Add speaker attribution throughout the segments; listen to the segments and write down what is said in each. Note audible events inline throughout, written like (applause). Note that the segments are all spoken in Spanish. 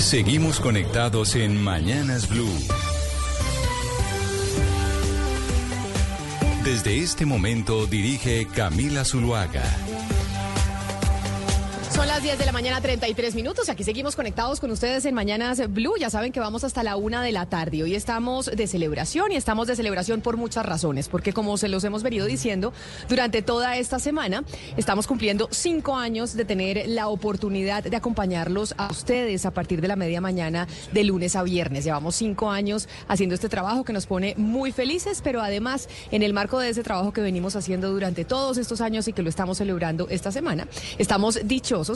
Speaker 1: Seguimos conectados en Mañanas Blue. Desde este momento dirige Camila Zuluaga.
Speaker 2: Son las 10 de la mañana, 33 minutos. Aquí seguimos conectados con ustedes en Mañanas Blue. Ya saben que vamos hasta la una de la tarde. Hoy estamos de celebración y estamos de celebración por muchas razones. Porque como se los hemos venido diciendo durante toda esta semana, estamos cumpliendo cinco años de tener la oportunidad de acompañarlos a ustedes a partir de la media mañana de lunes a viernes. Llevamos cinco años haciendo este trabajo que nos pone muy felices, pero además en el marco de ese trabajo que venimos haciendo durante todos estos años y que lo estamos celebrando esta semana, estamos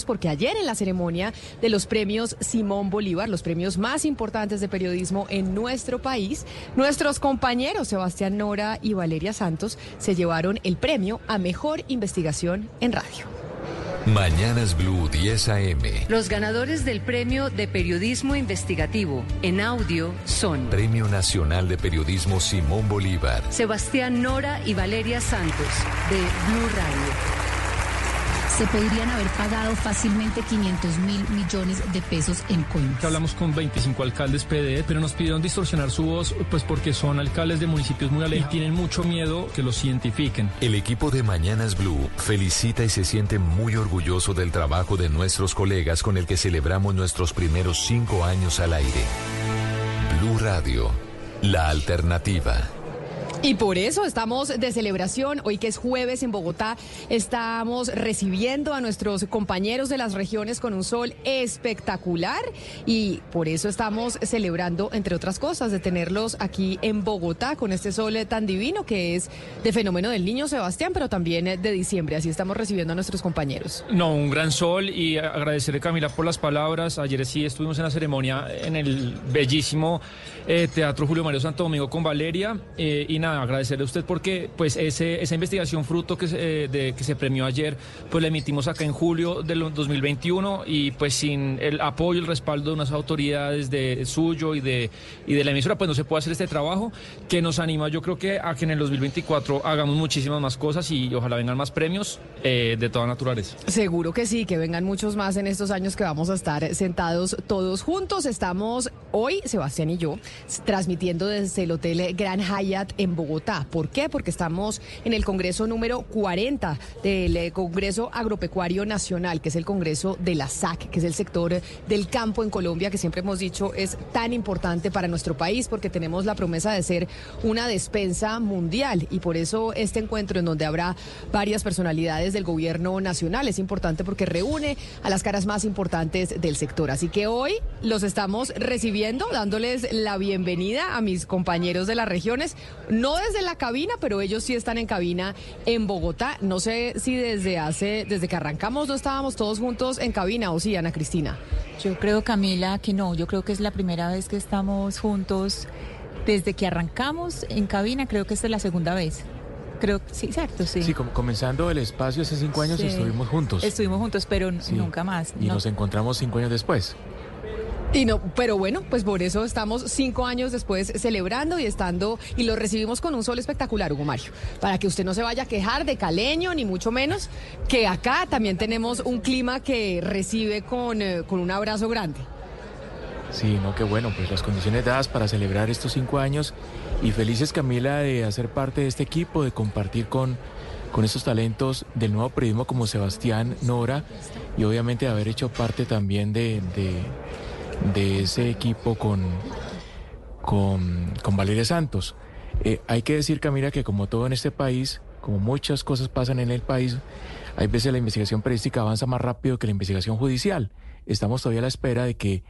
Speaker 2: porque ayer en la ceremonia de los premios Simón Bolívar, los premios más importantes de periodismo en nuestro país, nuestros compañeros Sebastián Nora y Valeria Santos se llevaron el premio a Mejor Investigación en Radio.
Speaker 1: Mañanas Blue 10 AM.
Speaker 3: Los ganadores del premio de periodismo investigativo en audio son
Speaker 1: Premio Nacional de Periodismo Simón Bolívar.
Speaker 3: Sebastián Nora y Valeria Santos de Blue Radio
Speaker 4: se podrían haber pagado fácilmente 500 mil millones de pesos en coins.
Speaker 5: Hablamos con 25 alcaldes PD, pero nos pidieron distorsionar su voz, pues porque son alcaldes de municipios muy alejados y tienen mucho miedo que los identifiquen.
Speaker 1: El equipo de Mañanas Blue felicita y se siente muy orgulloso del trabajo de nuestros colegas con el que celebramos nuestros primeros cinco años al aire. Blue Radio, la alternativa.
Speaker 2: Y por eso estamos de celebración. Hoy que es jueves en Bogotá, estamos recibiendo a nuestros compañeros de las regiones con un sol espectacular y por eso estamos celebrando, entre otras cosas, de tenerlos aquí en Bogotá con este sol tan divino que es de fenómeno del niño Sebastián, pero también de diciembre. Así estamos recibiendo a nuestros compañeros.
Speaker 5: No, un gran sol y agradecerle Camila por las palabras. Ayer sí estuvimos en la ceremonia en el bellísimo eh, Teatro Julio Mario Santo Domingo con Valeria eh, y nada agradecerle a usted porque pues esa investigación fruto que se, de, que se premió ayer, pues la emitimos acá en julio del 2021 y pues sin el apoyo, el respaldo de unas autoridades de suyo y de, y de la emisora, pues no se puede hacer este trabajo que nos anima yo creo que a que en el 2024 hagamos muchísimas más cosas y ojalá vengan más premios eh, de toda naturaleza.
Speaker 2: Seguro que sí, que vengan muchos más en estos años que vamos a estar sentados todos juntos. Estamos hoy, Sebastián y yo, transmitiendo desde el Hotel Gran Hyatt en Bogotá Bogotá. ¿Por qué? Porque estamos en el Congreso número 40 del eh, Congreso Agropecuario Nacional, que es el Congreso de la SAC, que es el sector del campo en Colombia, que siempre hemos dicho es tan importante para nuestro país, porque tenemos la promesa de ser una despensa mundial. Y por eso este encuentro en donde habrá varias personalidades del gobierno nacional es importante porque reúne a las caras más importantes del sector. Así que hoy los estamos recibiendo, dándoles la bienvenida a mis compañeros de las regiones. Desde la cabina, pero ellos sí están en cabina en Bogotá. No sé si desde hace, desde que arrancamos no estábamos todos juntos en cabina o sí, Ana Cristina.
Speaker 4: Yo creo, Camila, que no. Yo creo que es la primera vez que estamos juntos desde que arrancamos en cabina. Creo que esta es la segunda vez. Creo que sí, cierto, sí.
Speaker 6: Sí, comenzando el espacio hace cinco años estuvimos juntos.
Speaker 4: Estuvimos juntos, pero nunca más.
Speaker 6: Y nos encontramos cinco años después.
Speaker 2: Y no, pero bueno, pues por eso estamos cinco años después celebrando y estando y lo recibimos con un sol espectacular, Hugo Mario, para que usted no se vaya a quejar de caleño ni mucho menos, que acá también tenemos un clima que recibe con, eh, con un abrazo grande.
Speaker 6: Sí, no, qué bueno, pues las condiciones dadas para celebrar estos cinco años y felices Camila de hacer parte de este equipo, de compartir con, con estos talentos del nuevo periodismo como Sebastián Nora y obviamente de haber hecho parte también de de ese equipo con, con, Valeria Santos. Eh, hay que decir, Camila, que como todo en este país, como muchas cosas pasan en el país, hay veces la investigación periodística avanza más rápido que la investigación judicial. Estamos todavía a la espera de que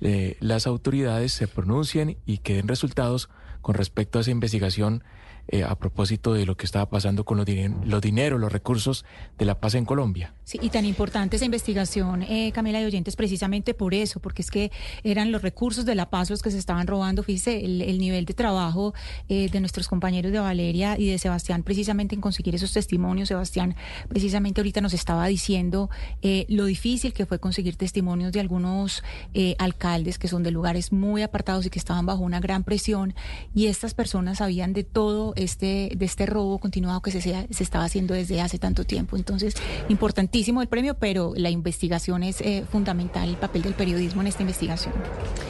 Speaker 6: eh, las autoridades se pronuncien y que den resultados con respecto a esa investigación eh, a propósito de lo que estaba pasando con los, los dineros, los recursos de la paz en Colombia.
Speaker 4: Y tan importante esa investigación, eh, Camila de Oyentes, precisamente por eso, porque es que eran los recursos de la paz los que se estaban robando. Fíjese, el, nivel de trabajo eh, de nuestros compañeros de Valeria y de Sebastián, precisamente en conseguir esos testimonios. Sebastián, precisamente ahorita nos estaba diciendo eh, lo difícil que fue conseguir testimonios de algunos eh, alcaldes que son de lugares muy apartados y que estaban bajo una gran presión. Y estas personas sabían de todo este, de este robo continuado que se, se estaba haciendo desde hace tanto tiempo. Entonces, el premio, pero la investigación es eh, fundamental, el papel del periodismo en esta investigación.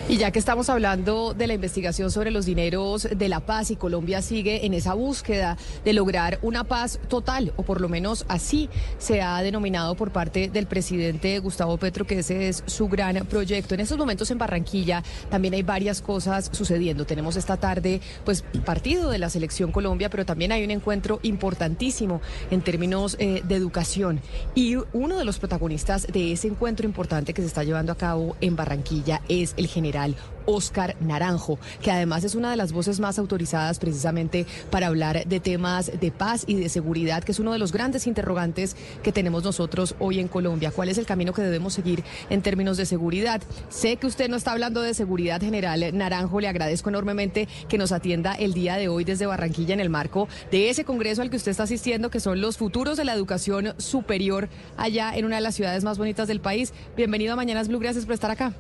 Speaker 2: Y ya que estamos hablando de la investigación sobre los dineros de la paz y Colombia sigue en esa búsqueda de lograr una paz total, o por lo menos así se ha denominado por parte del presidente Gustavo Petro, que ese es su gran proyecto. En estos momentos en Barranquilla también hay varias cosas sucediendo. Tenemos esta tarde, pues, partido de la selección Colombia, pero también hay un encuentro importantísimo en términos eh, de educación. Y uno de los protagonistas de ese encuentro importante que se está llevando a cabo en Barranquilla es el general Oscar Naranjo, que además es una de las voces más autorizadas precisamente para hablar de temas de paz y de seguridad, que es uno de los grandes interrogantes que tenemos nosotros hoy en Colombia. ¿Cuál es el camino que debemos seguir en términos de seguridad? Sé que usted no está hablando de seguridad general. Naranjo, le agradezco enormemente que nos atienda el día de hoy desde Barranquilla en el marco de ese congreso al que usted está asistiendo, que son los futuros de la educación superior allá en una de las ciudades más bonitas del país. Bienvenido a Mañanas Blue, gracias por estar acá.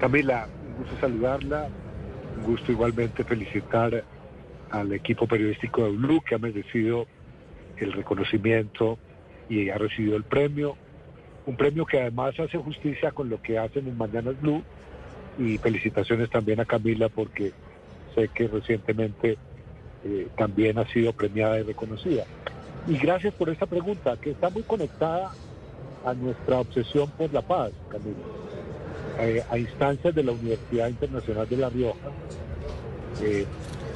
Speaker 7: Camila, gusto saludarla, un gusto igualmente felicitar al equipo periodístico de Blue que ha merecido el reconocimiento y ha recibido el premio. Un premio que además hace justicia con lo que hacen en Mañanas Blue y felicitaciones también a Camila porque sé que recientemente eh, también ha sido premiada y reconocida. Y gracias por esta pregunta que está muy conectada a nuestra obsesión por la paz, Camila. Eh, a instancias de la Universidad Internacional de La Rioja, eh,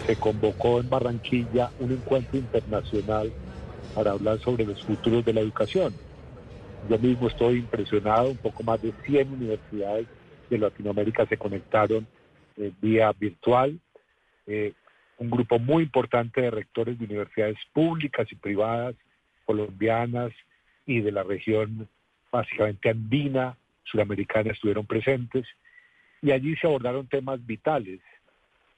Speaker 7: se convocó en Barranquilla un encuentro internacional para hablar sobre los futuros de la educación. Yo mismo estoy impresionado, un poco más de 100 universidades de Latinoamérica se conectaron eh, vía virtual. un grupo muy importante de rectores de universidades públicas y privadas, colombianas y de la región básicamente andina, suramericana estuvieron presentes y allí se abordaron temas vitales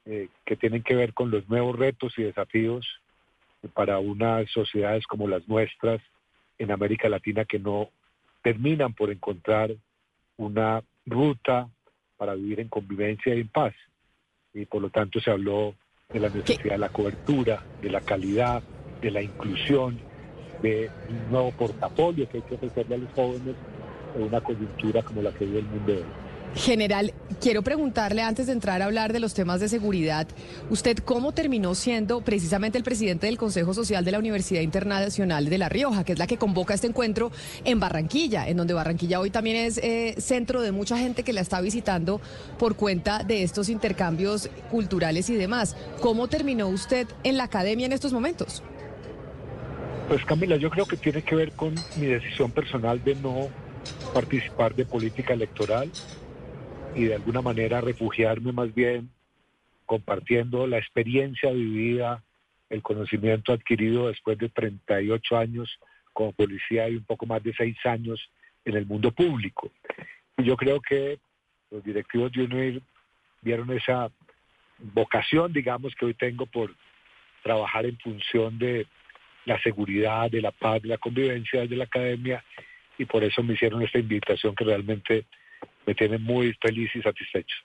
Speaker 7: eh, que tienen que ver con los nuevos retos y desafíos para unas sociedades como las nuestras en América Latina que no terminan por encontrar una ruta para vivir en convivencia y en paz. Y por lo tanto se habló de la necesidad de la cobertura, de la calidad, de la inclusión, de un nuevo portafolio que hay que ofrecerle a los jóvenes una coyuntura como la que vive el mundo hoy.
Speaker 2: General, quiero preguntarle antes de entrar a hablar de los temas de seguridad, ¿usted cómo terminó siendo precisamente el presidente del Consejo Social de la Universidad Internacional de La Rioja, que es la que convoca este encuentro en Barranquilla, en donde Barranquilla hoy también es eh, centro de mucha gente que la está visitando por cuenta de estos intercambios culturales y demás? ¿Cómo terminó usted en la academia en estos momentos?
Speaker 7: Pues Camila, yo creo que tiene que ver con mi decisión personal de no participar de política electoral y de alguna manera refugiarme más bien compartiendo la experiencia vivida, el conocimiento adquirido después de 38 años como policía y un poco más de 6 años en el mundo público. Y yo creo que los directivos de UNIR vieron esa vocación, digamos, que hoy tengo por trabajar en función de la seguridad, de la paz, de la convivencia de la academia y por eso me hicieron esta invitación que realmente me tiene muy feliz y satisfecho.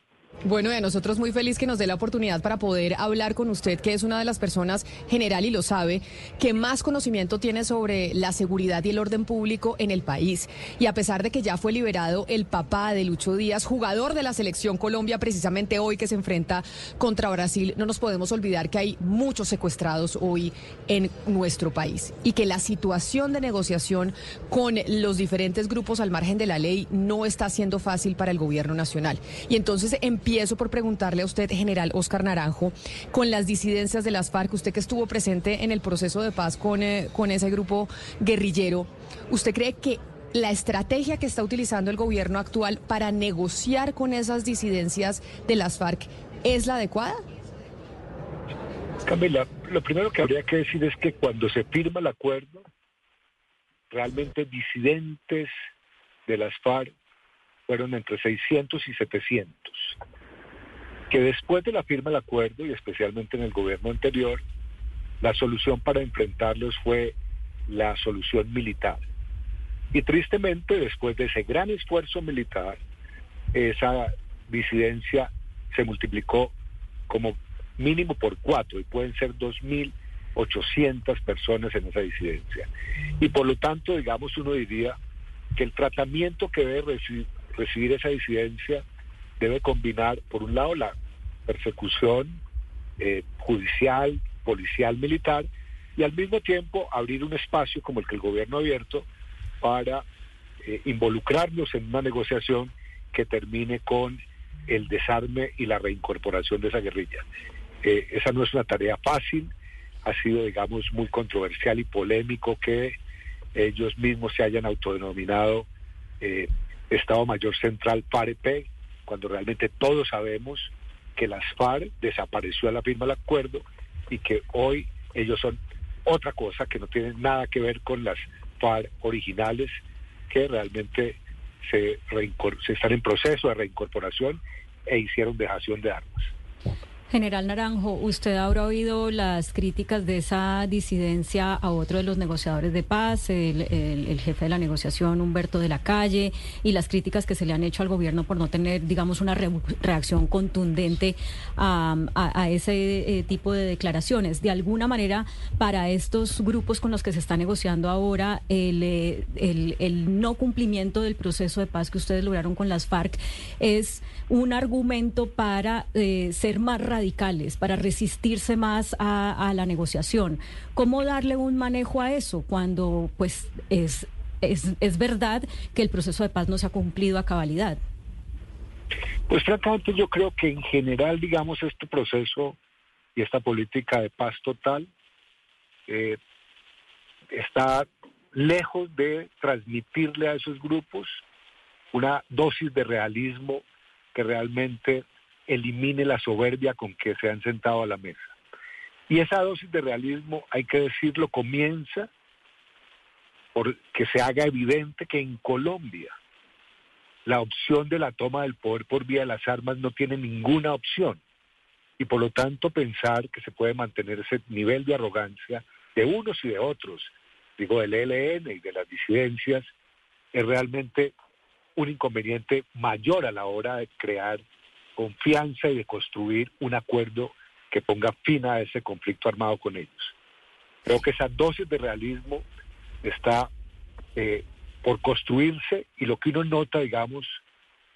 Speaker 2: Bueno, y a nosotros muy feliz que nos dé la oportunidad para poder hablar con usted, que es una de las personas general y lo sabe, que más conocimiento tiene sobre la seguridad y el orden público en el país. Y a pesar de que ya fue liberado el papá de Lucho Díaz, jugador de la selección Colombia, precisamente hoy que se enfrenta contra Brasil, no nos podemos olvidar que hay muchos secuestrados hoy en nuestro país y que la situación de negociación con los diferentes grupos al margen de la ley no está siendo fácil para el gobierno nacional. Y entonces, en empiezo por preguntarle a usted, general Oscar Naranjo, con las disidencias de las FARC, usted que estuvo presente en el proceso de paz con, eh, con ese grupo guerrillero, ¿usted cree que la estrategia que está utilizando el gobierno actual para negociar con esas disidencias de las FARC es la adecuada?
Speaker 7: Camila, lo primero que habría que decir es que cuando se firma el acuerdo, realmente disidentes de las FARC fueron entre 600 y 700. Que después de la firma del acuerdo, y especialmente en el gobierno anterior, la solución para enfrentarlos fue la solución militar. Y tristemente, después de ese gran esfuerzo militar, esa disidencia se multiplicó como mínimo por cuatro y pueden ser 2.800 personas en esa disidencia. Y por lo tanto, digamos, uno diría que el tratamiento que debe recibir, esa disidencia debe combinar, por un lado, la persecución eh, judicial, policial, militar, y al mismo tiempo abrir un espacio como el que el gobierno ha abierto para eh, involucrarnos en una negociación que termine con el desarme y la reincorporación de esa guerrilla. Eh, esa no es una tarea fácil, ha sido, digamos, muy controversial y polémico que ellos mismos se hayan autodenominado eh, Estado Mayor Central FAREP, cuando realmente todos sabemos que las FARC desapareció a la firma del acuerdo y que hoy ellos son otra cosa que no tienen nada que ver con las FARC originales que realmente se, se están en proceso de reincorporación e hicieron dejación de armas.
Speaker 4: General Naranjo, usted habrá oído las críticas de esa disidencia a otro de los negociadores de paz, el, jefe de la negociación, Humberto de la Calle, y las críticas que se le han hecho al gobierno por no tener, digamos, una reacción contundente a, ese eh, tipo de declaraciones. De alguna manera, para estos grupos con los que se está negociando ahora, el, eh, el no cumplimiento del proceso de paz que ustedes lograron con las FARC es un argumento para eh, ser más radicales, para resistirse más a, la negociación. ¿Cómo darle un manejo a eso cuando pues es, es, es verdad que el proceso de paz no se ha cumplido a cabalidad?
Speaker 7: Pues francamente yo creo que en general, digamos, este proceso y esta política de paz total eh, está lejos de transmitirle a esos grupos una dosis de realismo que realmente elimine la soberbia con que se han sentado a la mesa. Y esa dosis de realismo, hay que decirlo, comienza por que se haga evidente que en Colombia la opción de la toma del poder por vía de las armas no tiene ninguna opción. Y por lo tanto pensar que se puede mantener ese nivel de arrogancia de unos y de otros, digo del ELN y de las disidencias, es realmente un inconveniente mayor a la hora de crear confianza y de construir un acuerdo que ponga fin a ese conflicto armado con ellos. Creo que esa dosis de realismo está eh, por construirse y lo que uno nota, digamos,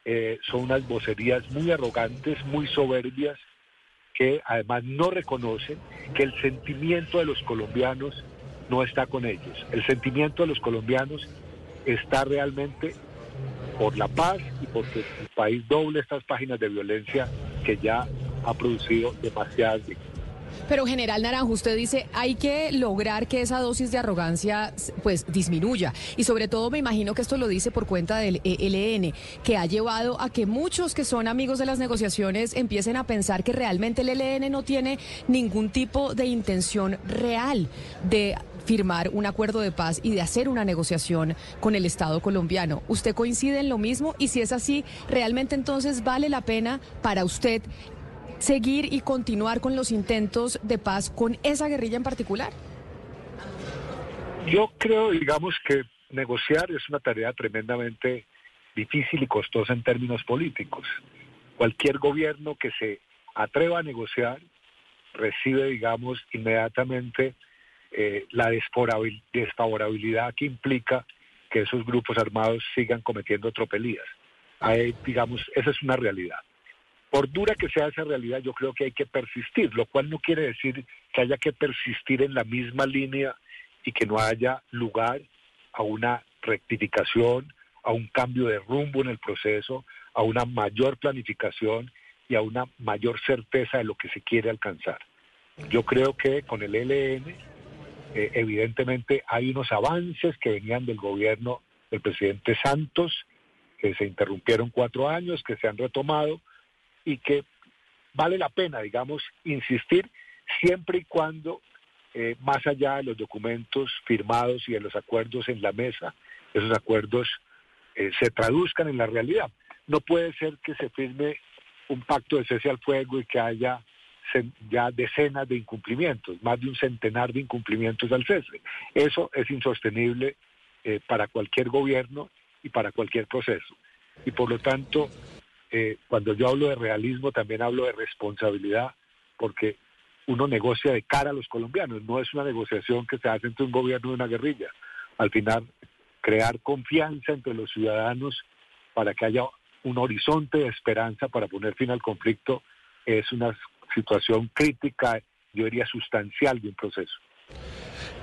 Speaker 7: eh, son unas vocerías muy arrogantes, muy soberbias, que además no reconocen que el sentimiento de los colombianos no está con ellos. El sentimiento de los colombianos está realmente por la paz y porque el país doble estas páginas de violencia que ya ha producido demasiadas víctimas.
Speaker 2: Pero general Naranjo, usted dice, hay que lograr que esa dosis de arrogancia pues disminuya. Y sobre todo me imagino que esto lo dice por cuenta del ELN, que ha llevado a que muchos que son amigos de las negociaciones empiecen a pensar que realmente el ELN no tiene ningún tipo de intención real de firmar un acuerdo de paz y de hacer una negociación con el Estado colombiano. ¿Usted coincide en lo mismo? Y si es así, ¿realmente entonces vale la pena para usted seguir y continuar con los intentos de paz con esa guerrilla en particular?
Speaker 7: Yo creo, digamos, que negociar es una tarea tremendamente difícil y costosa en términos políticos. Cualquier gobierno que se atreva a negociar recibe, digamos, inmediatamente eh, la desfavorabilidad que implica que esos grupos armados sigan cometiendo tropelías. digamos, esa es una realidad. Por dura que sea esa realidad, yo creo que hay que persistir, lo cual no quiere decir que haya que persistir en la misma línea y que no haya lugar a una rectificación, a un cambio de rumbo en el proceso, a una mayor planificación y a una mayor certeza de lo que se quiere alcanzar. Yo creo que con el ELN, eh, evidentemente hay unos avances que venían del gobierno del presidente Santos, que se interrumpieron cuatro años, que se han retomado, y que vale la pena, digamos, insistir siempre y cuando, eh, más allá de los documentos firmados y de los acuerdos en la mesa, esos acuerdos eh, se traduzcan en la realidad. No puede ser que se firme un pacto de cese al fuego y que haya ya decenas de incumplimientos, más de un centenar de incumplimientos al cese. Eso es insostenible eh, para cualquier gobierno y para cualquier proceso. Y por lo tanto, eh, cuando yo hablo de realismo, también hablo de responsabilidad, porque uno negocia de cara a los colombianos, no es una negociación que se hace entre un gobierno y una guerrilla. Al final, crear confianza entre los ciudadanos para que haya un horizonte de esperanza para poner fin al conflicto es una situación crítica, yo diría sustancial de un proceso.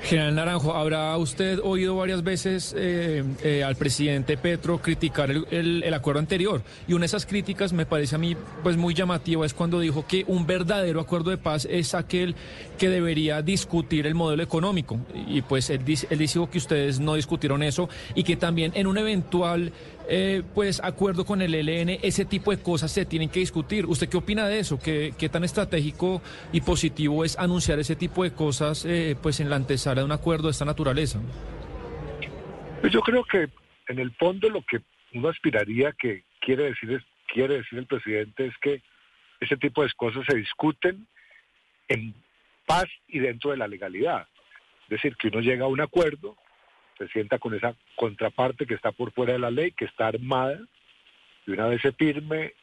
Speaker 5: General Naranjo, habrá usted oído varias veces eh, eh, al presidente Petro criticar el, el, acuerdo anterior y una de esas críticas me parece a mí pues muy llamativa es cuando dijo que un verdadero acuerdo de paz es aquel que debería discutir el modelo económico y pues él, él dijo que ustedes no discutieron eso y que también en un eventual eh, pues acuerdo con el ELN, ese tipo de cosas se tienen que discutir. ¿Usted qué opina de eso? ¿Qué, qué tan estratégico y positivo es anunciar ese tipo de cosas eh, pues en la antesala de un acuerdo de esta naturaleza?
Speaker 7: Pues yo creo que en el fondo lo que uno aspiraría que quiere decir es, quiere decir el presidente es que ese tipo de cosas se discuten en paz y dentro de la legalidad. Es decir, que uno llega a un acuerdo se sienta con esa contraparte que está por fuera de la ley, que está armada, y una vez se firme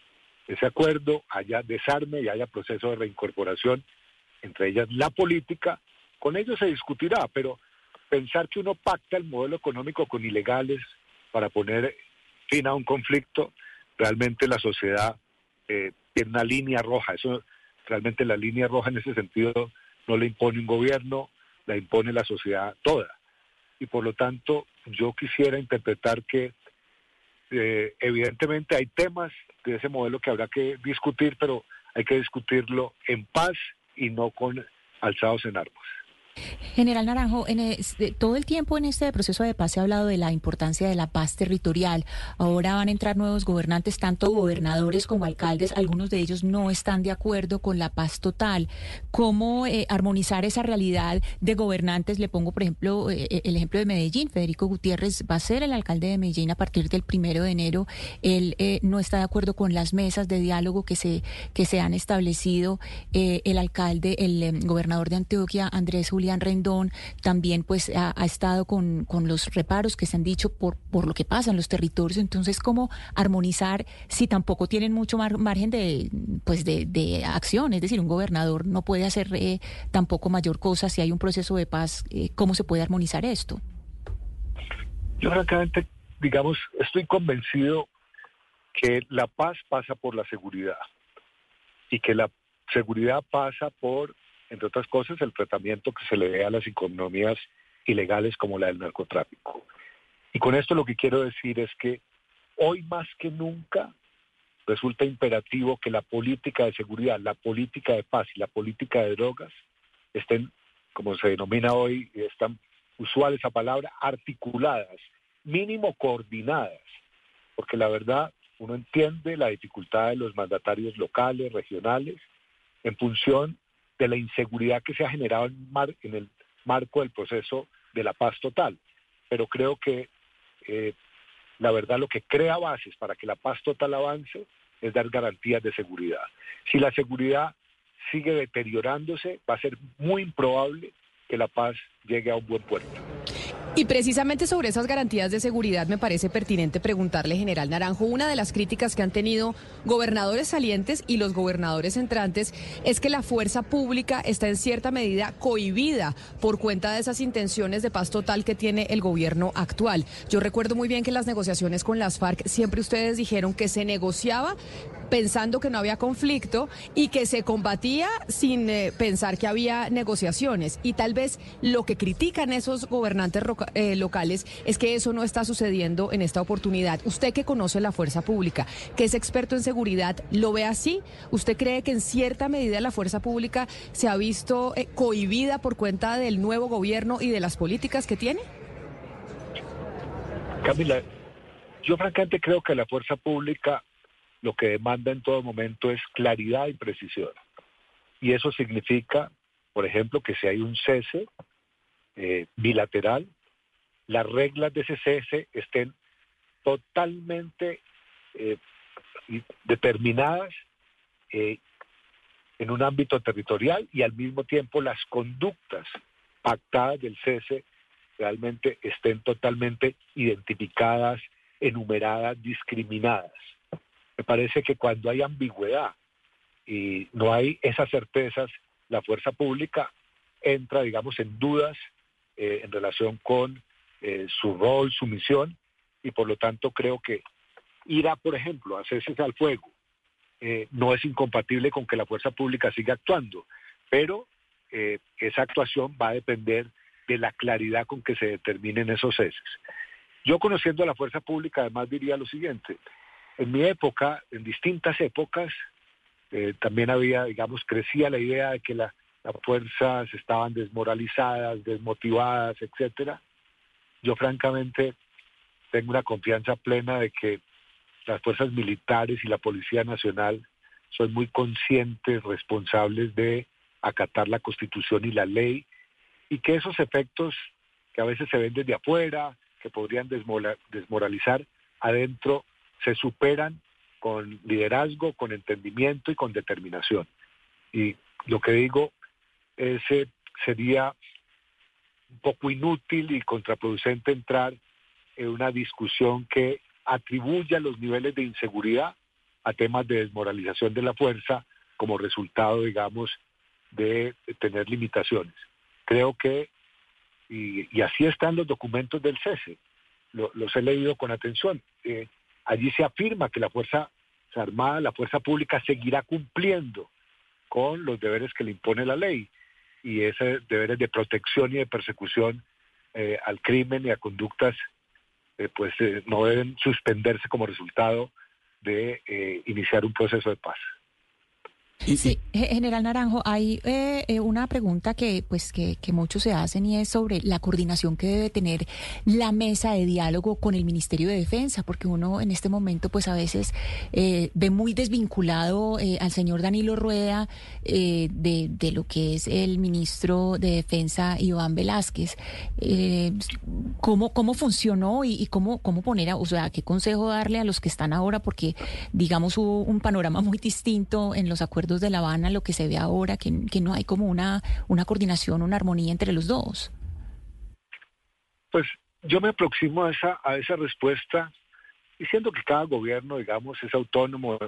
Speaker 7: ese acuerdo, haya desarme y haya proceso de reincorporación, entre ellas la política, con ello se discutirá, pero pensar que uno pacta el modelo económico con ilegales para poner fin a un conflicto, realmente la sociedad eh, tiene una línea roja, eso realmente la línea roja en ese sentido no le impone un gobierno, la impone la sociedad toda y por lo tanto yo quisiera interpretar que eh, evidentemente hay temas de ese modelo que habrá que discutir, pero hay que discutirlo en paz y no con alzados en armas.
Speaker 4: General Naranjo, en todo el tiempo en este proceso de paz se ha hablado de la importancia de la paz territorial. Ahora van a entrar nuevos gobernantes, tanto gobernadores como alcaldes. Algunos de ellos no están de acuerdo con la paz total. ¿Cómo eh, armonizar esa realidad de gobernantes? Le pongo, por ejemplo, eh, eh, el ejemplo de Medellín. Federico Gutiérrez va a ser el alcalde de Medellín a partir del primero de enero. Él no está de acuerdo con las mesas de diálogo que se, que se han establecido. el alcalde, el gobernador de Antioquia, Andrés Julián Julián Rendón también pues ha, estado con, los reparos que se han dicho por, por lo que pasa en los territorios. Entonces, ¿cómo armonizar si tampoco tienen mucho margen de, pues de, acción? Es decir, un gobernador no puede hacer eh, tampoco mayor cosa si hay un proceso de paz. Eh, ¿Cómo se puede armonizar esto?
Speaker 7: Yo francamente, digamos, estoy convencido que la paz pasa por la seguridad y que la seguridad pasa por entre otras cosas, el tratamiento que se le dé a las economías ilegales como la del narcotráfico. Y con esto lo que quiero decir es que hoy más que nunca resulta imperativo que la política de seguridad, la política de paz y la política de drogas estén, como se denomina hoy, y es tan usual esa palabra, articuladas, mínimo coordinadas, porque la verdad uno entiende la dificultad de los mandatarios locales, regionales, en función de la inseguridad que se ha generado en, el marco del proceso de la paz total. Pero creo que eh, la verdad lo que crea bases para que la paz total avance es dar garantías de seguridad. Si la seguridad sigue deteriorándose, va a ser muy improbable que la paz llegue a un buen puerto.
Speaker 2: Y precisamente sobre esas garantías de seguridad me parece pertinente preguntarle, general Naranjo, una de las críticas que han tenido gobernadores salientes y los gobernadores entrantes es que la fuerza pública está en cierta medida cohibida por cuenta de esas intenciones de paz total que tiene el gobierno actual. Yo recuerdo muy bien que en las negociaciones con las FARC siempre ustedes dijeron que se negociaba pensando que no había conflicto y que se combatía sin eh, pensar que había negociaciones. Y tal vez lo que critican esos gobernantes eh, locales es que eso no está sucediendo en esta oportunidad. Usted que conoce la fuerza pública, que es experto en seguridad, ¿lo ve así? ¿Usted cree que en cierta medida la fuerza pública se ha visto eh, cohibida por cuenta del nuevo gobierno y de las políticas que tiene?
Speaker 7: Camila, yo francamente creo que la fuerza pública lo que demanda en todo momento es claridad y precisión. Y eso significa por ejemplo, que si hay un cese eh, bilateral, las reglas de ese cese estén totalmente eh, determinadas eh, en un ámbito territorial y al mismo tiempo las conductas pactadas del cese realmente estén totalmente identificadas, enumeradas, discriminadas. Me parece que cuando hay ambigüedad y no hay esas certezas, la fuerza pública entra, digamos, en dudas eh, en relación con eh, su rol, su misión, y por lo tanto creo que ir a, por ejemplo, a hacerse al fuego eh, no es incompatible con que la fuerza pública siga actuando, pero esa actuación va a depender de la claridad con que se determinen esos ceses. Yo conociendo a la fuerza pública además diría lo siguiente, en mi época, en distintas épocas, eh, también había, digamos, crecía la idea de que las fuerzas estaban desmoralizadas, desmotivadas, etcétera. Yo francamente tengo una confianza plena de que las fuerzas militares y la Policía Nacional son muy conscientes, responsables de acatar la Constitución y la ley, y que esos efectos que a veces se ven desde afuera, que podrían desmoralizar, adentro se superan con liderazgo, con entendimiento y con determinación. Y lo que digo es, eh, sería un poco inútil y contraproducente entrar en una discusión que atribuya los niveles de inseguridad a temas de desmoralización de la fuerza como resultado, digamos, de tener limitaciones. Creo que, y, así están los documentos del cese, los he leído con atención. Eh, Allí se afirma que la Fuerza Armada, la Fuerza Pública seguirá cumpliendo con los deberes que le impone la ley y esos deberes de protección y de persecución eh, al crimen y a conductas eh, pues eh, no deben suspenderse como resultado de iniciar un proceso de paz.
Speaker 4: Sí, general Naranjo, hay eh, eh, una pregunta que pues que, muchos se hacen y es sobre la coordinación que debe tener la mesa de diálogo con el Ministerio de Defensa, porque uno en este momento pues a veces eh, ve muy desvinculado al señor Danilo Rueda de, lo que es el ministro de Defensa Iván Velázquez. ¿cómo, ¿Cómo funcionó y, cómo, cómo poner, a, o sea, qué consejo darle a los que están ahora? Porque digamos hubo un panorama muy distinto en los acuerdos de La Habana, lo que se ve ahora, que, no hay como una, una coordinación, una armonía entre los dos?
Speaker 7: Pues yo me aproximo a esa, a esa respuesta diciendo que cada gobierno, digamos, es autónomo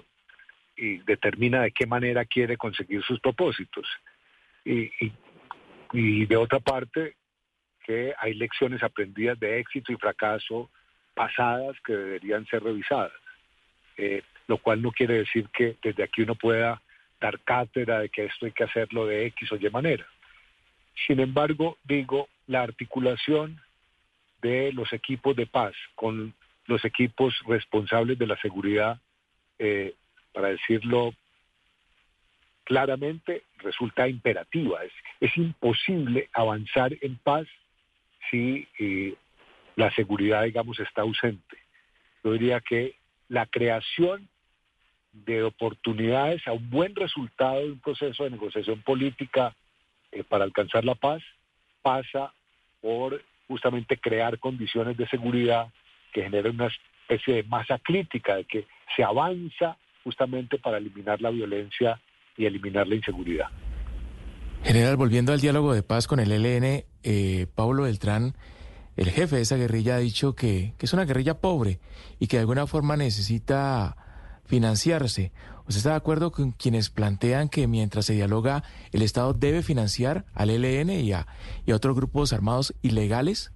Speaker 7: y determina de qué manera quiere conseguir sus propósitos. Y, y, de otra parte, que hay lecciones aprendidas de éxito y fracaso pasadas que deberían ser revisadas. Eh, lo cual no quiere decir que desde aquí uno pueda dar cátedra de que esto hay que hacerlo de X o Y manera. Sin embargo, digo, la articulación de los equipos de paz con los equipos responsables de la seguridad, eh, para decirlo claramente, resulta imperativa. Es, imposible avanzar en paz si eh, la seguridad, digamos, está ausente. Yo diría que la creación de oportunidades a un buen resultado de un proceso de negociación política eh, para alcanzar la paz pasa por justamente crear condiciones de seguridad que generen una especie de masa crítica, de que se avanza justamente para eliminar la violencia y eliminar la inseguridad.
Speaker 6: General, volviendo al diálogo de paz con el ELN, eh, Pablo Beltrán, el jefe de esa guerrilla, ha dicho que, que es una guerrilla pobre y que de alguna forma necesita financiarse. ¿Usted está de acuerdo con quienes plantean que mientras se dialoga el Estado debe financiar al ELN y a, y otros grupos armados ilegales?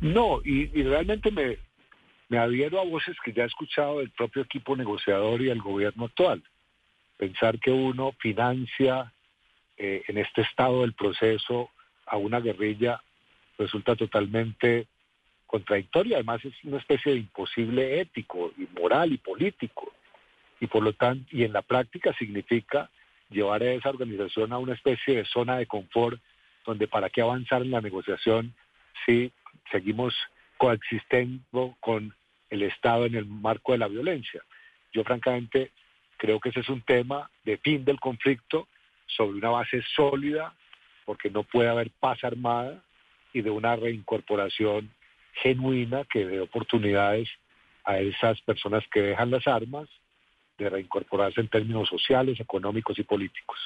Speaker 7: No, y, realmente me, me adhiero a voces que ya he escuchado del propio equipo negociador y del gobierno actual. Pensar que uno financia eh, en este estado del proceso a una guerrilla resulta totalmente contradictoria, además es una especie de imposible ético y moral y político. Y por lo tanto, y en la práctica significa llevar a esa organización a una especie de zona de confort donde para qué avanzar en la negociación si seguimos coexistiendo con el Estado en el marco de la violencia. Yo francamente creo que ese es un tema de fin del conflicto sobre una base sólida, porque no puede haber paz armada y de una reincorporación genuina que dé oportunidades a esas personas que dejan las armas de reincorporarse en términos sociales, económicos y políticos.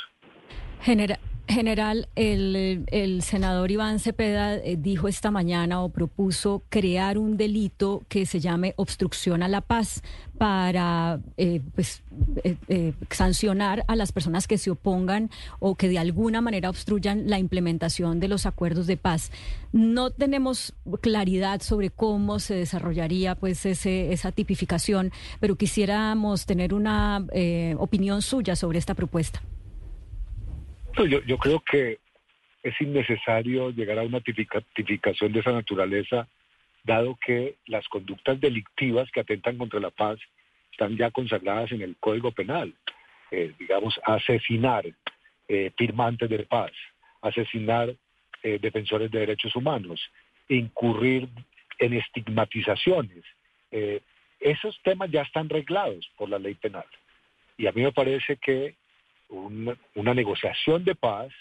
Speaker 8: El, senador Iván Cepeda eh, dijo esta mañana o propuso crear un delito que se llame obstrucción a la paz para eh, pues, eh, sancionar a las personas que se opongan o que de alguna manera obstruyan la implementación de los acuerdos de paz. No tenemos claridad sobre cómo se desarrollaría pues ese, esa tipificación, pero quisiéramos tener una opinión suya sobre esta propuesta.
Speaker 7: Yo, yo creo que es innecesario llegar a una tipificación de esa naturaleza, dado que las conductas delictivas que atentan contra la paz están ya consagradas en el Código Penal. Eh, digamos, asesinar eh, firmantes de paz, asesinar eh, defensores de derechos humanos, incurrir en estigmatizaciones. esos temas ya están reglados por la ley penal. Y a mí me parece que una, negociación de paz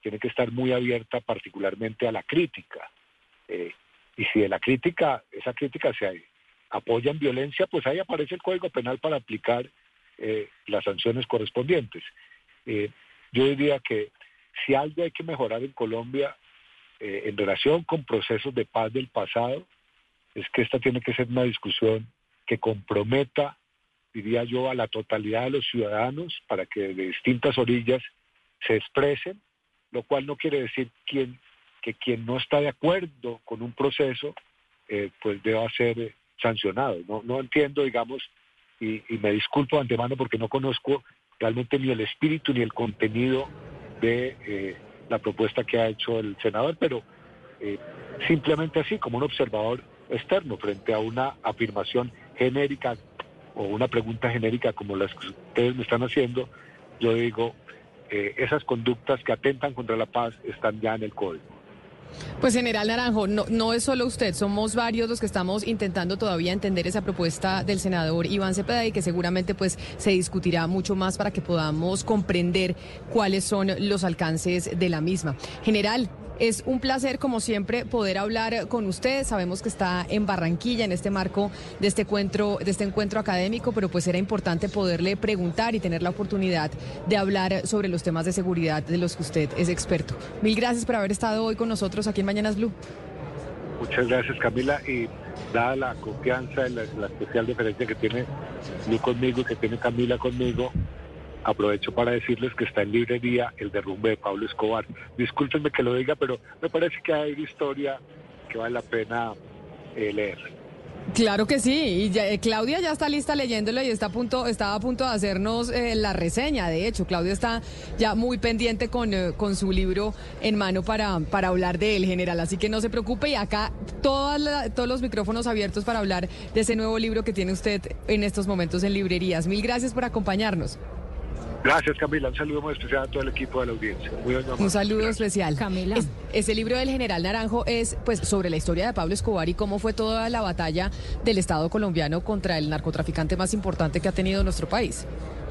Speaker 7: tiene que estar muy abierta particularmente a la crítica. Eh, y si de la crítica, esa crítica se apoya en violencia, pues ahí aparece el Código Penal para aplicar eh, las sanciones correspondientes. Eh, yo diría que si algo hay que mejorar en Colombia en relación con procesos de paz del pasado, es que esta tiene que ser una discusión que comprometa diría yo, a la totalidad de los ciudadanos para que de distintas orillas se expresen, lo cual no quiere decir quien, que quien no está de acuerdo con un proceso, eh, pues deba ser eh, sancionado. No, no entiendo, digamos, y, me disculpo de antemano porque no conozco realmente ni el espíritu ni el contenido de eh, la propuesta que ha hecho el senador, pero simplemente así, como un observador externo frente a una afirmación genérica o una pregunta genérica como las que ustedes me están haciendo, yo digo, eh, esas conductas que atentan contra la paz están ya en el código.
Speaker 2: Pues general Naranjo, no, no es solo usted, somos varios los que estamos intentando todavía entender esa propuesta del senador Iván Cepeda y que seguramente pues se discutirá mucho más para que podamos comprender cuáles son los alcances de la misma. General, es un placer, como siempre, poder hablar con usted. Sabemos que está en Barranquilla en este marco de este encuentro, de este encuentro académico, pero pues era importante poderle preguntar y tener la oportunidad de hablar sobre los temas de seguridad de los que usted es experto. Mil gracias por haber estado hoy con nosotros aquí en Mañanas Blue.
Speaker 7: Muchas gracias, Camila. Y dada la confianza y la, especial diferencia que tiene Blue conmigo y que tiene Camila conmigo, aprovecho para decirles que está en librería El derrumbe de Pablo Escobar. Discúlpenme que lo diga, pero me parece que hay historia que vale la pena eh, leer.
Speaker 2: Claro que sí, y eh, Claudia ya está lista leyéndolo y está a punto, estaba a punto de hacernos eh, la reseña. De hecho, Claudia está ya muy pendiente con, con su libro en mano para, para hablar de él, general. Así que no se preocupe y acá todos los micrófonos abiertos para hablar de ese nuevo libro que tiene usted en estos momentos en librerías. Mil gracias por acompañarnos.
Speaker 7: Gracias, Camila. Un saludo muy especial a todo el equipo de la audiencia.
Speaker 2: Un saludo especial. Camila. ese libro del general Naranjo es pues sobre la historia de Pablo Escobar y cómo fue toda la batalla del Estado colombiano contra el narcotraficante más importante que ha tenido nuestro país.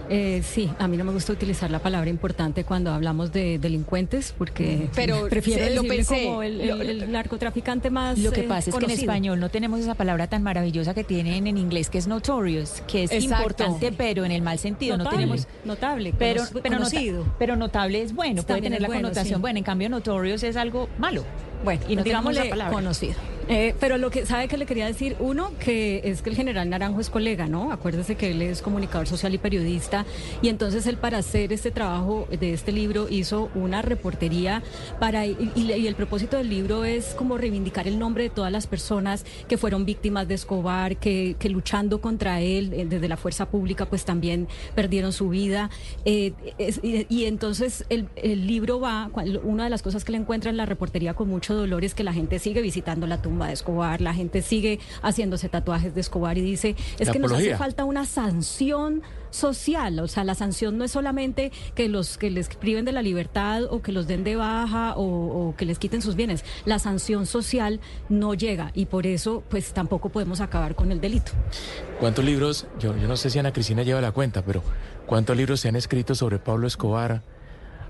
Speaker 8: Eh, sí, a mí no me gusta utilizar la palabra importante cuando hablamos de delincuentes porque
Speaker 2: pero (laughs) prefiero lo pensé.
Speaker 8: como el, narcotraficante más
Speaker 4: lo que eh, pasa es que en español no tenemos esa palabra tan maravillosa que tienen en inglés que es notorious que es importante pero en el mal sentido
Speaker 8: no
Speaker 4: tenemos
Speaker 8: notable
Speaker 4: pero
Speaker 8: pero,
Speaker 4: pero notable es bueno puede tener la connotación buena. En cambio notorious es algo malo.
Speaker 8: Bueno y no digamos la palabra. conocido eh, pero lo que sabe que le quería decir, uno, que es que el general Naranjo es colega, ¿no? Acuérdese que él es comunicador social y periodista, y entonces él para hacer este trabajo de este libro hizo una reportería para, y, el propósito del libro es como reivindicar el nombre de todas las personas que fueron víctimas de Escobar, que, luchando contra él eh, desde la fuerza pública, pues también perdieron su vida. Eh, y, entonces el, el libro va, una de las cosas que le encuentra en la reportería con mucho dolor es que la gente sigue visitando la tumba de Escobar, la gente sigue haciéndose tatuajes de Escobar y dice, es que nos hace falta una sanción social, o sea, la sanción no es solamente que los que les priven de la libertad o que los den de baja o, que les quiten sus bienes, la sanción social no llega y por eso pues tampoco podemos acabar con el delito.
Speaker 6: ¿Cuántos libros, yo, yo no sé si Ana Cristina lleva la cuenta, pero cuántos libros se han escrito sobre Pablo Escobar?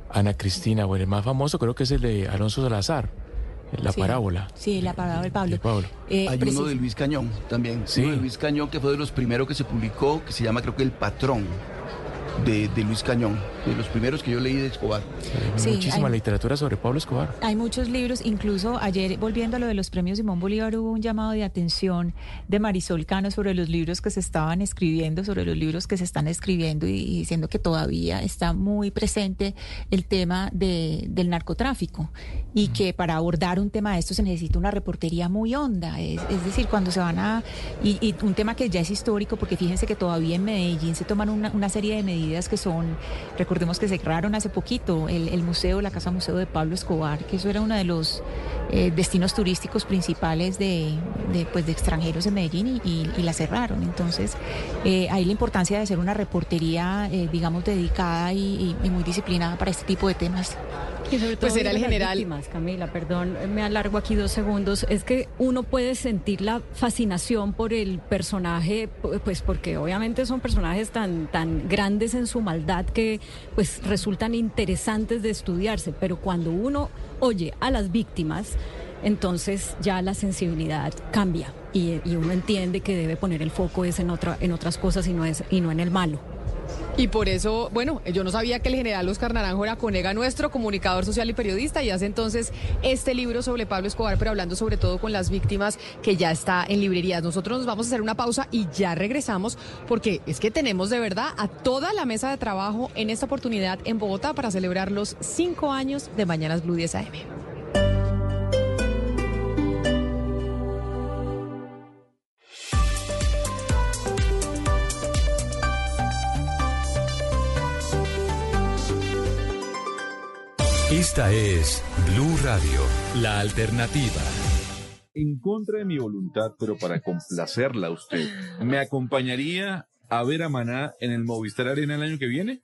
Speaker 6: Ana Cristina, bueno, el más famoso creo que es el de Alonso Salazar, la parábola.
Speaker 4: Sí, la parábola del Pablo.
Speaker 6: Pablo.
Speaker 9: Eh, Hay uno de Luis Cañón también. Sí. Uno de Luis Cañón que fue de los primeros que se publicó, que se llama creo que El Patrón de, Luis Cañón, de los primeros que yo leí de Escobar.
Speaker 6: Muchísima literatura sobre Pablo Escobar.
Speaker 4: Hay muchos libros, incluso ayer, volviendo a lo de los premios Simón Bolívar, hubo un llamado de atención de Marisol Cano sobre los libros que se estaban escribiendo, sobre los libros que se están escribiendo y, diciendo que todavía está muy presente el tema de, del narcotráfico y que para abordar un tema de esto se necesita una reportería muy honda. Es, decir, cuando se van a... Y, un tema que ya es histórico, porque fíjense que todavía en Medellín se toman una, una serie de medidas que son, recordemos que cerraron hace poquito, el, museo, la Casa Museo de Pablo Escobar, que eso era uno de los eh, destinos turísticos principales de, pues, de extranjeros en Medellín y, la cerraron. Entonces, eh, ahí la importancia de hacer una reportería, eh, digamos, dedicada y muy disciplinada para este tipo de temas
Speaker 8: pues era el general. Camila, perdón, me alargo aquí dos segundos. Es que uno puede sentir la fascinación por el personaje, pues porque obviamente son personajes tan, tan grandes en su maldad que pues resultan interesantes de estudiarse, pero cuando uno oye a las víctimas, entonces ya la sensibilidad cambia y, uno entiende que debe poner el foco en, en otras cosas y no, es, y no en el malo.
Speaker 2: Y por eso, bueno, yo no sabía que el general Oscar Naranjo era conega nuestro, comunicador social y periodista, y hace entonces este libro sobre Pablo Escobar, pero hablando sobre todo con las víctimas que ya está en librerías. Nosotros nos vamos a hacer una pausa y ya regresamos, porque es que tenemos de verdad a toda la mesa de trabajo en esta oportunidad en Bogotá para celebrar los cinco años de Mañanas Blue 10 AM.
Speaker 1: Esta es Blue Radio, la alternativa.
Speaker 10: En contra de mi voluntad, pero para complacerla a usted, ¿me acompañaría a ver a Maná en el Movistar Arena el año que viene?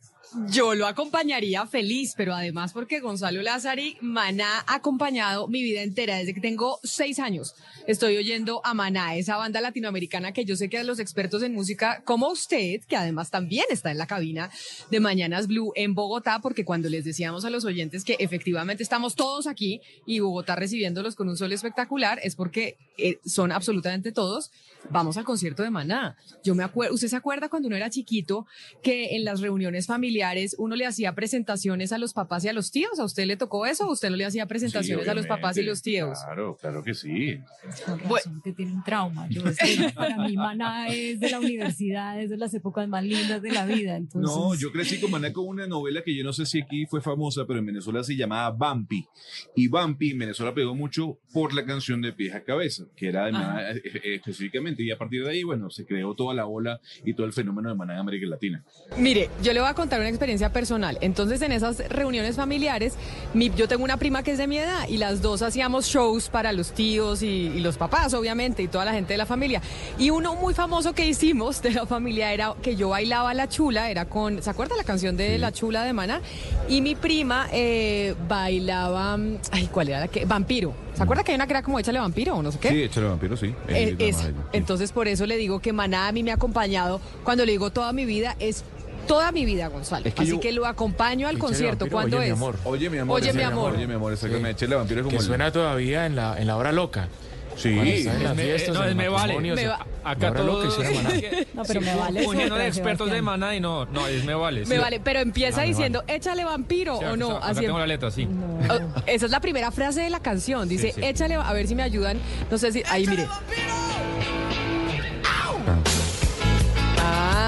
Speaker 2: Yo lo acompañaría feliz, pero además porque Gonzalo Lázari, Maná ha acompañado mi vida entera desde que tengo seis años. Estoy oyendo a Maná, esa banda latinoamericana que yo sé que a los expertos en música, como usted, que además también está en la cabina de Mañanas Blue en Bogotá, porque cuando les decíamos a los oyentes que efectivamente estamos todos aquí y Bogotá recibiéndolos con un sol espectacular, es porque eh, son absolutamente todos. Vamos al concierto de Maná. Yo me acuerdo, ¿usted se acuerda cuando uno era chiquito que en las reuniones familiares uno le hacía presentaciones a los papás y a los tíos. ¿A usted le tocó eso o usted no le hacía presentaciones a los papás y los tíos?
Speaker 10: Claro, claro que sí.
Speaker 8: Bueno, que tiene un trauma. Yo, (laughs) para mí Maná es de la universidad, es de las épocas más lindas de la vida. Entonces...
Speaker 10: No, yo crecí con Maná con una novela que yo no sé si aquí fue famosa, pero en Venezuela se llamaba Bampi. Y Bampi en Venezuela pegó mucho por la canción de Pies a Cabeza, que era de Maná eh, eh, específicamente. Y a partir de ahí, bueno, se creó toda la ola y todo el fenómeno de Maná en América Latina.
Speaker 2: Mire, yo le voy a contar una experiencia personal. Entonces, en esas reuniones familiares, yo tengo una prima que es de mi edad y las dos hacíamos shows para los tíos y, los papás, obviamente, y toda la gente de la familia. Y uno muy famoso que hicimos de la familia era que yo bailaba la chula, era con, ¿se acuerda la canción de la chula de Mana? Y mi prima eh, bailaba, ay, ¿cuál era la que? Vampiro. ¿Se acuerda que hay una que era como échale vampiro o no sé qué?
Speaker 10: Sí, échale vampiro, sí.
Speaker 2: Eh, entonces por eso le digo que Maná a mí me ha acompañado, cuando le digo toda mi vida, es toda mi vida, Gonzalo. Así que lo acompaño al concierto. ¿Cuándo es?
Speaker 10: Mi amor. Oye, mi amor.
Speaker 2: Oye, mi amor.
Speaker 10: Oye, mi amor. Exactamente. Sí. vampiro es como
Speaker 6: que suena todavía en la, en la hora loca.
Speaker 10: Sí,
Speaker 5: en fiestas, no, me vale. Me va, acá todo. (laughs)
Speaker 8: no, pero me vale.
Speaker 5: Uniendo de expertos de Maná y no, no, es me vale.
Speaker 2: Me vale, pero empieza diciendo, échale vampiro o no.
Speaker 5: Acá así tengo la letra, sí.
Speaker 2: Oh, esa es la primera frase de la canción. Dice, échale, a ver si me ayudan. No sé si, ahí mire.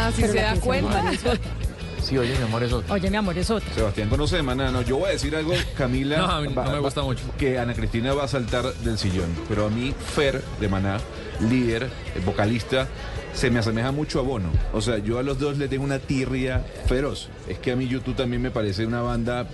Speaker 2: Ah, si se da cuenta.
Speaker 6: Oye, mi amor es otra.
Speaker 8: Oye, mi amor es otra.
Speaker 10: Sebastián conoce de Maná. No, yo voy a decir algo, Camila.
Speaker 5: no, a mí no me gusta mucho.
Speaker 10: Que Ana Cristina va a saltar del sillón. Pero a mí, Fer de Maná, líder, vocalista, se me asemeja mucho a Bono. O sea, yo a los dos le tengo una tirria feroz. Es que a mí YouTube también me parece una banda.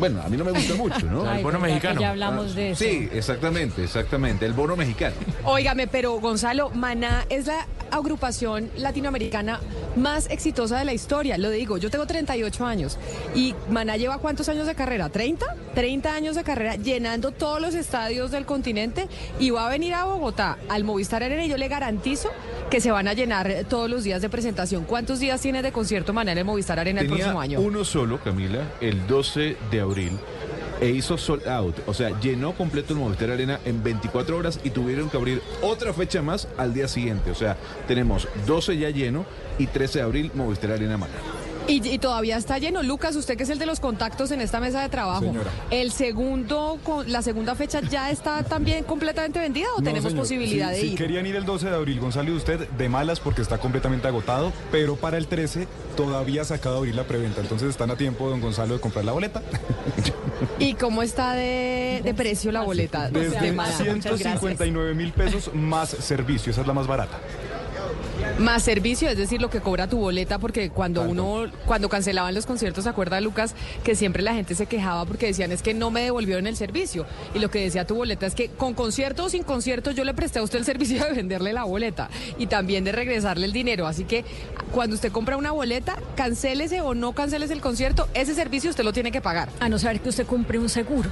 Speaker 10: Bueno, a mí no me gusta mucho, ¿no? (laughs)
Speaker 8: el bono mexicano. Ya hablamos de eso.
Speaker 10: Sí, exactamente, exactamente. El bono mexicano.
Speaker 2: Óigame, pero Gonzalo, Maná es la agrupación latinoamericana más exitosa de la historia. Lo digo, yo tengo 38 años y Maná lleva cuántos años de carrera? ¿30? 30 años de carrera llenando todos los estadios del continente y va a venir a Bogotá al Movistar Arena y yo le garantizo que se van a llenar todos los días de presentación. ¿Cuántos días tiene de concierto mañana en Movistar Arena el próximo año?
Speaker 10: Uno solo, Camila, el 12 de abril e hizo sold out, o sea, llenó completo el Movistar Arena en 24 horas y tuvieron que abrir otra fecha más al día siguiente. O sea, tenemos 12 ya lleno y 13 de abril Movistar Arena Mara.
Speaker 2: Y, todavía está lleno. Lucas, usted que es el de los contactos en esta mesa de trabajo. ¿El segundo, la segunda fecha ya está también completamente vendida o tenemos posibilidad de ir?
Speaker 11: Si querían ir el 12 de abril, Gonzalo, y usted de malas porque está completamente agotado, pero para el 13 todavía se acaba de abrir la preventa. Entonces están a tiempo, don Gonzalo, de comprar la boleta. (laughs)
Speaker 2: ¿Y cómo está de, precio la boleta?
Speaker 11: Desde 159 mil pesos más servicio, esa es la más barata.
Speaker 2: Más servicio, es decir, lo que cobra tu boleta, porque cuando uno, cuando cancelaban los conciertos, ¿se acuerda, Lucas? Que siempre la gente se quejaba porque decían es que no me devolvieron el servicio. Y lo que decía tu boleta es que con concierto o sin concierto yo le presté a usted el (laughs) servicio de venderle la boleta y también de regresarle el dinero. Así que cuando usted compra una boleta, cancélese o no canceles el concierto, ese servicio usted lo tiene que pagar.
Speaker 8: A no ser que usted compre un seguro.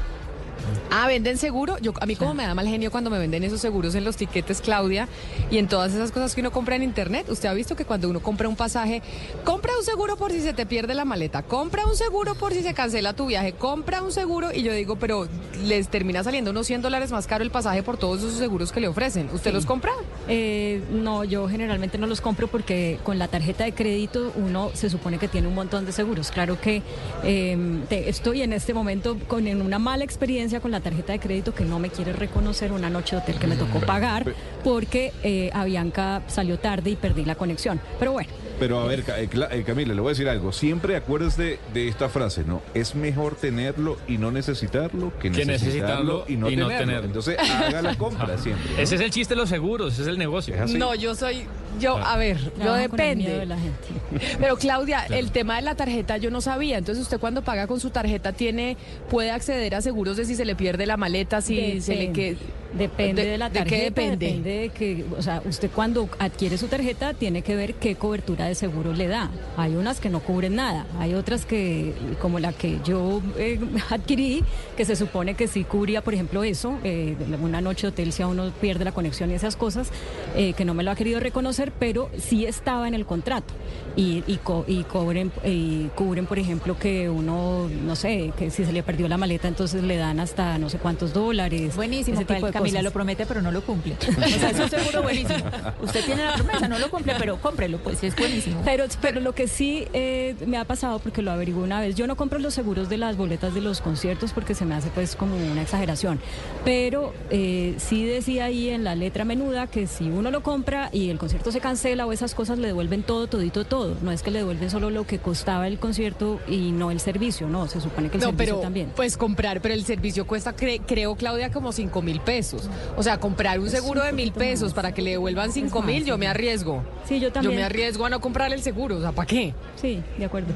Speaker 2: Ah, ¿venden seguro? Yo, a mí como me da mal genio cuando me venden esos seguros en los tiquetes, Claudia, y en todas esas cosas que uno compra en internet. Usted ha visto que cuando uno compra un pasaje, compra un seguro por si se te pierde la maleta, compra un seguro por si se cancela tu viaje, compra un seguro y yo digo, pero les termina saliendo unos 100 dólares más caro el pasaje por todos esos seguros que le ofrecen. ¿Usted los compra?
Speaker 8: Eh, no, yo generalmente no los compro porque con la tarjeta de crédito uno se supone que tiene un montón de seguros. Claro que em, estoy en este momento con una mala experiencia con la tarjeta de crédito que no me quiere reconocer una noche de hotel que me tocó pagar porque eh, Avianca salió tarde y perdí la conexión. Pero bueno.
Speaker 10: Pero a ver, eh, eh, Camila, le voy a decir algo. Siempre acuérdese de, esta frase, ¿no? Es mejor tenerlo y no necesitarlo que, necesitarlo, y no, tenerlo. Entonces, haga la compra (laughs) siempre.
Speaker 5: Ese es el chiste de los seguros, ese es el negocio.
Speaker 2: no, yo soy, yo, a ver, yo depende. De la gente. (laughs) Pero Claudia, el tema de la tarjeta yo no sabía. Entonces, usted cuando paga con su tarjeta tiene, puede acceder a seguros de si se le pierde la maleta, si se le queda
Speaker 8: Depende de, la tarjeta.
Speaker 2: ¿De qué depende?
Speaker 8: Depende de que, o sea, usted cuando adquiere su tarjeta tiene que ver qué cobertura de seguro le da. Hay unas que no cubren nada, hay otras que, como la que yo eh, (laughs) adquirí, que se supone que sí cubría, por ejemplo, eso, eh, una noche de hotel si a uno pierde la conexión y esas cosas, eh, que no me lo ha querido reconocer, pero sí estaba en el contrato. Y, y, y cobren, y cubren, por ejemplo, que uno, no sé, que si se le perdió la maleta, entonces le dan hasta no sé cuántos dólares.
Speaker 4: Buenísimo, ese tipo de Camila lo promete, pero no lo cumple. O sea, eso es seguro buenísimo. Usted tiene la promesa, no lo cumple, pero cómprelo, pues es buenísimo.
Speaker 8: Pero, pero lo que sí eh, me ha pasado, porque lo averigué una vez, yo no compro los seguros de las boletas de los conciertos porque se me hace pues como una exageración. Pero eh, sí decía ahí en la letra menuda que si uno lo compra y el concierto se cancela o esas cosas, le devuelven todo, todito, todo. No es que le devuelven solo lo que costaba el concierto y no el servicio, no, se supone que el servicio también.
Speaker 2: Pues comprar, pero el servicio cuesta, creo, Claudia, como 5 mil pesos. O sea, comprar un seguro de mil pesos para que le devuelvan cinco mil, yo me arriesgo.
Speaker 8: Sí, yo también.
Speaker 2: Yo me arriesgo a no comprar el seguro, o sea, ¿para qué?
Speaker 8: Sí, de acuerdo.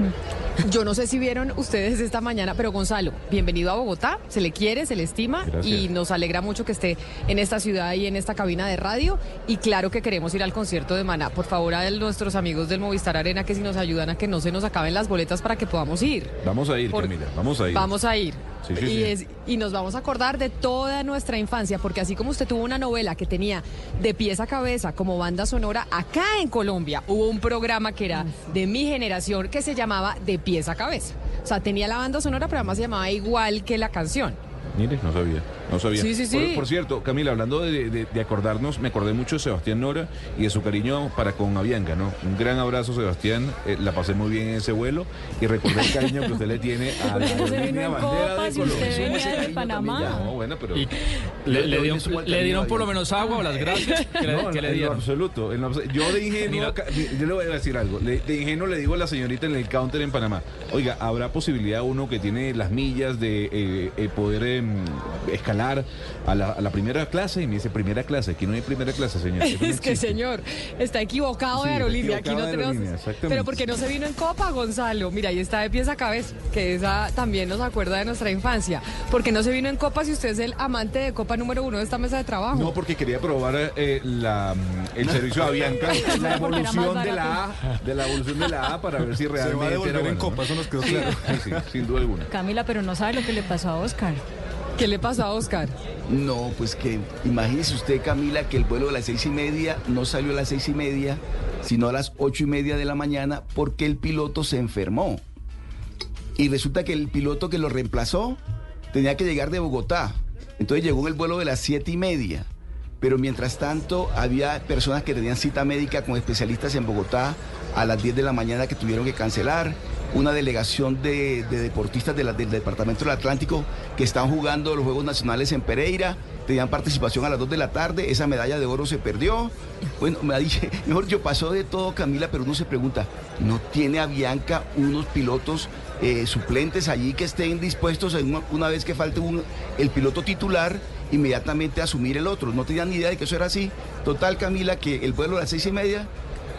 Speaker 8: (laughs)
Speaker 2: Yo no sé si vieron ustedes esta mañana, pero Gonzalo, bienvenido a Bogotá, se le quiere, se le estima y nos alegra mucho que esté en esta ciudad y en esta cabina de radio y claro que queremos ir al concierto de Maná. Por favor, a nuestros amigos del Movistar Arena que si nos ayudan a que no se nos acaben las boletas para que podamos ir.
Speaker 10: Vamos a ir, Camila, vamos a ir.
Speaker 2: Vamos a ir. Y, y nos vamos a acordar de toda nuestra infancia, porque así como usted tuvo una novela que tenía de pies a cabeza como banda sonora, acá en Colombia hubo un programa que era de mi generación que se llamaba De pies a cabeza. O sea, tenía la banda sonora, pero además se llamaba igual que la canción.
Speaker 10: Mire, no sabía. No sabía.
Speaker 2: Sí, sí, sí.
Speaker 10: Por, cierto, Camila, hablando de, acordarnos, me acordé mucho de Sebastián Nora y de su cariño para con Avianca, ¿no? Un gran abrazo, Sebastián. Eh, la pasé muy bien en ese vuelo y recordé el cariño que usted le tiene a la (laughs)
Speaker 8: línea bandera de Colombia. de Panamá.
Speaker 5: No, bueno, pero... le, dieron, por lo menos agua o las gracias (laughs) que,
Speaker 10: no, le, dieron. En absoluto, Yo de ingenuo, yo le voy a decir algo. de ingenuo le digo a la señorita en el counter en Panamá, oiga, ¿habrá posibilidad uno que tiene las millas de eh, eh, poder em, escalar a la, primera clase y me dice, primera clase, aquí no hay primera clase, señor. (laughs)
Speaker 2: es que, señor, está equivocado de aerolínea. Aquí no tenemos... Pero porque no se vino en copa, Gonzalo. Mira, ahí está de pies a cabeza, que esa también nos acuerda de nuestra infancia. Porque no se vino en copa si usted es el amante de copa número uno de esta mesa de trabajo.
Speaker 10: No, porque quería probar eh, la, el servicio de Avianca, (laughs) la evolución de la A, de la evolución de la A para ver si realmente
Speaker 11: se va a era en copa, eso nos quedó claro.
Speaker 10: Sí, sin duda alguna.
Speaker 8: Camila, pero no sabe lo que le pasó a Oscar.
Speaker 2: ¿Qué le pasó a Oscar?
Speaker 9: No, pues que imagínese usted, Camila, que el vuelo de las seis y media no salió a las seis y media, sino a las ocho y media de la mañana porque el piloto se enfermó. Y resulta que el piloto que lo reemplazó tenía que llegar de Bogotá. Entonces llegó en el vuelo de las siete y media. Pero mientras tanto había personas que tenían cita médica con especialistas en Bogotá a las 10 de la mañana que tuvieron que cancelar una delegación de, deportistas del Departamento del Atlántico que están jugando los Juegos Nacionales en Pereira, tenían participación a las 2 de la tarde, esa medalla de oro se perdió. Bueno, me dije, (laughs) mejor yo pasó de todo Camila, pero uno se pregunta, ¿no tiene a Bianca unos pilotos eh, suplentes allí que estén dispuestos una, una vez que falte un, el piloto titular? inmediatamente asumir el otro. No tenían ni idea de que eso era así. Total, Camila, que el vuelo a las seis y media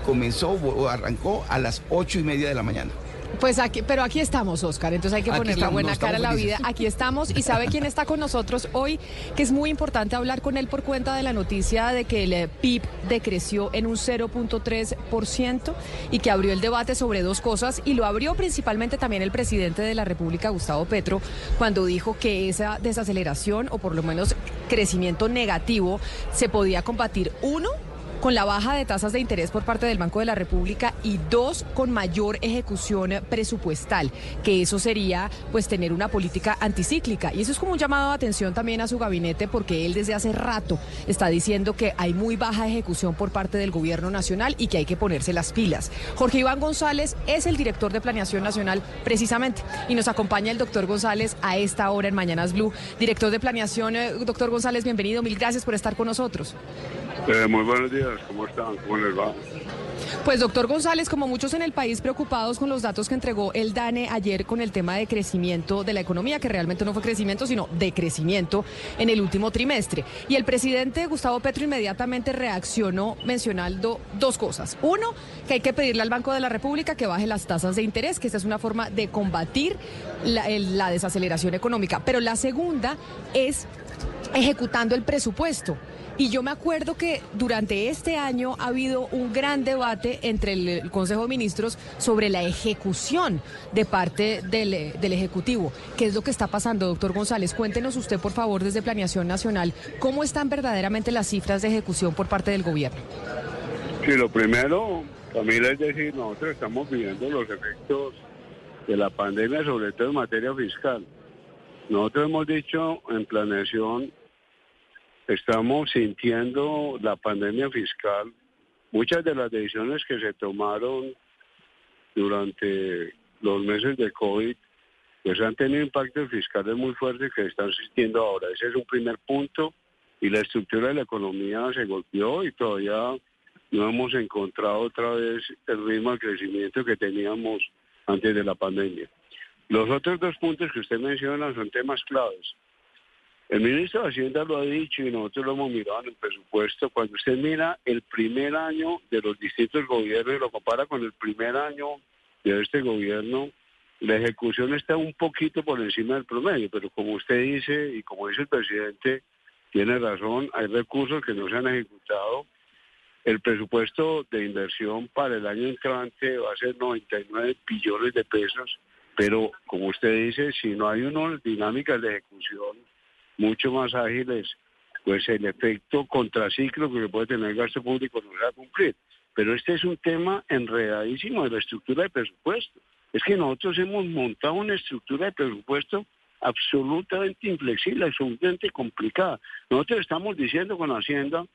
Speaker 9: comenzó o arrancó a las ocho y media de la mañana.
Speaker 2: Pues aquí, pero aquí estamos, Oscar. Entonces hay que poner la buena cara a la vida. Aquí estamos y sabe quién está con nosotros hoy, que es muy importante hablar con él por cuenta de la noticia de que el eh, PIB decreció en un 0.3% y que abrió el debate sobre dos cosas y lo abrió principalmente también el presidente de la República, Gustavo Petro, cuando dijo que esa desaceleración o por lo menos crecimiento negativo se podía combatir uno con la baja de tasas de interés por parte del Banco de la República y dos, con mayor ejecución presupuestal, que eso sería pues tener una política anticíclica. Y eso es como un llamado de atención también a su gabinete porque él desde hace rato está diciendo que hay muy baja ejecución por parte del gobierno nacional y que hay que ponerse las pilas. Jorge Iván González es el director de Planeación Nacional precisamente y nos acompaña el doctor González a esta hora en Mañanas Blue. Director de Planeación, eh, doctor González, bienvenido, mil gracias por estar con nosotros.
Speaker 12: Eh, muy buenos días, ¿cómo están? ¿Cómo les va?
Speaker 2: Pues doctor González, como muchos en el país preocupados con los datos que entregó el DANE ayer con el tema de crecimiento de la economía, que realmente no fue crecimiento, sino decrecimiento en el último trimestre. Y el presidente Gustavo Petro inmediatamente reaccionó mencionando dos cosas. Uno, que hay que pedirle al Banco de la República que baje las tasas de interés, que esta es una forma de combatir la desaceleración económica. Pero la segunda es ejecutando el presupuesto. Y yo me acuerdo que durante este año ha habido un gran debate entre el Consejo de Ministros sobre la ejecución de parte del, Ejecutivo. ¿Qué es lo que está pasando, doctor González? Cuéntenos usted, por favor, desde Planeación Nacional, ¿cómo están verdaderamente las cifras de ejecución por parte del gobierno?
Speaker 12: Sí, lo primero, Camila, es decir, nosotros estamos viviendo los efectos de la pandemia, sobre todo en materia fiscal. Nosotros hemos dicho en planeación estamos sintiendo la pandemia fiscal. Muchas de las decisiones que se tomaron durante los meses de COVID pues han tenido impactos fiscales muy fuertes que están sintiendo ahora. Ese es un primer punto y la estructura de la economía se golpeó y todavía no hemos encontrado otra vez el ritmo de crecimiento que teníamos antes de la pandemia. Los otros dos puntos que usted menciona son temas claves. El ministro de Hacienda lo ha dicho y nosotros lo hemos mirado en el presupuesto. Cuando usted mira el primer año de los distintos gobiernos y lo compara con el primer año de este gobierno, la ejecución está un poquito por encima del promedio, pero como usted dice y como dice el presidente, tiene razón, hay recursos que no se han ejecutado. El presupuesto de inversión para el año entrante va a ser 99 billones de pesos, pero como usted dice, si no hay unas dinámicas de ejecución, mucho más ágiles, pues el efecto contraciclo que puede tener el gasto público no se va a cumplir. Pero este es un tema enredadísimo de la estructura de presupuesto. Es que nosotros hemos montado una estructura de presupuesto absolutamente inflexible, absolutamente complicada. Nosotros estamos diciendo con Hacienda,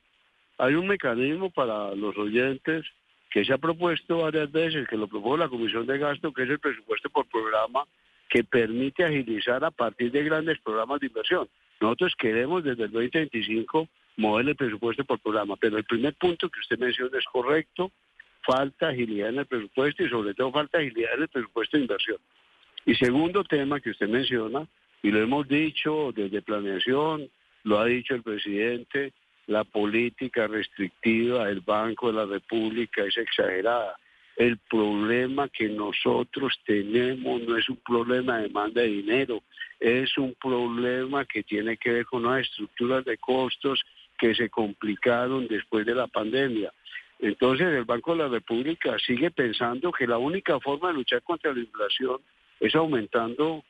Speaker 12: hay un mecanismo para los oyentes que se ha propuesto varias veces, que lo propuso la Comisión de Gasto, que es el presupuesto por programa, que permite agilizar a partir de grandes programas de inversión. Nosotros queremos desde el 2025 mover el presupuesto por programa, pero el primer punto que usted menciona es correcto, falta agilidad en el presupuesto y sobre todo falta agilidad en el presupuesto de inversión. Y segundo tema que usted menciona, y lo hemos dicho desde planeación, lo ha dicho el presidente, la política restrictiva del Banco de la República es exagerada. El problema que nosotros tenemos no es un problema de demanda de dinero, es un problema que tiene que ver con unas estructuras de costos que se complicaron después de la pandemia. Entonces el Banco de la República sigue pensando que la única forma de luchar contra la inflación es aumentando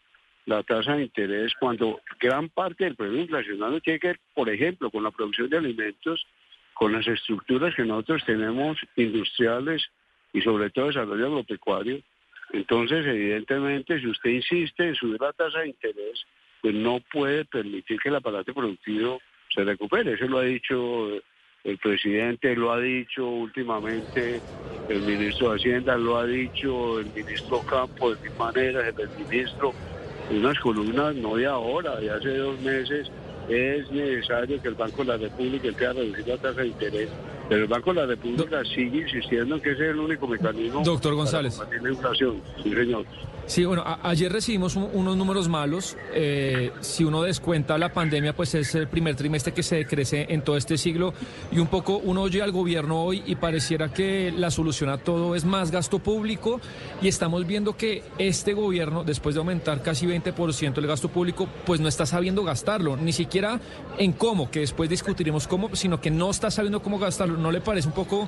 Speaker 12: la tasa de interés cuando gran parte del problema inflacionario tiene que ver, por ejemplo, con la producción de alimentos, con las estructuras que nosotros tenemos industriales y sobre todo desarrollo agropecuario. Entonces, evidentemente, si usted insiste en subir la tasa de interés, pues no puede permitir que el aparato productivo se recupere. Eso lo ha dicho el presidente, lo ha dicho últimamente el ministro de Hacienda, lo ha dicho el ministro Campo de mi manera, el ministro, unas columnas no de ahora, de hace dos meses, es necesario que el Banco de la República empiece a reducir la tasa de interés. Pero el Banco de la República sigue insistiendo en que ese es el único mecanismo
Speaker 5: Doctor González.
Speaker 12: para combatir la inflación. Sí, señor.
Speaker 5: Sí, bueno, ayer recibimos un- unos números malos. Eh, si uno descuenta la pandemia, pues es el primer trimestre que se decrece en todo este siglo. Y un poco uno oye al gobierno hoy y pareciera que la solución a todo es más gasto público. Y estamos viendo que este gobierno, después de aumentar casi 20% el gasto público, pues no está sabiendo gastarlo. Ni siquiera en cómo, que después discutiremos cómo, sino que no está sabiendo cómo gastarlo. ¿No le parece un poco,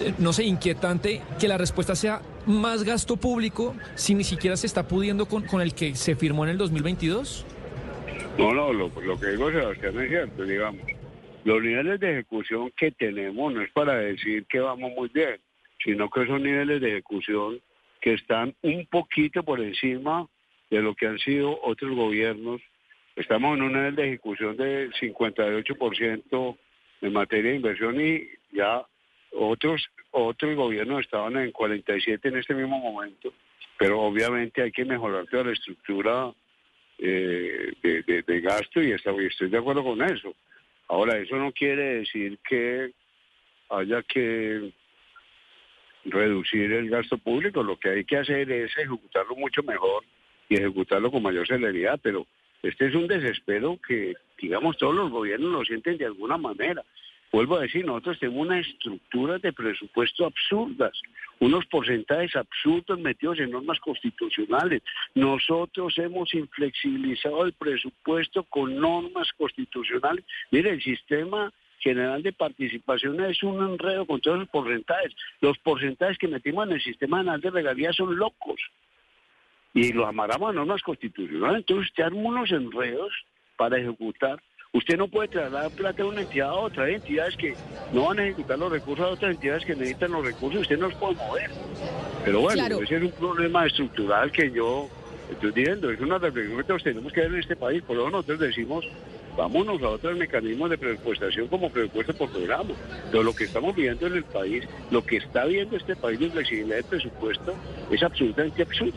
Speaker 5: eh, no sé, inquietante que la respuesta sea más gasto público si ni siquiera se está pudiendo con, con el que se firmó en el 2022?
Speaker 12: No, no, lo, lo que digo Sebastián es cierto, digamos. Los niveles de ejecución que tenemos no es para decir que vamos muy bien, sino que son niveles de ejecución que están un poquito por encima de lo que han sido otros gobiernos. Estamos en un nivel de ejecución de 58% en materia de inversión y ya otros otros gobiernos estaban en 47 en este mismo momento, pero obviamente hay que mejorar toda la estructura eh, de, de- gasto y estoy de acuerdo con eso. Ahora, eso no quiere decir que haya que reducir el gasto público, lo que hay que hacer es ejecutarlo mucho mejor y ejecutarlo con mayor celeridad, pero este es un desespero que, digamos, todos los gobiernos lo sienten de alguna manera. Vuelvo a decir, nosotros tenemos unas estructuras de presupuesto absurdas, unos porcentajes absurdos metidos en normas constitucionales. Nosotros hemos inflexibilizado el presupuesto con normas constitucionales. Mire, el sistema general de participación es un enredo con todos los porcentajes. Los porcentajes que metimos en el sistema general de regalías son locos y los amarramos a normas constitucionales. Entonces usted arma unos enredos para ejecutar. Usted no puede trasladar plata de una entidad a otra. Hay entidades que no van a ejecutar los recursos a otras entidades que necesitan los recursos. Usted no los puede mover. Pero bueno,
Speaker 2: Claro.
Speaker 12: ese es un problema estructural que yo estoy diciendo. Es una reflexión que todos tenemos que ver en este país. Por eso nosotros decimos, vámonos a otros mecanismos de presupuestación como presupuesto por programa. Pero lo que estamos viendo en el país, lo que está viendo este país de flexibilidad del presupuesto, es absolutamente absurdo.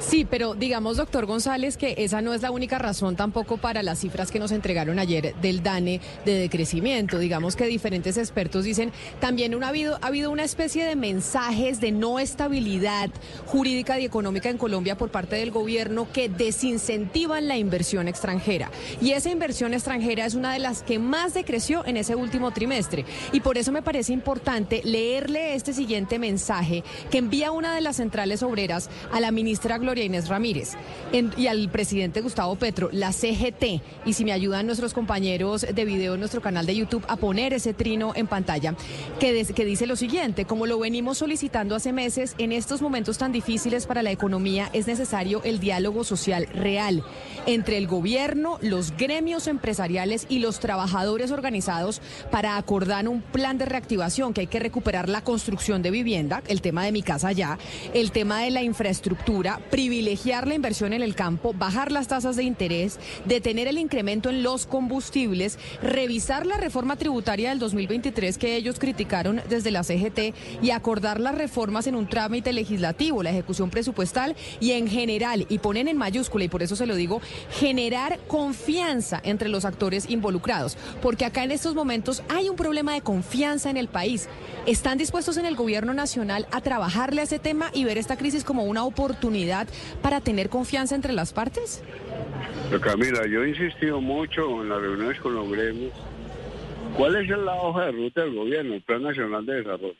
Speaker 2: Sí, pero digamos, doctor González, que esa no es la única razón tampoco para las cifras que nos entregaron ayer del DANE de decrecimiento. Digamos que diferentes expertos dicen, también ha, habido, ha habido una especie de mensajes de no estabilidad jurídica y económica en Colombia por parte del gobierno que desincentivan la inversión extranjera. Y esa inversión extranjera es una de las que más decreció en ese último trimestre. Y por eso me parece importante leerle este siguiente mensaje que envía una de las centrales obreras a la ministra Gloria Inés Ramírez y al presidente Gustavo Petro, la CGT. Y si me ayudan nuestros compañeros de video en nuestro canal de YouTube a poner ese trino en pantalla, que, que dice lo siguiente, como lo venimos solicitando hace meses, en estos momentos tan difíciles para la economía es necesario el diálogo social real entre el gobierno, los gremios empresariales y los trabajadores organizados para acordar un plan de reactivación, que hay que recuperar la construcción de vivienda, el tema de mi casa ya, el tema de la infraestructura, privilegiar la inversión en el campo, bajar las tasas de interés, detener el incremento en los combustibles, revisar la reforma tributaria del 2023 que ellos criticaron desde la CGT y acordar las reformas en un trámite legislativo, la ejecución presupuestal y en general, y ponen en mayúscula, y por eso se lo digo, generar confianza entre los actores involucrados, porque acá en estos momentos hay un problema de confianza en el país. ¿Están dispuestos en el gobierno nacional a trabajarle a ese tema y ver esta crisis como una oportunidad para tener confianza entre las partes?
Speaker 12: Camila, yo he insistido mucho en las reuniones con los gremios. ¿Cuál es la hoja de ruta del gobierno, el Plan Nacional de Desarrollo?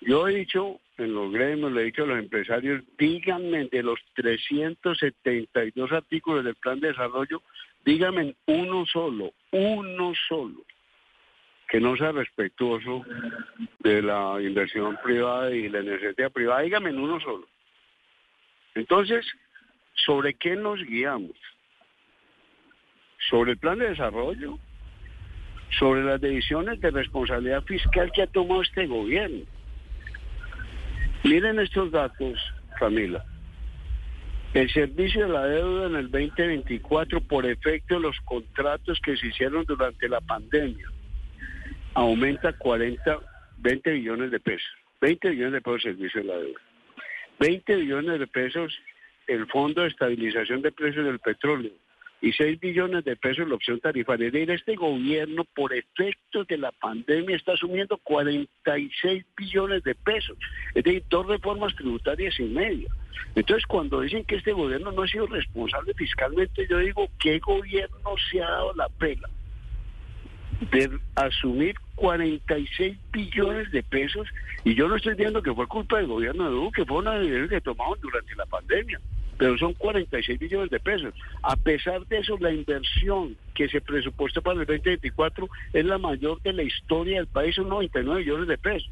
Speaker 12: Yo he dicho en los gremios, le he dicho a los empresarios, díganme de los 372 artículos del Plan de Desarrollo, díganme uno solo, uno solo, que no sea respetuoso de la inversión privada y la iniciativa privada, díganme uno solo. Entonces, ¿sobre qué nos guiamos? ¿Sobre el plan de desarrollo? ¿Sobre las decisiones de responsabilidad fiscal que ha tomado este gobierno? Miren estos datos, Camila. El servicio de la deuda en el 2024 por efecto de los contratos que se hicieron durante la pandemia aumenta 40, 20 billones de pesos. 20 billones de pesos el servicio de la deuda. 20 billones de pesos el Fondo de Estabilización de Precios del Petróleo y 6 billones de pesos la opción tarifaria. Es decir, este gobierno, por efectos de la pandemia, está asumiendo 46 billones de pesos. Es decir, dos reformas tributarias y media. Entonces, cuando dicen que este gobierno no ha sido responsable fiscalmente, yo digo, ¿qué gobierno se ha dado la pena de asumir 46 billones de pesos? Y yo no estoy diciendo que fue culpa del gobierno de Duque, fue una decisión que tomaron durante la pandemia pero son 46 billones de pesos. A pesar de eso, la inversión que se presupuesta para el 2024 es la mayor de la historia del país, son 99 billones de pesos.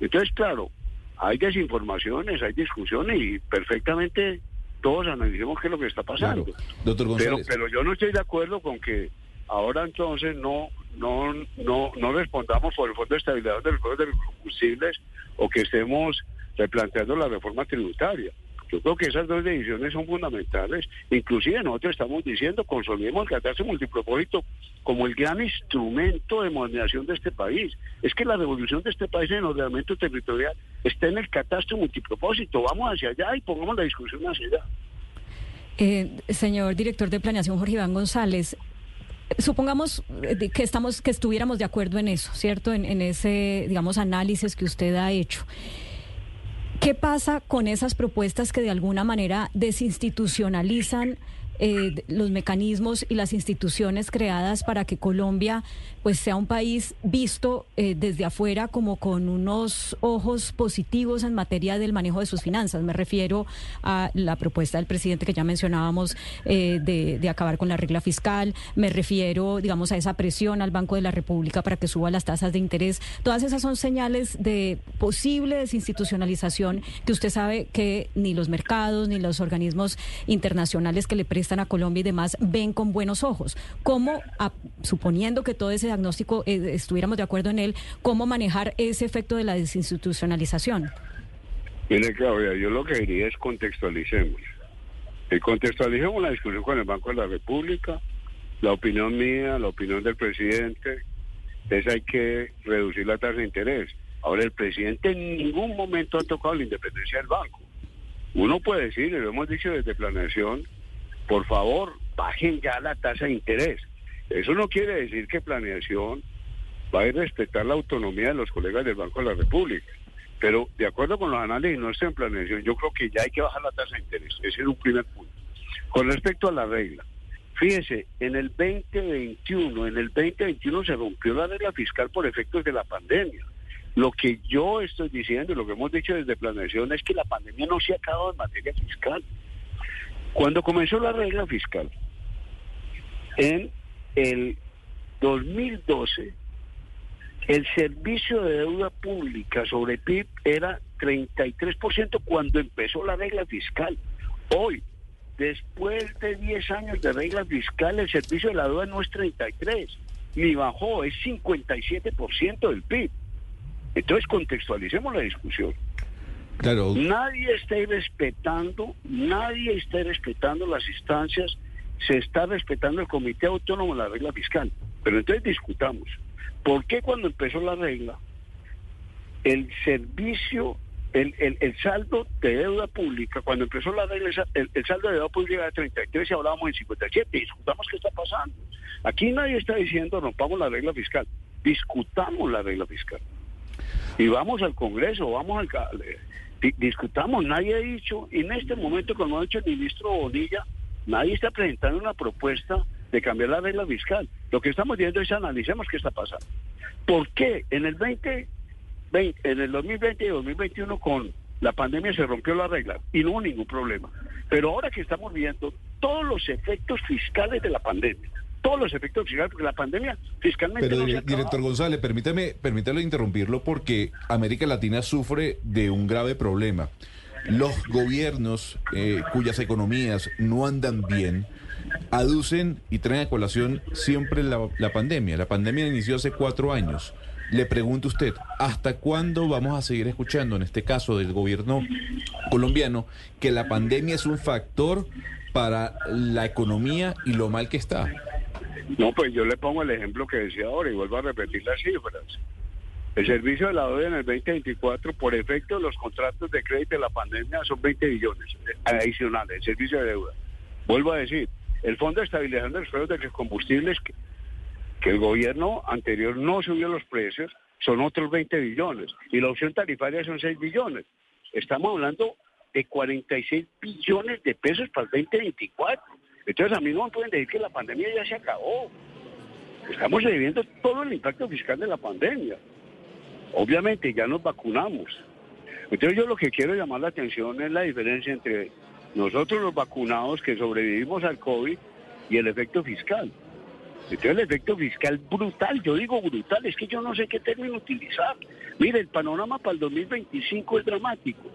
Speaker 12: Entonces, claro, hay desinformaciones, hay discusiones y perfectamente todos analicemos qué es lo que está pasando.
Speaker 10: Doctor
Speaker 12: Pero, pero yo no estoy de acuerdo con que ahora entonces no no no no respondamos por el Fondo de Estabilidad de los de los Combustibles o que estemos replanteando la reforma tributaria. Yo creo que esas dos decisiones son fundamentales. Inclusive nosotros estamos diciendo, consolidemos el catástrofe multipropósito como el gran instrumento de modernización de este país. Es que la revolución de este país en ordenamiento territorial está en el catástrofe multipropósito. Vamos hacia allá y pongamos la discusión hacia allá.
Speaker 8: Eh, señor director de planeación Jorge Iván González, supongamos eh, que estamos que estuviéramos de acuerdo en eso, ¿cierto? En, en ese, digamos, análisis que usted ha hecho. ¿Qué pasa con esas propuestas que de alguna manera desinstitucionalizan eh, los mecanismos y las instituciones creadas para que Colombia pues sea un país visto eh, desde afuera como con unos ojos positivos en materia del manejo de sus finanzas. Me refiero a la propuesta del presidente que ya mencionábamos eh, de, de, acabar con la regla fiscal, me refiero, digamos, a esa presión al Banco de la República para que suba las tasas de interés. Todas esas son señales de posible desinstitucionalización que usted sabe que ni los mercados ni los organismos internacionales que le prestan a Colombia y demás ven con buenos ojos. ¿Cómo, a, suponiendo que todo ese diagnóstico eh, estuviéramos de acuerdo en él, cómo manejar ese efecto de la desinstitucionalización?
Speaker 12: Mire, Claudia, yo lo que diría es contextualicemos. Y contextualicemos la discusión con el Banco de la República, la opinión mía, la opinión del presidente, es hay que reducir la tasa de interés. Ahora, el presidente en ningún momento ha tocado la independencia del banco. Uno puede decir, y lo hemos dicho desde planeación, por favor, bajen ya la tasa de interés. Eso no quiere decir que planeación va a respetar la autonomía de los colegas del Banco de la República. Pero de acuerdo con los análisis nuestros en planeación, yo creo que ya hay que bajar la tasa de interés. Ese es un primer punto. Con respecto a la regla, fíjese, en el 2021, en el 2021 se rompió la regla fiscal por efectos de la pandemia. Lo que yo estoy diciendo, lo que hemos dicho desde planeación, es que la pandemia no se ha acabado en materia fiscal. Cuando comenzó la regla fiscal, en el 2012, el servicio de deuda pública sobre PIB era 33% cuando empezó la regla fiscal. Hoy, después de 10 años de regla fiscal, el servicio de la deuda no es 33, ni bajó, es 57% del PIB. Entonces contextualicemos la discusión.
Speaker 10: Claro.
Speaker 12: Nadie está respetando, nadie está respetando las instancias, se está respetando el Comité Autónomo de la regla fiscal. Pero entonces discutamos. ¿Por qué cuando empezó la regla, el servicio, el, el, el saldo de deuda pública, cuando empezó la regla, el, saldo de deuda pública era 33 y hablábamos en 57? Discutamos qué está pasando. Aquí nadie está diciendo rompamos la regla fiscal, discutamos la regla fiscal. Y vamos al Congreso, vamos al discutamos, nadie ha dicho, en este momento, como ha dicho el ministro Bonilla, nadie está presentando una propuesta de cambiar la regla fiscal. Lo que estamos viendo es analicemos qué está pasando. ¿Por qué en el 20, 20, en el 2020 y 2021 con la pandemia se rompió la regla y no hubo ningún problema? Pero ahora que estamos viendo todos los efectos fiscales de la pandemia, todos los efectos fiscales, porque la pandemia fiscalmente.
Speaker 10: Pero,
Speaker 12: no se
Speaker 10: director. González, permítame, permítame interrumpirlo porque América Latina sufre de un grave problema. los gobiernos eh, cuyas economías no andan bien aducen y traen a colación siempre la, la pandemia. La pandemia inició hace cuatro años. Le pregunto a usted, ¿hasta cuándo vamos a seguir escuchando, en este caso del gobierno colombiano, que la pandemia es un factor para la economía y lo mal que está?
Speaker 12: No, pues yo le pongo el ejemplo que decía ahora y vuelvo a repetir las cifras. El servicio de la deuda en el 2024, por efecto de los contratos de crédito de la pandemia, son 20 billones adicionales, el servicio de deuda. Vuelvo a decir, el Fondo de Estabilización de los Precios de los Combustibles, que, que el gobierno anterior no subió los precios, son otros 20 billones. Y la opción tarifaria son 6 billones. Estamos hablando de 46 billones de pesos para el 2024. Entonces a mí no me pueden decir que la pandemia ya se acabó. Estamos viviendo todo el impacto fiscal de la pandemia. Obviamente ya nos vacunamos. Entonces yo lo que quiero llamar la atención es la diferencia entre nosotros los vacunados que sobrevivimos al COVID y el efecto fiscal. Entonces el efecto fiscal brutal, yo digo brutal, es que yo no sé qué término utilizar. Mire, el panorama para el 2025 es dramático.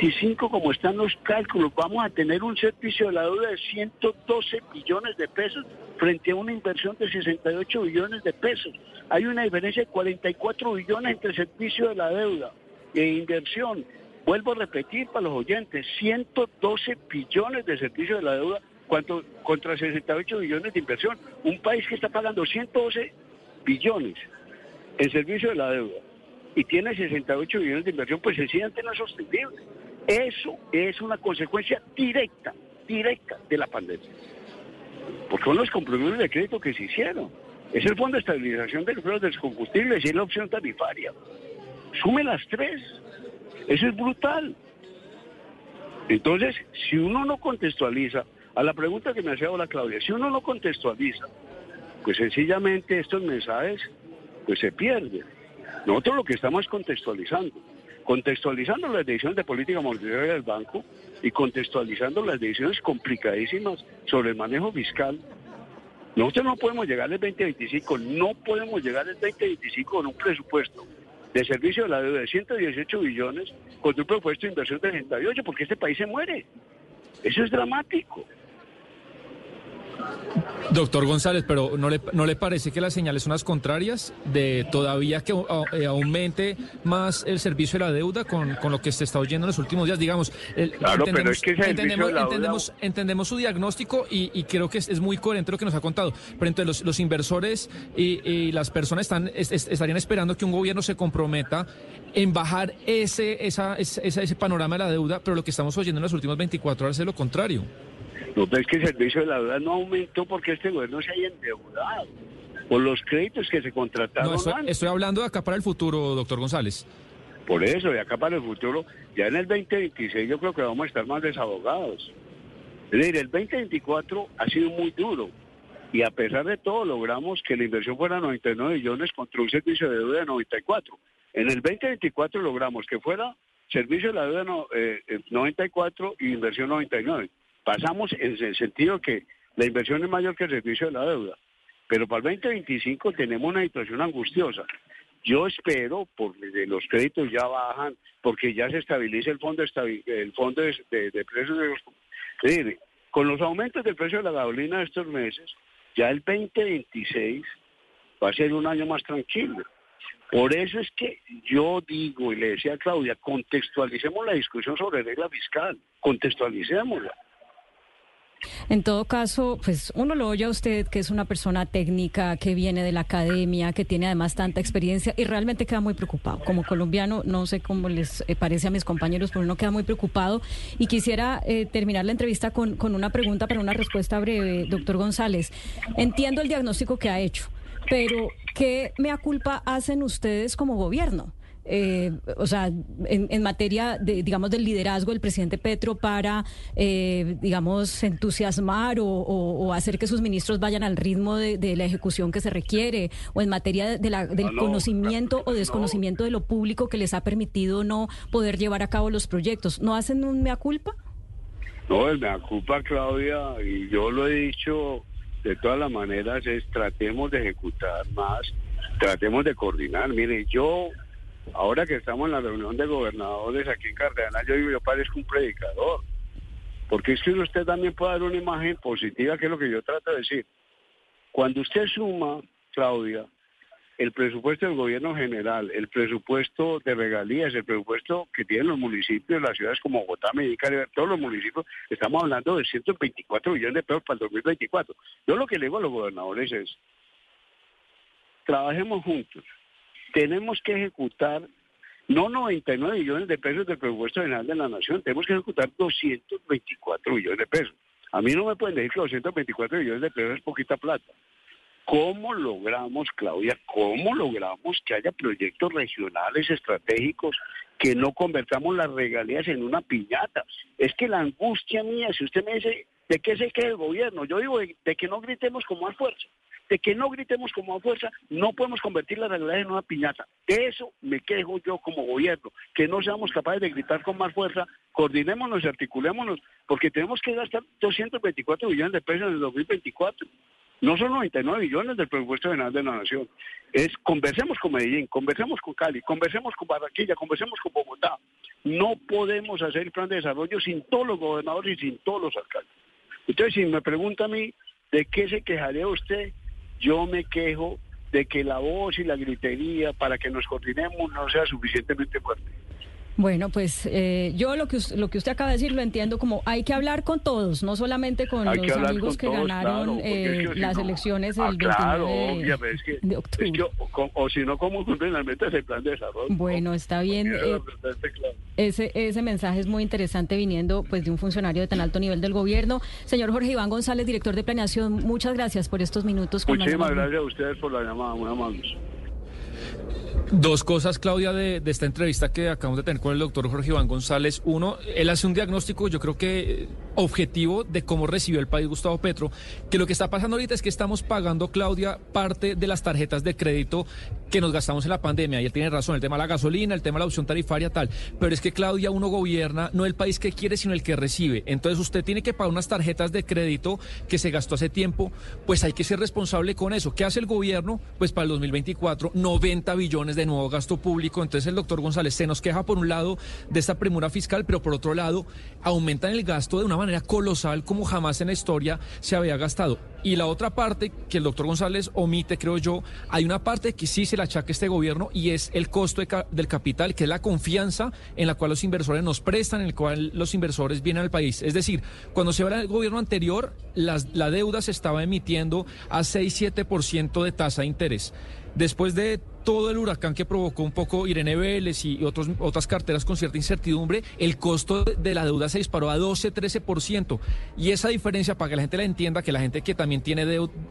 Speaker 12: 25, como están los cálculos, vamos a tener un servicio de la deuda de 112 billones de pesos frente a una inversión de 68 billones de pesos. Hay una diferencia de 44 billones entre servicio de la deuda e inversión. Vuelvo a repetir para los oyentes, 112 billones de servicio de la deuda cuanto, contra 68 billones de inversión. Un país que está pagando 112 billones en servicio de la deuda y tiene 68 billones de inversión, pues sencillamente no es sostenible. Eso es una consecuencia directa, directa de la pandemia. Porque son los compromisos de crédito que se hicieron. Es el Fondo de Estabilización de los de Combustibles y es la opción tarifaria. Sume las tres. Eso es brutal. Entonces, si uno no contextualiza, a la pregunta que me hacía ahora Claudia, si uno no contextualiza, pues sencillamente estos mensajes pues se pierden. Nosotros lo que estamos es contextualizando contextualizando las decisiones de política monetaria del banco y contextualizando las decisiones complicadísimas sobre el manejo fiscal. Nosotros no podemos llegar al 2025, no podemos llegar al 2025 con un presupuesto de servicio de la deuda de 118 billones con un presupuesto de inversión de 68, porque este país se muere. Eso es dramático.
Speaker 5: Doctor González, pero ¿no le, ¿no le parece que las señales son las contrarias de todavía que eh, aumente más el servicio de la deuda con, con, lo que se está oyendo en los últimos días? Digamos,
Speaker 12: claro, entendemos, pero es que
Speaker 5: entendemos, entendemos, entendemos, su diagnóstico y, y creo que es, es, muy coherente lo que nos ha contado. Pero entonces los, los inversores y, y, las personas están, estarían esperando que un gobierno se comprometa en bajar ese, esa, ese, ese panorama de la deuda, pero lo que estamos oyendo en las últimas 24 horas es lo contrario.
Speaker 12: No, es que el servicio de la deuda no aumentó porque este gobierno se haya endeudado por los créditos que se contrataron.
Speaker 5: No, estoy, hablando de acá para el futuro, doctor González.
Speaker 12: Por eso, de acá para el futuro, ya en el 2026 yo creo que vamos a estar más desahogados. Es decir, el 2024 ha sido muy duro y a pesar de todo logramos que la inversión fuera 99 millones contra un servicio de deuda de 94. En el 2024 logramos que fuera servicio de la deuda 94 y inversión 99 pasamos en el sentido que la inversión es mayor que el servicio de la deuda. Pero para el 2025 tenemos una situación angustiosa. Yo espero, porque los créditos ya bajan, porque ya se estabiliza el fondo, el fondo de, precios de los... Con los aumentos del precio de la gasolina de estos meses, ya el 2026 va a ser un año más tranquilo. Por eso es que yo digo, y le decía a Claudia, contextualicemos la discusión sobre regla fiscal, contextualicémosla.
Speaker 8: En todo caso, pues uno lo oye a usted, que es una persona técnica, que viene de la academia, que tiene además tanta experiencia y realmente queda muy preocupado. Como colombiano, no sé cómo les eh, parece a mis compañeros, pero uno queda muy preocupado. Y quisiera eh, terminar la entrevista con, con una pregunta para una respuesta breve, doctor González. Entiendo el diagnóstico que ha hecho, pero ¿qué mea culpa hacen ustedes como gobierno? Eh, o sea, en, materia, de, digamos, del liderazgo del presidente Petro para, eh, digamos, entusiasmar o, hacer que sus ministros vayan al ritmo de, la ejecución que se requiere, o en materia de la, del conocimiento o desconocimiento de lo público que les ha permitido no poder llevar a cabo los proyectos. ¿No hacen un mea culpa?
Speaker 12: No, el mea culpa, Claudia, y yo lo he dicho de todas las maneras, es tratemos de ejecutar más, tratemos de coordinar. Mire, yo ahora que estamos en la reunión de gobernadores aquí en Cartagena, yo digo, yo parezco un predicador. Porque es que usted también puede dar una imagen positiva, que es lo que yo trato de decir. Cuando usted suma, Claudia, el presupuesto del gobierno general, el presupuesto de regalías, el presupuesto que tienen los municipios, las ciudades como Bogotá, Medellín, todos los municipios, estamos hablando de 124 millones de pesos para el 2024. Yo lo que le digo a los gobernadores es, trabajemos juntos, tenemos que ejecutar no 99 millones de pesos del presupuesto general de la nación, tenemos que ejecutar 224 millones de pesos. A mí no me pueden decir que 224 millones de pesos es poquita plata. ¿Cómo logramos, Claudia, cómo logramos que haya proyectos regionales estratégicos que no convertamos las regalías en una piñata? Es que la angustia mía, si usted me dice, ¿de qué se queda el gobierno? Yo digo de, que no gritemos como a fuerza. De que no gritemos como a fuerza, no podemos convertir las regalías en una piñata. De eso me quejo yo como gobierno, que no seamos capaces de gritar con más fuerza, coordinémonos y articulémonos, porque tenemos que gastar 224 millones de pesos en el 2024. No son 99 millones del presupuesto general de la nación. Es conversemos con Medellín, conversemos con Cali, conversemos con Barranquilla, conversemos con Bogotá. No podemos hacer el plan de desarrollo sin todos los gobernadores y sin todos los alcaldes. Entonces, si me pregunta a mí de qué se quejaría usted, yo me quejo de que la voz y la gritería para que nos coordinemos no sea suficientemente fuerte.
Speaker 8: Bueno, pues eh, yo lo que, lo que usted acaba de decir lo entiendo como hay que hablar con todos, no solamente con los amigos que ganaron eh, las elecciones el 29
Speaker 12: ah, de, octubre. o, si no, ¿cómo cumplen las metas del plan de desarrollo?
Speaker 8: Bueno, está bien. Eh, ese, ese mensaje es muy interesante viniendo pues de un funcionario de tan alto nivel del gobierno. Señor Jorge Iván González, director de planeación, muchas gracias por estos minutos.
Speaker 12: Muchísimas gracias a ustedes por la llamada, muy amables.
Speaker 5: Dos cosas, Claudia, de, esta entrevista que acabamos de tener con el doctor Jorge Iván González. Uno, él hace un diagnóstico, yo creo que objetivo de cómo recibió el país Gustavo Petro, que lo que está pasando ahorita es que estamos pagando, Claudia, parte de las tarjetas de crédito que nos gastamos en la pandemia. Y él tiene razón, el tema de la gasolina, el tema de la opción tarifaria, tal. Pero es que, Claudia, uno gobierna no el país que quiere, sino el que recibe. Entonces usted tiene que pagar unas tarjetas de crédito que se gastó hace tiempo, pues hay que ser responsable con eso. ¿Qué hace el gobierno? Pues para el 2024, 90 billones de nuevo gasto público. Entonces el doctor González se nos queja por un lado de esta premura fiscal, pero por otro lado aumentan el gasto de una manera colosal como jamás en la historia se había gastado. Y la otra parte que el doctor González omite, creo yo, hay una parte que sí se le achaca a este gobierno y es el costo del capital, que es la confianza en la cual los inversores nos prestan, en la cual los inversores vienen al país. Es decir, cuando se habla del gobierno anterior, la deuda se estaba emitiendo a 6-7% de tasa de interés. Después de todo el huracán que provocó un poco Irene Vélez y otros, otras carteras con cierta incertidumbre, el costo de la deuda se disparó a 12-13%. Y esa diferencia, para que la gente la entienda, que la gente que también tiene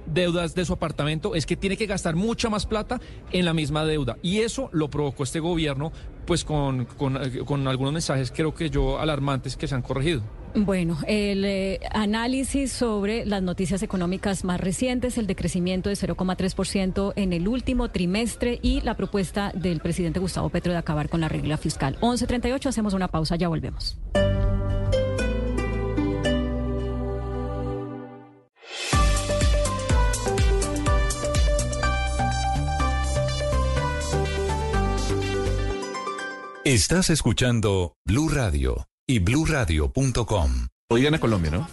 Speaker 5: deudas de su apartamento, es que tiene que gastar mucha más plata en la misma deuda. Y eso lo provocó este gobierno, pues con, con, algunos mensajes creo que yo alarmantes que se han corregido.
Speaker 8: Bueno, el eh, análisis sobre las noticias económicas más recientes, el decrecimiento de 0,3% en el último trimestre y la propuesta del presidente Gustavo Petro de acabar con la regla fiscal. 11.38, hacemos una pausa, ya volvemos.
Speaker 1: Estás escuchando Blue Radio y bluradio.com.
Speaker 10: Hoy gana Colombia, ¿no?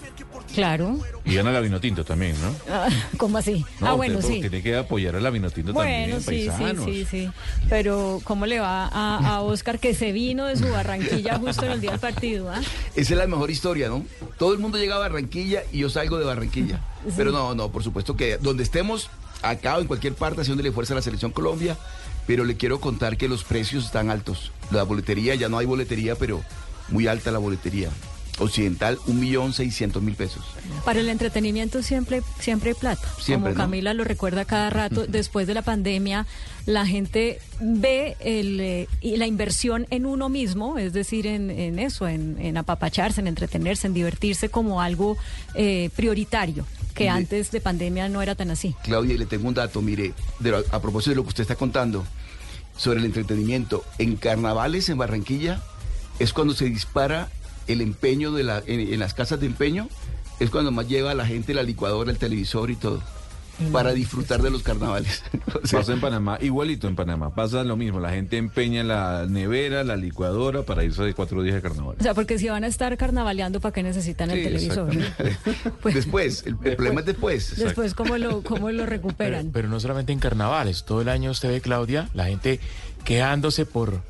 Speaker 8: Claro.
Speaker 10: Y gana la Vinotinto también, ¿no?
Speaker 8: Ah, (laughs) ¿Cómo así? ah, bueno, sí.
Speaker 10: Tiene que apoyar a la Vinotinto
Speaker 8: bueno,
Speaker 10: también,
Speaker 8: sí, sí, sí, sí. Pero, ¿cómo le va a, Oscar que se vino de su Barranquilla justo en el día del partido? ¿ah?
Speaker 9: Esa es la mejor historia, ¿no? Todo el mundo llega a Barranquilla y yo salgo de Barranquilla. Pero no, no, por supuesto que donde estemos, acá o en cualquier parte, haciéndole fuerza a la Selección Colombia, pero le quiero contar que los precios están altos. La boletería, ya no hay boletería, pero muy alta la boletería. Occidental, un millón seiscientos mil pesos.
Speaker 8: Para el entretenimiento siempre, siempre hay plata. Siempre, Como Camila lo recuerda cada rato, después de la pandemia, la gente ve el, eh, la inversión en uno mismo, es decir, en, eso, en, apapacharse, en entretenerse, en divertirse como algo eh, prioritario que antes de pandemia no era tan así.
Speaker 9: Claudia, le tengo un dato, mire, a propósito de lo que usted está contando sobre el entretenimiento, en carnavales en Barranquilla es cuando se dispara el empeño de la, en, las casas de empeño, es cuando más lleva a la gente la licuadora, el televisor y todo. para disfrutar de los carnavales. (laughs) O sea,
Speaker 10: Pasa en Panamá, igualito en Panamá. Pasa lo mismo. La gente empeña la nevera, la licuadora para irse de cuatro días de carnaval.
Speaker 8: O sea, porque si van a estar carnavaleando, ¿para qué necesitan el
Speaker 10: Sí,
Speaker 8: televisor?
Speaker 10: exactamente. (laughs)
Speaker 9: después, el, el problema es después.
Speaker 8: Después, ¿cómo lo, cómo lo (laughs)
Speaker 6: Pero,
Speaker 8: recuperan?
Speaker 6: pero no solamente en carnavales, todo el año usted ve, Claudia, la gente quejándose por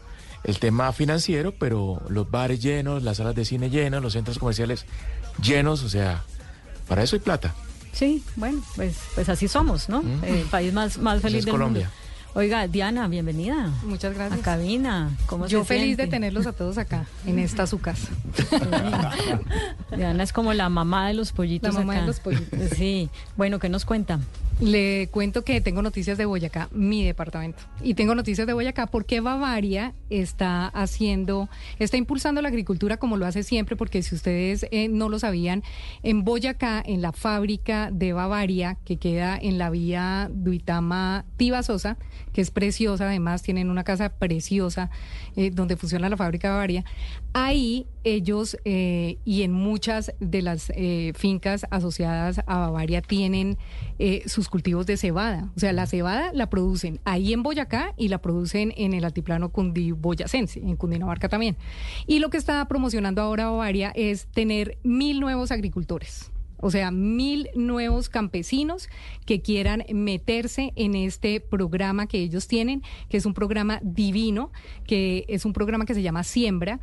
Speaker 6: el tema financiero, pero los bares llenos, las salas de cine llenas, los centros comerciales llenos, o sea, para eso hay plata.
Speaker 8: Sí, bueno, pues, pues así somos, ¿no?
Speaker 6: Mm.
Speaker 8: El país más, más feliz
Speaker 6: es
Speaker 8: del
Speaker 6: Colombia.
Speaker 8: mundo. Oiga, Diana, bienvenida.
Speaker 13: Muchas gracias.
Speaker 8: A cabina. ¿Cómo
Speaker 13: Yo
Speaker 8: se
Speaker 13: feliz de tenerlos a todos acá, en esta su casa.
Speaker 8: Diana es como la mamá de los pollitos.
Speaker 13: La mamá de los pollitos.
Speaker 8: Sí. Bueno, ¿qué nos cuenta?
Speaker 13: Le cuento que tengo noticias de Boyacá, mi departamento. Y tengo noticias de Boyacá porque Bavaria está haciendo, está impulsando la agricultura como lo hace siempre, porque si ustedes eh, no lo sabían, en Boyacá, en la fábrica de Bavaria, que queda en la vía Duitama Tibasosa, que es preciosa, además tienen una casa preciosa eh, donde funciona la fábrica de Bavaria, ahí ellos eh, y en muchas de las eh, fincas asociadas a Bavaria tienen eh, sus cultivos de cebada. O sea, la cebada la producen ahí en Boyacá y la producen en el altiplano cundiboyacense, en Cundinamarca también. Y lo que está promocionando ahora Bavaria es tener mil nuevos agricultores. O sea, mil nuevos campesinos que quieran meterse en este programa que ellos tienen, que es un programa divino, que es un programa que se llama Siembra.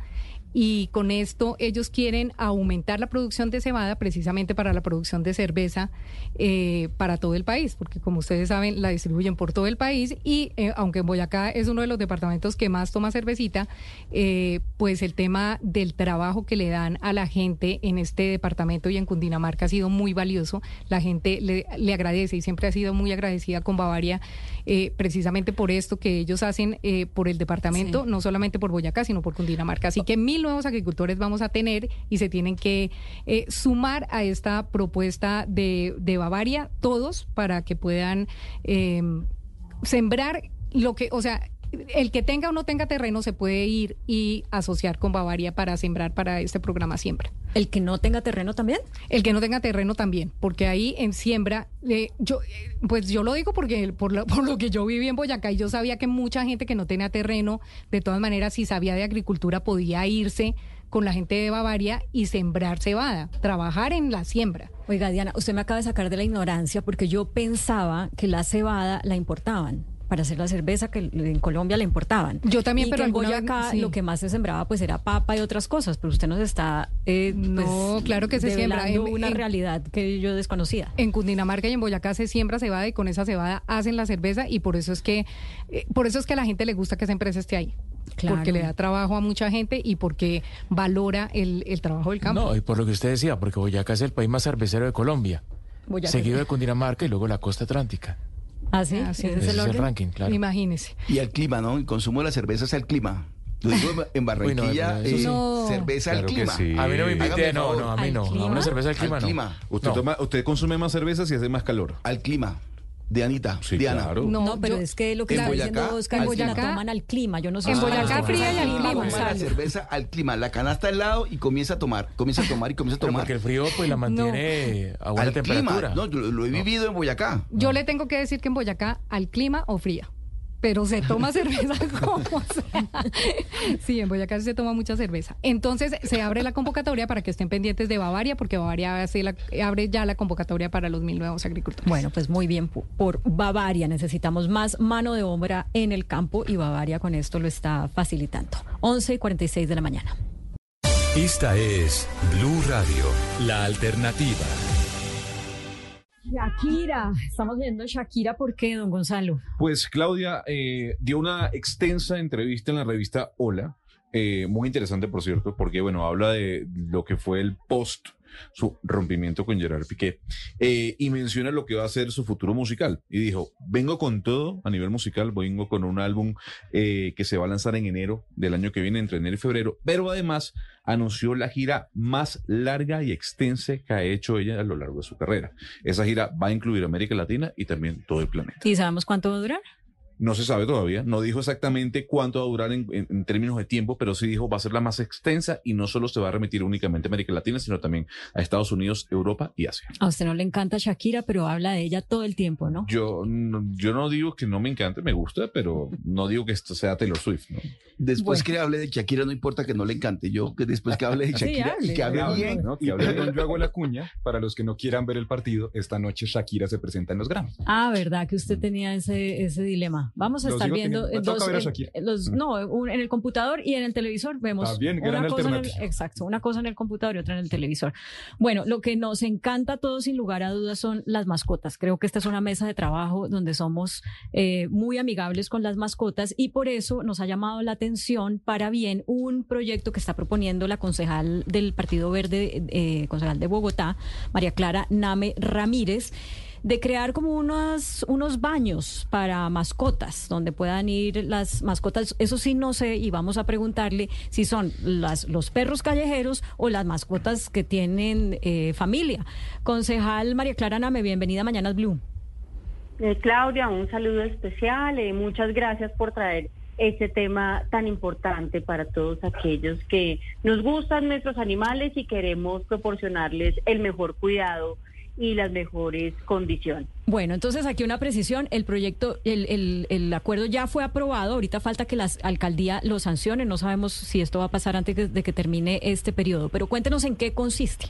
Speaker 13: Y con esto ellos quieren aumentar la producción de cebada precisamente para la producción de cerveza eh, para todo el país, porque como ustedes saben, la distribuyen por todo el país y eh, aunque Boyacá es uno de los departamentos que más toma cervecita, eh, pues el tema del trabajo que le dan a la gente en este departamento y en Cundinamarca ha sido muy valioso. La gente le, le agradece y siempre ha sido muy agradecida con Bavaria, eh, precisamente por esto que ellos hacen eh, por el departamento,
Speaker 8: Sí.
Speaker 13: no solamente por Boyacá, sino por Cundinamarca. Así que mil nuevos agricultores vamos a tener y se tienen que eh, sumar a esta propuesta de, de Bavaria, todos, para que puedan eh, sembrar lo que, o sea, el que tenga o no tenga terreno se puede ir y asociar con Bavaria para sembrar para este programa Siembra.
Speaker 8: ¿El que no tenga terreno también?
Speaker 13: El que no tenga terreno también, porque ahí en siembra, eh, yo, eh, pues yo lo digo porque por lo, (laughs) por lo que yo viví en Boyacá y yo sabía que mucha gente que no tenía terreno, de todas maneras, si sabía de agricultura, podía irse con la gente de Bavaria y sembrar cebada, trabajar en la siembra.
Speaker 8: Oiga, Diana, usted me acaba de sacar de la ignorancia porque yo pensaba que la cebada la importaban para hacer la cerveza que en Colombia la importaban.
Speaker 13: Yo también,
Speaker 8: Y
Speaker 13: pero
Speaker 8: en Boyacá
Speaker 13: sí.
Speaker 8: lo que más se sembraba pues era papa y otras cosas, pero usted nos está eh,
Speaker 13: No,
Speaker 8: pues,
Speaker 13: claro que se siembra. En-
Speaker 8: una
Speaker 13: en-
Speaker 8: realidad que yo desconocía.
Speaker 13: En Cundinamarca y en Boyacá se siembra cebada y con esa cebada hacen la cerveza y por eso es que eh, por eso es que a la gente le gusta que esa empresa esté ahí.
Speaker 8: Claro.
Speaker 13: Porque le da trabajo a mucha gente y porque valora el, el trabajo del campo.
Speaker 6: No, y por lo que usted decía, porque Boyacá es el país más cervecero de Colombia,
Speaker 8: Boyacá.
Speaker 6: seguido de Cundinamarca y luego la costa atlántica.
Speaker 8: Ah, sí,
Speaker 13: Ah, sí.
Speaker 8: ese es
Speaker 6: Ese
Speaker 8: el
Speaker 6: es el
Speaker 8: orden.
Speaker 6: ranking, claro.
Speaker 13: Imagínese.
Speaker 9: Y al clima, ¿no? El consumo de la cerveza es al clima. Lo digo en Barranquilla,
Speaker 6: Uy, no,
Speaker 9: eh.
Speaker 13: No.
Speaker 9: cerveza
Speaker 10: Claro
Speaker 9: al clima.
Speaker 10: sí.
Speaker 6: A mí no me
Speaker 9: el
Speaker 6: no, no, a mí
Speaker 8: ¿Al
Speaker 6: no. A
Speaker 8: clima?
Speaker 6: una cerveza al clima
Speaker 9: Al
Speaker 6: no.
Speaker 9: clima.
Speaker 10: Usted,
Speaker 6: No.
Speaker 10: toma, usted consume más cerveza si hace más calor.
Speaker 9: Al clima. Dianita,
Speaker 10: Sí,
Speaker 9: Diana.
Speaker 10: claro.
Speaker 13: No,
Speaker 8: No, pero
Speaker 13: yo-
Speaker 8: es que lo que está
Speaker 9: Boyacá,
Speaker 8: diciendo Oscar
Speaker 9: en
Speaker 8: es que la
Speaker 13: Boyacá-
Speaker 8: toman al clima. Yo no sé
Speaker 13: En Boyacá fría y al
Speaker 8: toman
Speaker 13: clima.
Speaker 9: Toma la cerveza al clima, la canasta al lado y comienza a tomar, comienza a tomar y comienza a
Speaker 6: Pero
Speaker 9: tomar.
Speaker 6: porque el frío pues la mantiene a buena
Speaker 9: al
Speaker 6: temperatura.
Speaker 9: clima. No, yo lo he vivido en Boyacá.
Speaker 13: Yo le tengo que decir que en Boyacá al clima o fría. Pero se toma cerveza (laughs) como sea. Sí, en Boyacá se toma mucha cerveza. Entonces se abre la convocatoria para que estén pendientes de Bavaria, porque Bavaria la- abre ya la convocatoria para los mil nuevos agricultores.
Speaker 8: Bueno, pues muy bien por Bavaria. Necesitamos más mano de obra en el campo y Bavaria con esto lo está facilitando. 11 y 46 de la mañana.
Speaker 1: Esta es Blue Radio, la alternativa.
Speaker 8: Shakira, estamos viendo Shakira, ¿por qué, don Gonzalo?
Speaker 10: Pues Claudia eh, dio una extensa entrevista en la revista Hola, eh, muy interesante por cierto, porque bueno, habla de lo que fue el post su rompimiento con Gerard Piqué eh, y menciona lo que va a ser su futuro musical. Y dijo vengo con todo a nivel musical vengo con un álbum eh, que se va a lanzar en enero del año que viene entre enero y febrero pero además anunció la gira más larga y extensa que ha hecho ella a lo largo de su carrera. Esa gira va a incluir América Latina y también todo el planeta
Speaker 8: ¿Y sabemos cuánto va a durar?
Speaker 10: No se sabe todavía. No dijo exactamente cuánto va a durar en, en- en términos de tiempo, pero sí dijo va a ser la más extensa y no solo se va a remitir únicamente a América Latina, sino también a Estados Unidos, Europa y Asia.
Speaker 8: A usted no le encanta Shakira, pero habla de ella todo el tiempo, ¿no?
Speaker 10: Yo no, yo no digo que no me encante, me gusta, pero no digo que esto sea Taylor Swift. ¿no?
Speaker 9: Después que hable de Shakira, no importa que no le encante. Yo que después que hable de (laughs)
Speaker 11: Sí,
Speaker 9: Shakira y que hable
Speaker 11: hable,
Speaker 9: bien.
Speaker 11: ¿no? Y perdón, yo hago la (laughs) cuña. Para los que no quieran ver el partido, esta noche Shakira se presenta en los Grammys.
Speaker 8: Ah, verdad que usted tenía ese, ese dilema. Vamos a estar viendo
Speaker 11: teniendo. Toca ver
Speaker 8: eh, los, no, un- en el computador y en el televisor vemos
Speaker 11: También, gran
Speaker 8: una cosa en el,
Speaker 11: alternativa.
Speaker 8: exacto, una cosa en el computador y otra en el televisor. Bueno, lo que nos encanta a todos sin lugar a dudas son las mascotas. Creo que esta es una mesa de trabajo donde somos eh, muy amigables con las mascotas y por eso nos ha llamado la atención para bien un proyecto que está proponiendo la concejal del Partido Verde, eh, concejal de Bogotá, María Clara Name Ramírez de crear como unos, unos baños para mascotas, donde puedan ir las mascotas. Eso sí no sé, y vamos a preguntarle si son las, los perros callejeros o las mascotas que tienen eh, familia. Concejal María Clara Name, bienvenida a Blue.
Speaker 14: Eh, Claudia, un saludo especial. eh, muchas gracias por traer este tema tan importante para todos aquellos que nos gustan nuestros animales y queremos proporcionarles el mejor cuidado y las mejores condiciones.
Speaker 8: Bueno, entonces aquí una precisión, el proyecto, el, el, el acuerdo ya fue aprobado, ahorita falta que la alcaldía lo sancione, no sabemos si esto va a pasar antes de- de que termine este periodo, pero cuéntenos en qué consiste.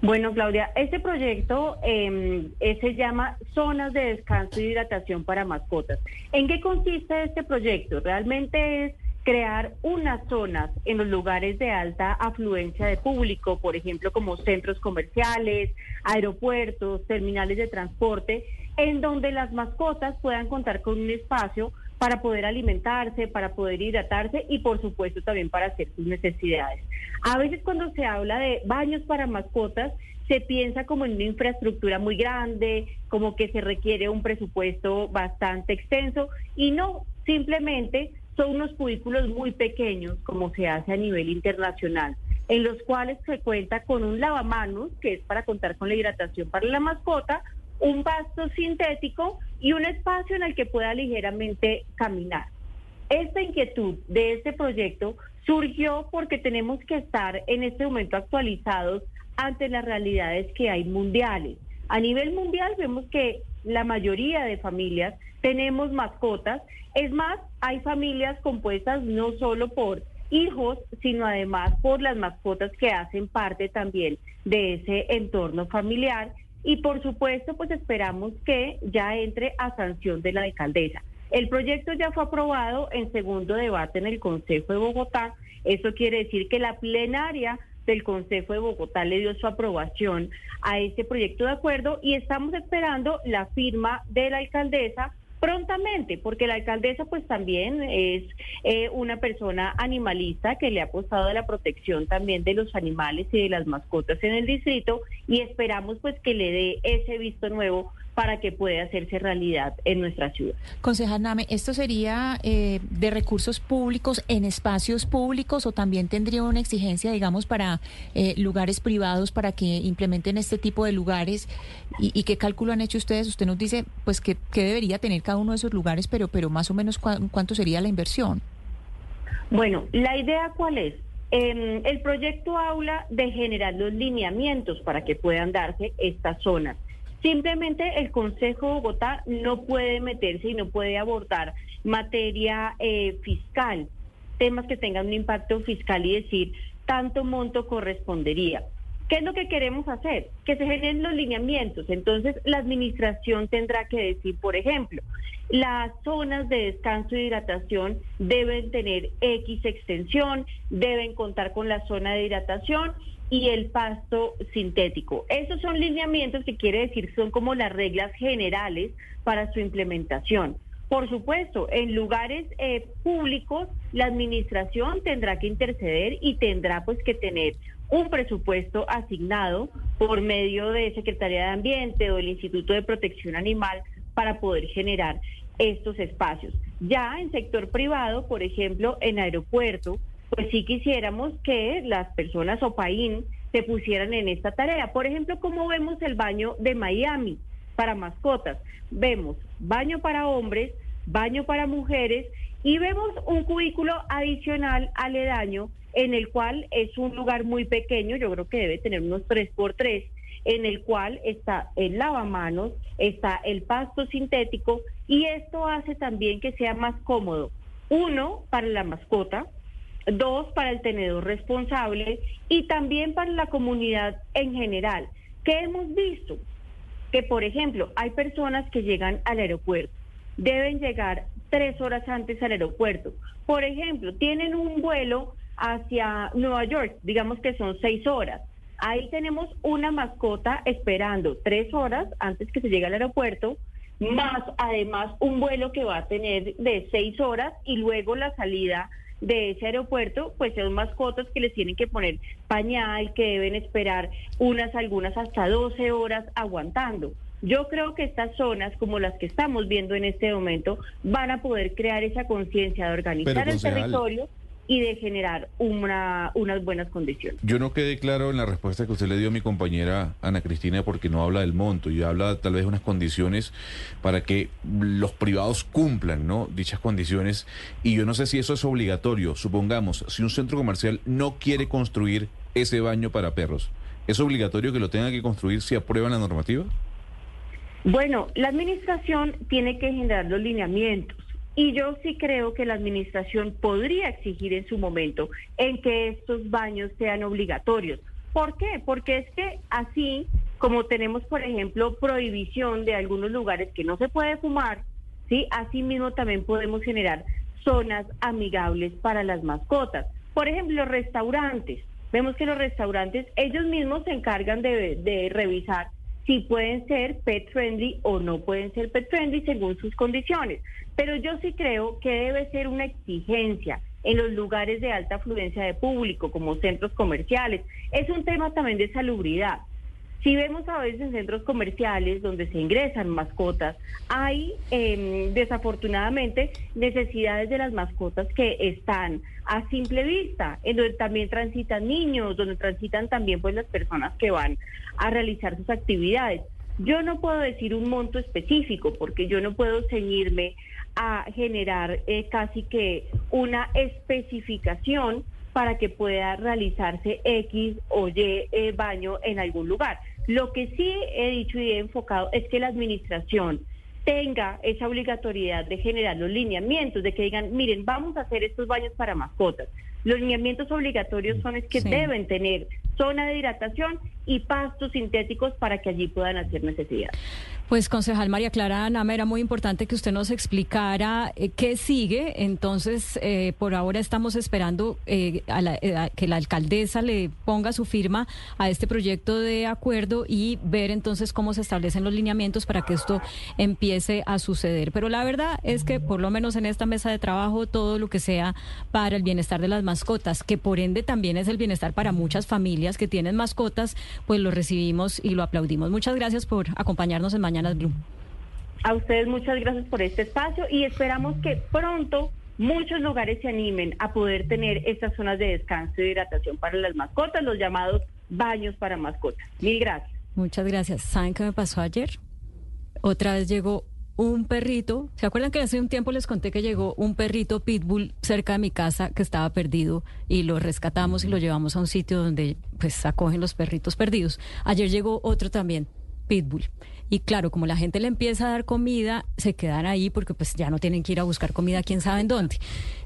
Speaker 14: Bueno, Claudia, este proyecto eh, eh, se llama Zonas de Descanso y Hidratación para Mascotas. ¿En qué consiste este proyecto? Realmente es crear unas zonas en los lugares de alta afluencia de público, por ejemplo, como centros comerciales, aeropuertos, terminales de transporte, en donde las mascotas puedan contar con un espacio para poder alimentarse, para poder hidratarse y por supuesto también para hacer sus necesidades. A veces cuando se habla de baños para mascotas, se piensa como en una infraestructura muy grande, como que se requiere un presupuesto bastante extenso y no, simplemente son unos cubículos muy pequeños como se hace a nivel internacional en los cuales se cuenta con un lavamanos, que es para contar con la hidratación para la mascota, un pasto sintético y un espacio en el que pueda ligeramente caminar. Esta inquietud de este proyecto surgió porque tenemos que estar en este momento actualizados ante las realidades que hay mundiales. A nivel mundial vemos que la mayoría de familias tenemos mascotas. Es más, hay familias compuestas no solo por hijos, sino además por las mascotas que hacen parte también de ese entorno familiar. Y por supuesto, pues esperamos que ya entre a sanción de la alcaldesa. El proyecto ya fue aprobado en segundo debate en el Consejo de Bogotá. Eso quiere decir que la plenaria del Consejo de Bogotá le dio su aprobación a este proyecto de acuerdo y estamos esperando la firma de la alcaldesa prontamente, porque la alcaldesa pues también es eh, una persona animalista que le ha apostado a la protección también de los animales y de las mascotas en el distrito y esperamos pues que le dé ese visto nuevo para que pueda hacerse realidad en nuestra ciudad.
Speaker 4: Concejal Name, ¿esto sería eh, de recursos públicos en espacios públicos o también tendría una exigencia, digamos, para eh, lugares privados para que implementen este tipo de lugares? ¿Y, y qué cálculo han hecho ustedes? Usted nos dice, pues, que, que debería tener cada uno de esos lugares, pero, pero más o menos cuánto sería la inversión.
Speaker 14: Bueno, la idea cuál es? Eh, el proyecto habla de generar los lineamientos para que puedan darse estas zonas. Simplemente el Consejo de Bogotá no puede meterse y no puede abordar materia eh, fiscal, temas que tengan un impacto fiscal y decir tanto monto correspondería. ¿Qué es lo que queremos hacer? Que se generen los lineamientos. Entonces, la administración tendrá que decir, por ejemplo, las zonas de descanso y hidratación deben tener X extensión, deben contar con la zona de hidratación y el pasto sintético. Esos son lineamientos que quiere decir son como las reglas generales para su implementación. Por supuesto, en lugares eh, públicos la administración tendrá que interceder y tendrá pues que tener un presupuesto asignado por medio de Secretaría de Ambiente o el Instituto de Protección Animal para poder generar estos espacios. Ya en sector privado, por ejemplo, en aeropuerto, pues sí quisiéramos que las personas OPAIN se pusieran en esta tarea. Por ejemplo, como vemos el baño de Miami para mascotas. Vemos baño para hombres, baño para mujeres y vemos un cubículo adicional aledaño en el cual es un lugar muy pequeño, yo creo que debe tener unos 3 por 3 en el cual está el lavamanos, está el pasto sintético y esto hace también que sea más cómodo. Uno, para la mascota, dos, para el tenedor responsable y también para la comunidad en general. ¿Qué hemos visto? Que, por ejemplo, hay personas que llegan al aeropuerto, deben llegar tres horas antes al aeropuerto. Por ejemplo, tienen un vuelo hacia Nueva York, digamos que son seis horas. Ahí tenemos una mascota esperando tres horas antes que se llegue al aeropuerto, más además un vuelo que va a tener de seis horas y luego la salida de ese aeropuerto, pues son mascotas que les tienen que poner pañal, que deben esperar unas, algunas hasta 12 horas aguantando. Yo creo que estas zonas, como las que estamos viendo en este momento, van a poder crear esa conciencia de organizar el territorio y de generar una, unas buenas condiciones.
Speaker 10: Yo no quedé claro en la respuesta que usted le dio a mi compañera Ana Cristina porque no habla del monto y habla tal vez de unas condiciones para que los privados cumplan ¿no? dichas condiciones y yo no sé si eso es obligatorio. Supongamos, si un centro comercial no quiere construir ese baño para perros, ¿es obligatorio que lo tenga que construir si aprueban la normativa?
Speaker 14: Bueno, la administración tiene que generar los lineamientos y yo sí creo que la administración podría exigir en su momento en que estos baños sean obligatorios. ¿Por qué? Porque es que así como tenemos, por ejemplo, prohibición de algunos lugares que no se puede fumar, ¿sí? Así mismo también podemos generar zonas amigables para las mascotas. Por ejemplo, los restaurantes. Vemos que los restaurantes, ellos mismos se encargan de, de revisar si pueden ser pet friendly o no pueden ser pet friendly según sus condiciones. Pero yo sí creo que debe ser una exigencia en los lugares de alta afluencia de público, como centros comerciales. Es un tema también de salubridad. Si vemos a veces en centros comerciales donde se ingresan mascotas, hay em, desafortunadamente necesidades de las mascotas que están a simple vista, en donde también transitan niños, donde transitan también pues las personas que van a realizar sus actividades. Yo no puedo decir un monto específico porque yo no puedo ceñirme a generar eh, casi que una especificación para que pueda realizarse X o Y eh, baño en algún lugar. Lo que sí he dicho y he enfocado es que la administración tenga esa obligatoriedad de generar los lineamientos, de que digan, miren, vamos a hacer estos baños para mascotas. Los lineamientos obligatorios son es que deben tener zona de hidratación y pastos sintéticos para que allí puedan hacer necesidad.
Speaker 8: Pues concejal María Clara Nama, era muy importante que usted nos explicara eh, qué sigue. Entonces, eh, por ahora estamos esperando eh, a que la alcaldesa le ponga su firma a este proyecto de acuerdo y ver entonces cómo se establecen los lineamientos para que esto empiece a suceder. Pero la verdad es que por lo menos en esta mesa de trabajo todo lo que sea para el bienestar de las mascotas, que por ende también es el bienestar para muchas familias que tienen mascotas, pues lo recibimos y lo aplaudimos. Muchas gracias por acompañarnos en Mañanas Blue.
Speaker 14: A ustedes muchas gracias por este espacio y esperamos que pronto muchos lugares se animen a poder tener estas zonas de descanso y hidratación para las mascotas, los llamados baños para mascotas. Mil gracias.
Speaker 8: Muchas gracias. ¿Saben qué me pasó ayer? Otra vez llegó un perrito. ¿Se acuerdan que hace un tiempo les conté que llegó un perrito pitbull cerca de mi casa que estaba perdido y lo rescatamos y lo llevamos a un sitio donde pues acogen los perritos perdidos? Ayer llegó otro también, pitbull. Y claro, como la gente le empieza a dar comida, se quedan ahí porque pues ya no tienen que ir a buscar comida quién sabe en dónde.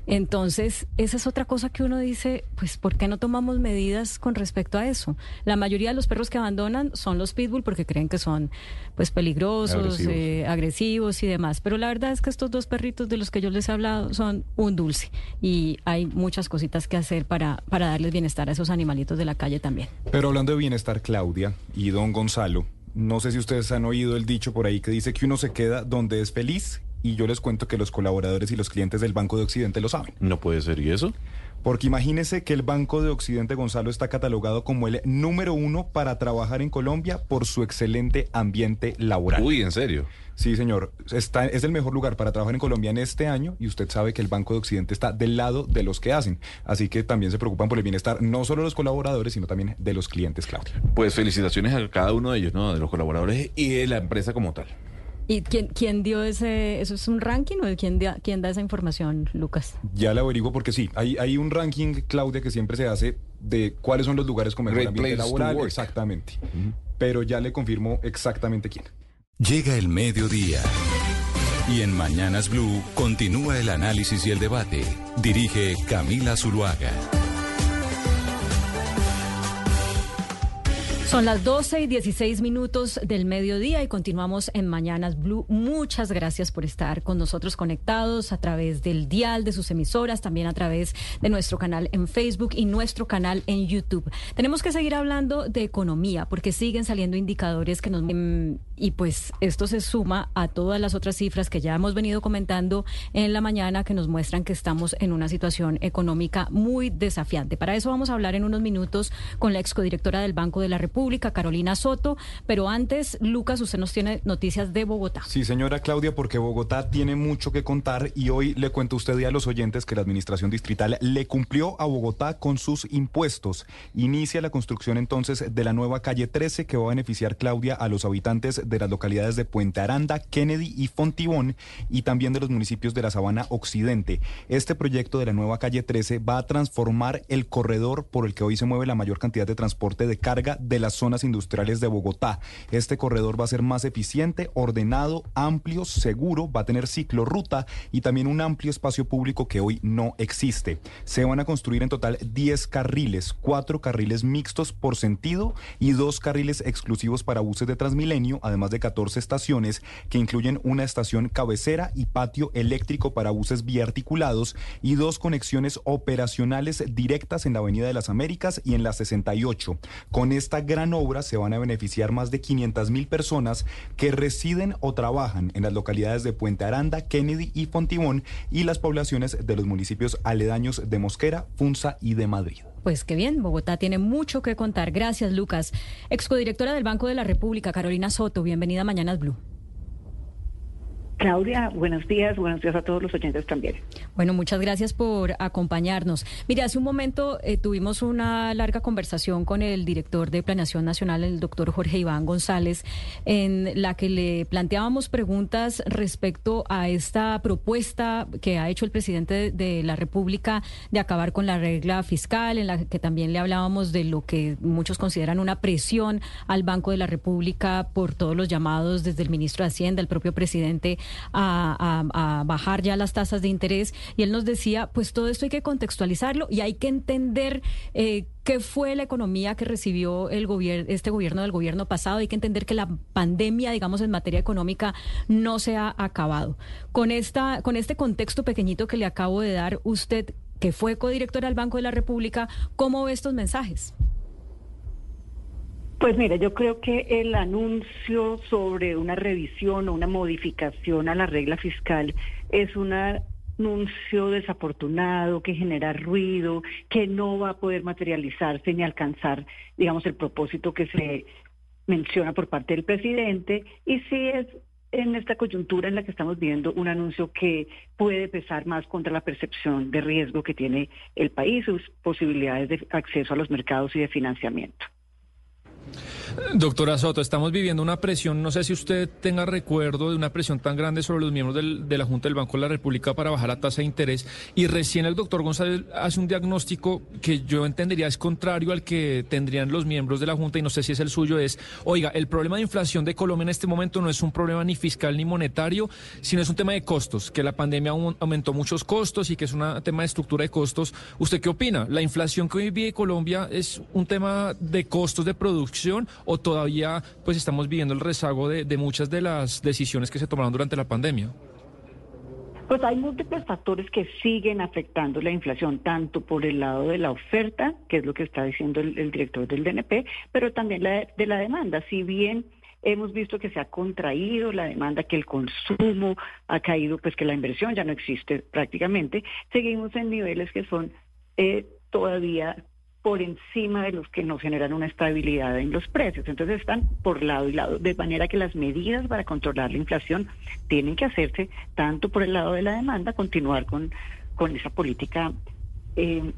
Speaker 8: Entonces, esa es otra cosa que uno dice, pues ¿por qué no tomamos medidas con respecto a eso? La mayoría de los perros que abandonan son los pitbull porque creen que son pues peligrosos, agresivos. Eh, y demás. Pero la verdad es que estos dos perritos de los que yo les he hablado son un dulce y hay muchas cositas que hacer para, para darles bienestar a esos animalitos de la calle también.
Speaker 11: Pero hablando de bienestar, Claudia y don Gonzalo, no sé si ustedes han oído el dicho por ahí que dice que uno se queda donde es feliz y yo les cuento que los colaboradores y los clientes del Banco de Occidente lo saben.
Speaker 10: No puede ser, ¿y eso?
Speaker 11: Porque imagínese que el Banco de Occidente Gonzalo está catalogado como el número uno para trabajar en Colombia por su excelente ambiente laboral.
Speaker 10: Uy, ¿en serio?
Speaker 11: Sí, señor. Está, es el mejor lugar para trabajar en Colombia en este año y usted sabe que el Banco de Occidente está del lado de los que hacen. Así que también se preocupan por el bienestar no solo de los colaboradores, sino también de los clientes, Claudia.
Speaker 10: Pues felicitaciones a cada uno de ellos, ¿no? De los colaboradores y de la empresa como tal.
Speaker 8: ¿Y quién, quién dio ese, eso es un ranking o quién, quién da esa información, Lucas?
Speaker 11: Ya la averiguo porque sí, hay, hay un ranking, Claudia, que siempre se hace de cuáles son los lugares con mejor ambiente laboral. Exactamente. Pero ya le confirmo exactamente quién.
Speaker 1: Llega el mediodía. Y en Mañanas Blue continúa el análisis y el debate. Dirige Camila Zuluaga.
Speaker 8: Son las 12 y 16 minutos del mediodía y continuamos en Mañanas Blue. Muchas gracias por estar con nosotros conectados a través del dial de sus emisoras, también a través de nuestro canal en Facebook y nuestro canal en YouTube. Tenemos que seguir hablando de economía porque siguen saliendo indicadores que nos... Y pues esto se suma a todas las otras cifras que ya hemos venido comentando en la mañana que nos muestran que estamos en una situación económica muy desafiante. Para eso vamos a hablar en unos minutos con la excodirectora del Banco de la República Carolina Soto. Pero antes, Lucas, usted nos tiene noticias de Bogotá.
Speaker 11: Sí, señora Claudia, porque Bogotá tiene mucho que contar y hoy le cuento a usted y a los oyentes que la Administración Distrital le cumplió a Bogotá con sus impuestos. Inicia la construcción entonces de la nueva calle 13 que va a beneficiar, Claudia, a los habitantes de las localidades de Puente Aranda, Kennedy y Fontibón y también de los municipios de la Sabana Occidente. Este proyecto de la nueva calle 13 va a transformar el corredor por el que hoy se mueve la mayor cantidad de transporte de carga de la zonas industriales de Bogotá. Este corredor va a ser más eficiente, ordenado, amplio, seguro, va a tener ciclo ruta y también un amplio espacio público que hoy no existe. Se van a construir en total 10 carriles, 4 carriles mixtos por sentido y 2 carriles exclusivos para buses de Transmilenio, además de 14 estaciones que incluyen una estación cabecera y patio eléctrico para buses biarticulados y dos conexiones operacionales directas en la Avenida de las Américas y en la 68. Con esta gran obra se van a beneficiar más de 500 mil personas que residen o trabajan en las localidades de Puente Aranda, Kennedy y Fontibón y las poblaciones de los municipios aledaños de Mosquera, Funza y de Madrid.
Speaker 8: Pues qué bien, Bogotá tiene mucho que contar. Gracias, Lucas. Excodirectora del Banco de la República, Carolina Soto, bienvenida a Mañanas Blue.
Speaker 15: Claudia, buenos días, buenos días a todos los oyentes también.
Speaker 8: Bueno, muchas gracias por acompañarnos. Mire, hace un momento eh, tuvimos una larga conversación con el director de Planeación Nacional, el doctor Jorge Iván González, en la que le planteábamos preguntas respecto a esta propuesta que ha hecho el presidente de la República de acabar con la regla fiscal, en la que también le hablábamos de lo que muchos consideran una presión al Banco de la República por todos los llamados desde el ministro de Hacienda, el propio presidente a, bajar ya las tasas de interés y él nos decía, pues todo esto hay que contextualizarlo y hay que entender eh, qué fue la economía que recibió el gobierno, este gobierno del gobierno pasado. Hay que entender que la pandemia, digamos, en materia económica no se ha acabado. Con esta, con este contexto pequeñito que le acabo de dar, usted que fue codirectora del Banco de la República, ¿cómo ve estos mensajes?
Speaker 15: Pues mira, yo creo que el anuncio sobre una revisión o una modificación a la regla fiscal es un anuncio desafortunado que genera ruido, que no va a poder materializarse ni alcanzar, digamos, el propósito que se menciona por parte del presidente y sí es en esta coyuntura en la que estamos viendo un anuncio que puede pesar más contra la percepción de riesgo que tiene el país, sus posibilidades de acceso a los mercados y de financiamiento.
Speaker 5: Doctora Soto, estamos viviendo una presión, no sé si usted tenga recuerdo de una presión tan grande sobre los miembros de la Junta del Banco de la República para bajar la tasa de interés y recién el doctor González hace un diagnóstico que yo entendería es contrario al que tendrían los miembros de la Junta y no sé si es el suyo, es, oiga, el problema de inflación de Colombia en este momento no es un problema ni fiscal ni monetario, sino es un tema de costos, que la pandemia aumentó muchos costos y que es un tema de estructura de costos. ¿Usted qué opina? ¿La inflación que hoy vive Colombia es un tema de costos de producción? O todavía pues estamos viviendo el rezago de, muchas de las decisiones que se tomaron durante la pandemia?
Speaker 15: Pues hay múltiples factores que siguen afectando la inflación, tanto por el lado de la oferta, que es lo que está diciendo el, director del DNP, pero también la, de la demanda. Si bien hemos visto que se ha contraído la demanda, que el consumo ha caído, pues que la inversión ya no existe prácticamente, seguimos en niveles que son eh, todavía por encima de los que nos generan una estabilidad en los precios. Entonces están por lado y lado, de manera que las medidas para controlar la inflación tienen que hacerse tanto por el lado de la demanda, continuar con, con esa política eh,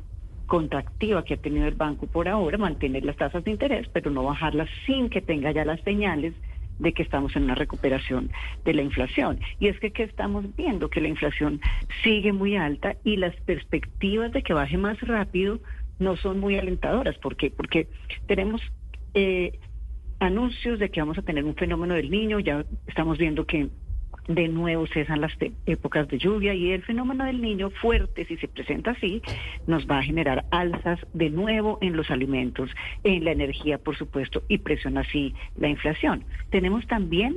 Speaker 15: contractiva que ha tenido el banco por ahora, mantener las tasas de interés, pero no bajarlas sin que tenga ya las señales de que estamos en una recuperación de la inflación. Y es que, ¿qué estamos viendo? Que la inflación sigue muy alta y las perspectivas de que baje más rápido no son muy alentadoras. ¿Por qué? Porque tenemos... Eh, anuncios de que vamos a tener un fenómeno del niño, ya estamos viendo que de nuevo cesan las épocas de lluvia y el fenómeno del niño fuerte, si se presenta así, nos va a generar alzas de nuevo en los alimentos, en la energía, por supuesto, y presiona así la inflación. Tenemos también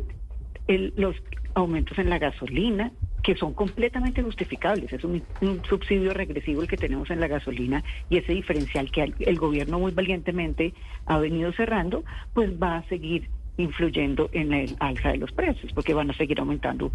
Speaker 15: los aumentos en la gasolina, que son completamente justificables. Es un, subsidio regresivo el que tenemos en la gasolina y ese diferencial que el gobierno muy valientemente ha venido cerrando, pues va a seguir influyendo en el alza de los precios, porque van a seguir aumentando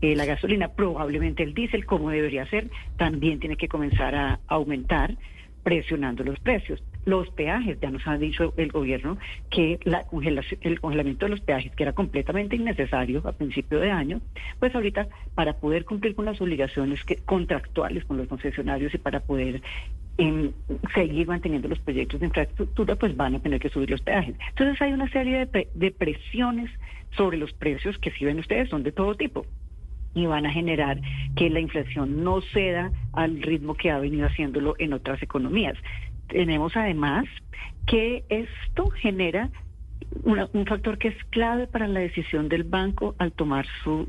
Speaker 15: eh, la gasolina. Probablemente el diésel, como debería ser, también tiene que comenzar a aumentar, presionando los precios. Los peajes, ya nos ha dicho el gobierno que la congelación, el congelamiento de los peajes, que era completamente innecesario a principio de año, pues ahorita para poder cumplir con las obligaciones que, contractuales con los concesionarios y para poder en seguir manteniendo los proyectos de infraestructura, pues van a tener que subir los peajes. Entonces hay una serie de, presiones sobre los precios que si ven ustedes son de todo tipo y van a generar que la inflación no ceda al ritmo que ha venido haciéndolo en otras economías. Tenemos además que esto genera un factor que es clave para la decisión del banco al tomar su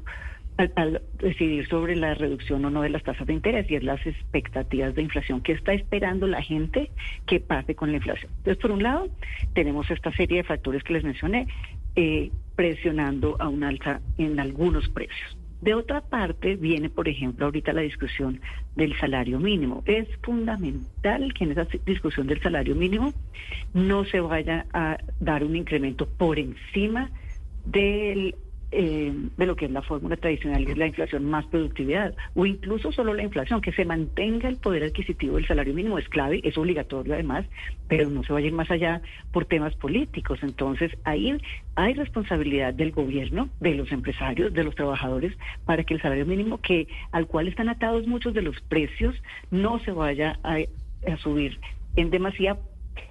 Speaker 15: al, decidir sobre la reducción o no de las tasas de interés y es las expectativas de inflación que está esperando la gente que pase con la inflación. Entonces, por un lado, tenemos esta serie de factores que les mencioné eh, presionando a un alza en algunos precios. De otra parte, viene, por ejemplo, ahorita la discusión del salario mínimo. Es fundamental que en esa discusión del salario mínimo no se vaya a dar un incremento por encima del eh, de lo que es la fórmula tradicional, que es la inflación más productividad, o incluso solo la inflación, que se mantenga el poder adquisitivo del salario mínimo es clave, es obligatorio además, pero no se vaya a ir más allá por temas políticos. Entonces, ahí hay responsabilidad del gobierno, de los empresarios, de los trabajadores, para que el salario mínimo, que al cual están atados muchos de los precios, no se vaya a, a subir en demasía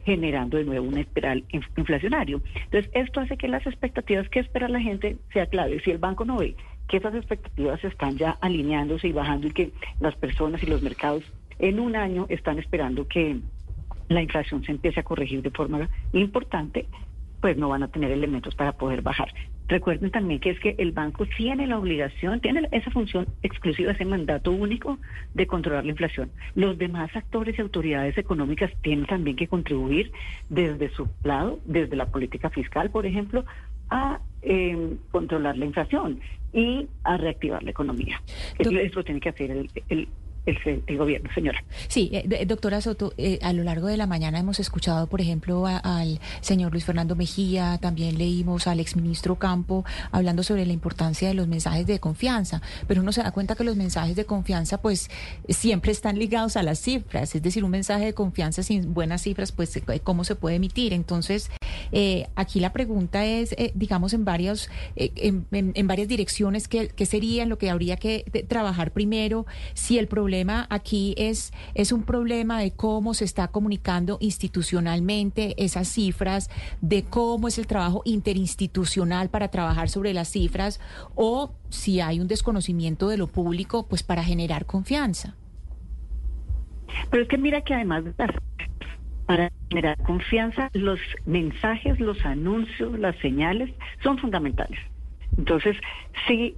Speaker 15: generando de nuevo un espiral inflacionario. Entonces, esto hace que las expectativas que espera la gente sea clave. Si el banco no ve que esas expectativas están ya alineándose y bajando y que las personas y los mercados en un año están esperando que la inflación se empiece a corregir de forma importante, pues no van a tener elementos para poder bajar. Recuerden también que es que el banco tiene la obligación, tiene esa función exclusiva, ese mandato único de controlar la inflación. Los demás actores y autoridades económicas tienen también que contribuir desde su lado, desde la política fiscal, por ejemplo, a eh, controlar la inflación y a reactivar la economía. Eso, tiene que hacer el el, gobierno, señora.
Speaker 4: Sí, eh, doctora Soto, eh, a lo largo de la mañana hemos escuchado, por ejemplo, al señor Luis Fernando Mejía, también leímos al exministro Campo hablando sobre la importancia de los mensajes de confianza, pero uno se da cuenta que los mensajes de confianza pues siempre están ligados a las cifras, es decir, un mensaje de confianza sin buenas cifras, pues cómo se puede emitir. Entonces, eh, aquí la pregunta es, digamos, en varios, en, en, varias direcciones, ¿qué, ¿qué sería lo que habría que trabajar primero? Si el problema problema aquí es, es un problema de cómo se está comunicando institucionalmente esas cifras, de cómo es el trabajo interinstitucional para trabajar sobre las cifras, o si hay un desconocimiento de lo público, pues para generar confianza.
Speaker 15: Pero es que mira que además para generar confianza, los mensajes, los anuncios, las señales son fundamentales. Entonces, si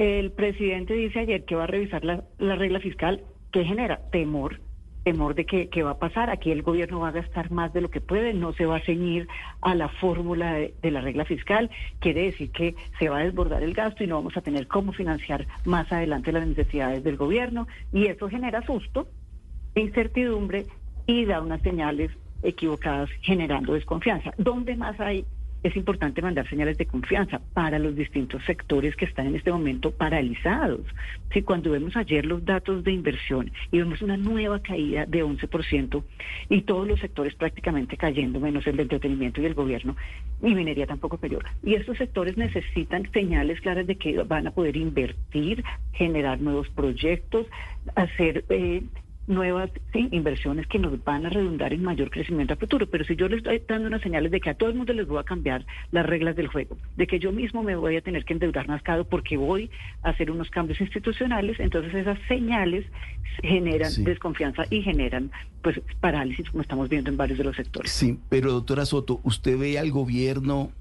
Speaker 15: el presidente dice ayer que va a revisar la, regla fiscal. ¿Qué genera? Temor. Temor de que, va a pasar. Aquí el gobierno va a gastar más de lo que puede, no se va a ceñir a la fórmula de, la regla fiscal. Quiere decir que se va a desbordar el gasto y no vamos a tener cómo financiar más adelante las necesidades del gobierno. Y eso genera susto, incertidumbre y da unas señales equivocadas generando desconfianza. ¿Dónde más hay es importante mandar señales de confianza para los distintos sectores que están en este momento paralizados. Si cuando vemos ayer los datos de inversión y vemos una nueva caída de 11% y todos los sectores prácticamente cayendo, menos el de entretenimiento y el gobierno, y minería tampoco peor. Y estos sectores necesitan señales claras de que van a poder invertir, generar nuevos proyectos, hacer... Eh, nuevas inversiones que nos van a redundar en mayor crecimiento a futuro. Pero si yo les estoy dando unas señales de que a todo el mundo les voy a cambiar las reglas del juego, de que yo mismo me voy a tener que endeudar más caro porque voy a hacer unos cambios institucionales, entonces esas señales generan desconfianza y generan pues parálisis como estamos viendo en varios de los sectores.
Speaker 9: Sí, pero doctora Soto, ¿usted ve al gobierno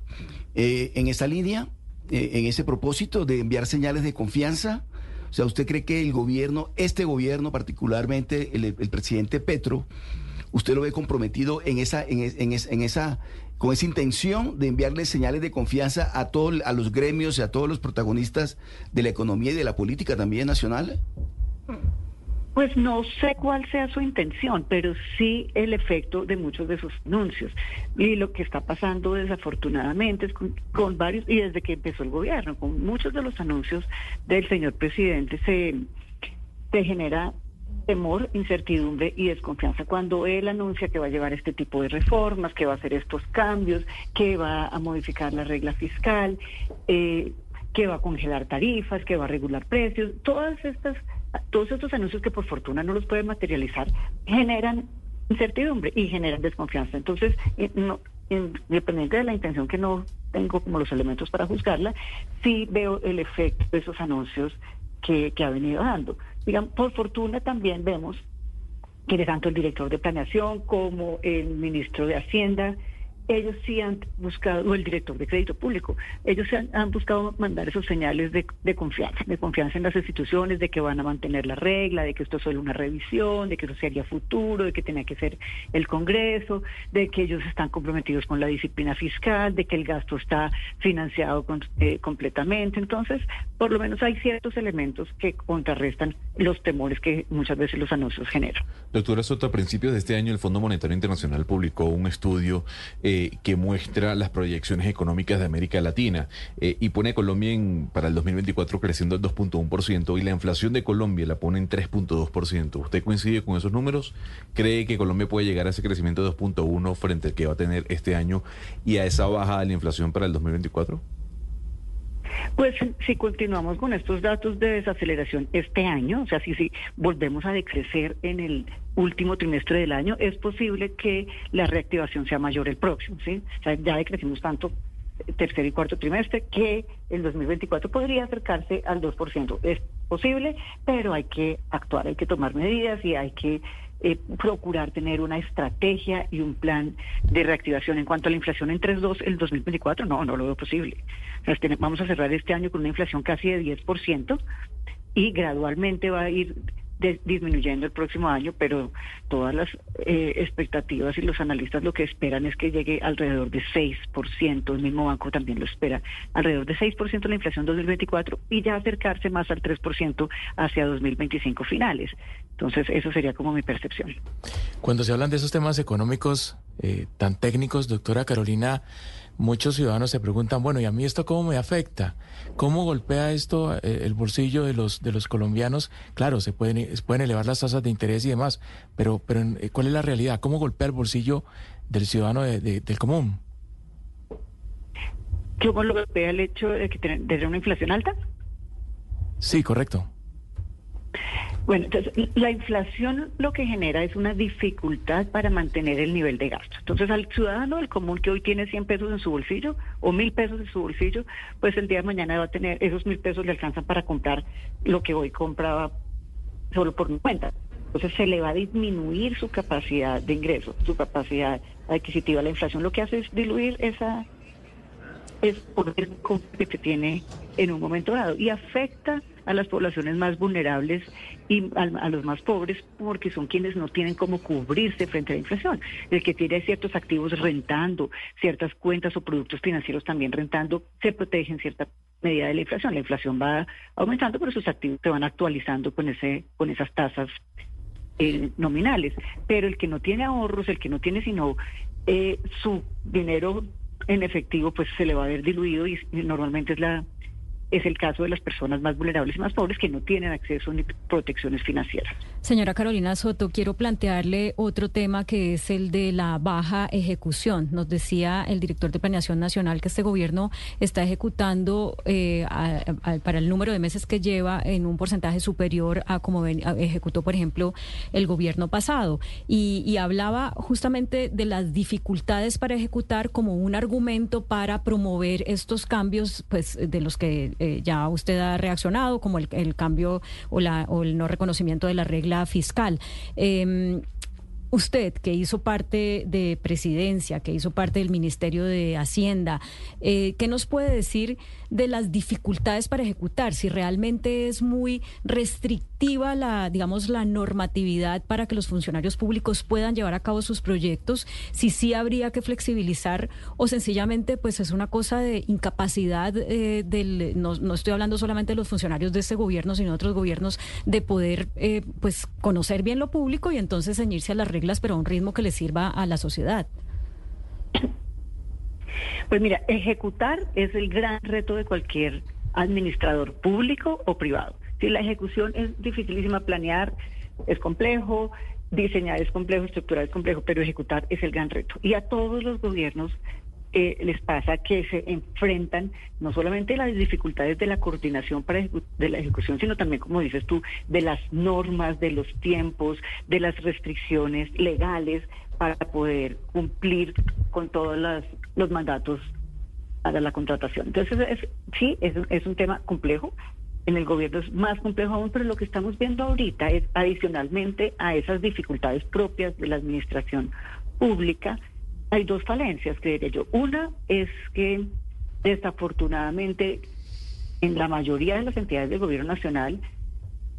Speaker 9: eh, en esa línea, eh, en ese propósito de enviar señales de confianza? O sea, ¿usted cree que el gobierno, este gobierno particularmente, el, presidente Petro, usted lo ve comprometido en esa, en, en, esa, con esa intención de enviarle señales de confianza a todos, a los gremios y a todos los protagonistas de la economía y de la política también nacional?
Speaker 15: Pues no sé cuál sea su intención, pero sí el efecto de muchos de sus anuncios. Y lo que está pasando desafortunadamente es con, varios, y desde que empezó el gobierno, con muchos de los anuncios del señor presidente se, genera temor, incertidumbre y desconfianza cuando él anuncia que va a llevar este tipo de reformas, que va a hacer estos cambios, que va a modificar la regla fiscal, eh, que va a congelar tarifas, que va a regular precios, todas estas todos estos anuncios que por fortuna no los pueden materializar generan incertidumbre y generan desconfianza. Entonces, eh, no, independiente de la intención que no tengo como los elementos para juzgarla, sí veo el efecto de esos anuncios que, ha venido dando. Digamos, por fortuna también vemos que tanto el director de planeación como el ministro de Hacienda ellos sí han buscado, o el director de crédito público, ellos han, han buscado mandar esos señales de, confianza, de confianza en las instituciones, de que van a mantener la regla, de que esto es solo una revisión, de que eso sería futuro, de que tenía que ser el Congreso, de que ellos están comprometidos con la disciplina fiscal, de que el gasto está financiado eh, completamente. Entonces, por lo menos hay ciertos elementos que contrarrestan los temores que muchas veces los anuncios generan.
Speaker 10: Doctora Soto, a principios de este año el Fondo Monetario Internacional publicó un estudio eh, que muestra las proyecciones económicas de América Latina eh, y pone a Colombia en, para el 2024 creciendo al 2.1% y la inflación de Colombia la pone en 3.2%. ¿Usted coincide con esos números? ¿Cree que Colombia puede llegar a ese crecimiento de 2.1 frente al que va a tener este año y a esa baja de la inflación para el 2024?
Speaker 15: Pues si continuamos con estos datos de desaceleración este año, o sea, si, si volvemos a decrecer en el último trimestre del año, es posible que la reactivación sea mayor el próximo, ¿sí? O sea, ya decrecimos tanto tercer y cuarto trimestre que el 2024 podría acercarse al 2%. Es posible, pero hay que actuar, hay que tomar medidas y hay que eh, procurar tener una estrategia y un plan de reactivación. En cuanto a la inflación en 3.2 el 2024, no, no lo veo posible. vamos a cerrar este año con una inflación casi de 10% y gradualmente va a ir disminuyendo el próximo año, pero todas las eh, expectativas y los analistas lo que esperan es que llegue alrededor de 6%, el mismo banco también lo espera, alrededor de 6% la inflación 2024 y ya acercarse más al 3% hacia 2025 finales. Entonces, eso sería como mi percepción.
Speaker 6: Cuando se hablan de esos temas económicos eh, tan técnicos, doctora Carolina, muchos ciudadanos se preguntan, bueno, ¿y a mí esto cómo me afecta? ¿Cómo golpea esto eh, el bolsillo de los, de los colombianos? Claro, se pueden, pueden elevar las tasas de interés y demás, pero, pero eh, ¿cuál es la realidad? ¿Cómo golpea el bolsillo del ciudadano del común?
Speaker 15: ¿Cómo lo golpea el hecho de que tener una inflación alta?
Speaker 6: Sí, correcto.
Speaker 15: Bueno, entonces la inflación lo que genera es una dificultad para mantener el nivel de gasto. Entonces al ciudadano del común que hoy tiene 100 pesos en su bolsillo o mil pesos en su bolsillo, pues el día de mañana va a tener esos mil pesos le alcanzan para comprar lo que hoy compraba solo por mi cuenta. Entonces se le va a disminuir su capacidad de ingreso, su capacidad adquisitiva. La inflación lo que hace es diluir esa es por el que tiene en un momento dado y afecta a las poblaciones más vulnerables y a, los más pobres porque son quienes no tienen cómo cubrirse frente a la inflación. El que tiene ciertos activos rentando, ciertas cuentas o productos financieros también rentando, se protege en cierta medida de la inflación. La inflación va aumentando, pero sus activos se van actualizando con, ese, con esas tasas eh, nominales. Pero el que no tiene ahorros, el que no tiene sino eh, su dinero en efectivo, pues se le va a ver diluido y normalmente es la es el caso de las personas más vulnerables y más pobres que no tienen acceso ni protecciones financieras.
Speaker 8: Señora Carolina Soto, quiero plantearle otro tema que es el de la baja ejecución. Nos decía el director de Planeación Nacional que este gobierno está ejecutando eh, para el número de meses que lleva en un porcentaje superior a como ejecutó, por ejemplo, el gobierno pasado. Y, hablaba justamente de las dificultades para ejecutar como un argumento para promover estos cambios, pues de los que eh, ya usted ha reaccionado, como el, el cambio o, la, o el no reconocimiento de la regla la fiscal. Em, usted, que hizo parte de presidencia, que hizo parte del Ministerio de Hacienda, eh, ¿qué nos puede decir de las dificultades para ejecutar? Si realmente es muy restrictiva la, digamos, la normatividad para que los funcionarios públicos puedan llevar a cabo sus proyectos, si sí habría que flexibilizar o sencillamente pues es una cosa de incapacidad eh, del, no, no, estoy hablando solamente de los funcionarios de este gobierno, sino de otros gobiernos, de poder eh, pues conocer bien lo público y entonces ceñirse a las reglas, pero a un ritmo que le sirva a la sociedad.
Speaker 15: Pues mira, ejecutar es el gran reto de cualquier administrador público o privado. Si la ejecución es dificilísima, planear es complejo, diseñar es complejo, estructurar es complejo, pero ejecutar es el gran reto. Y a todos los gobiernos eh, les pasa que se enfrentan no solamente las dificultades de la coordinación para de la ejecución, sino también, como dices tú, de las normas, de los tiempos, de las restricciones legales para poder cumplir con todos los mandatos para la contratación. Entonces, sí, es, es un tema complejo. En el gobierno es más complejo aún, pero lo que estamos viendo ahorita es adicionalmente a esas dificultades propias de la administración pública, hay dos falencias, creería yo. Una es que desafortunadamente en la mayoría de las entidades del gobierno nacional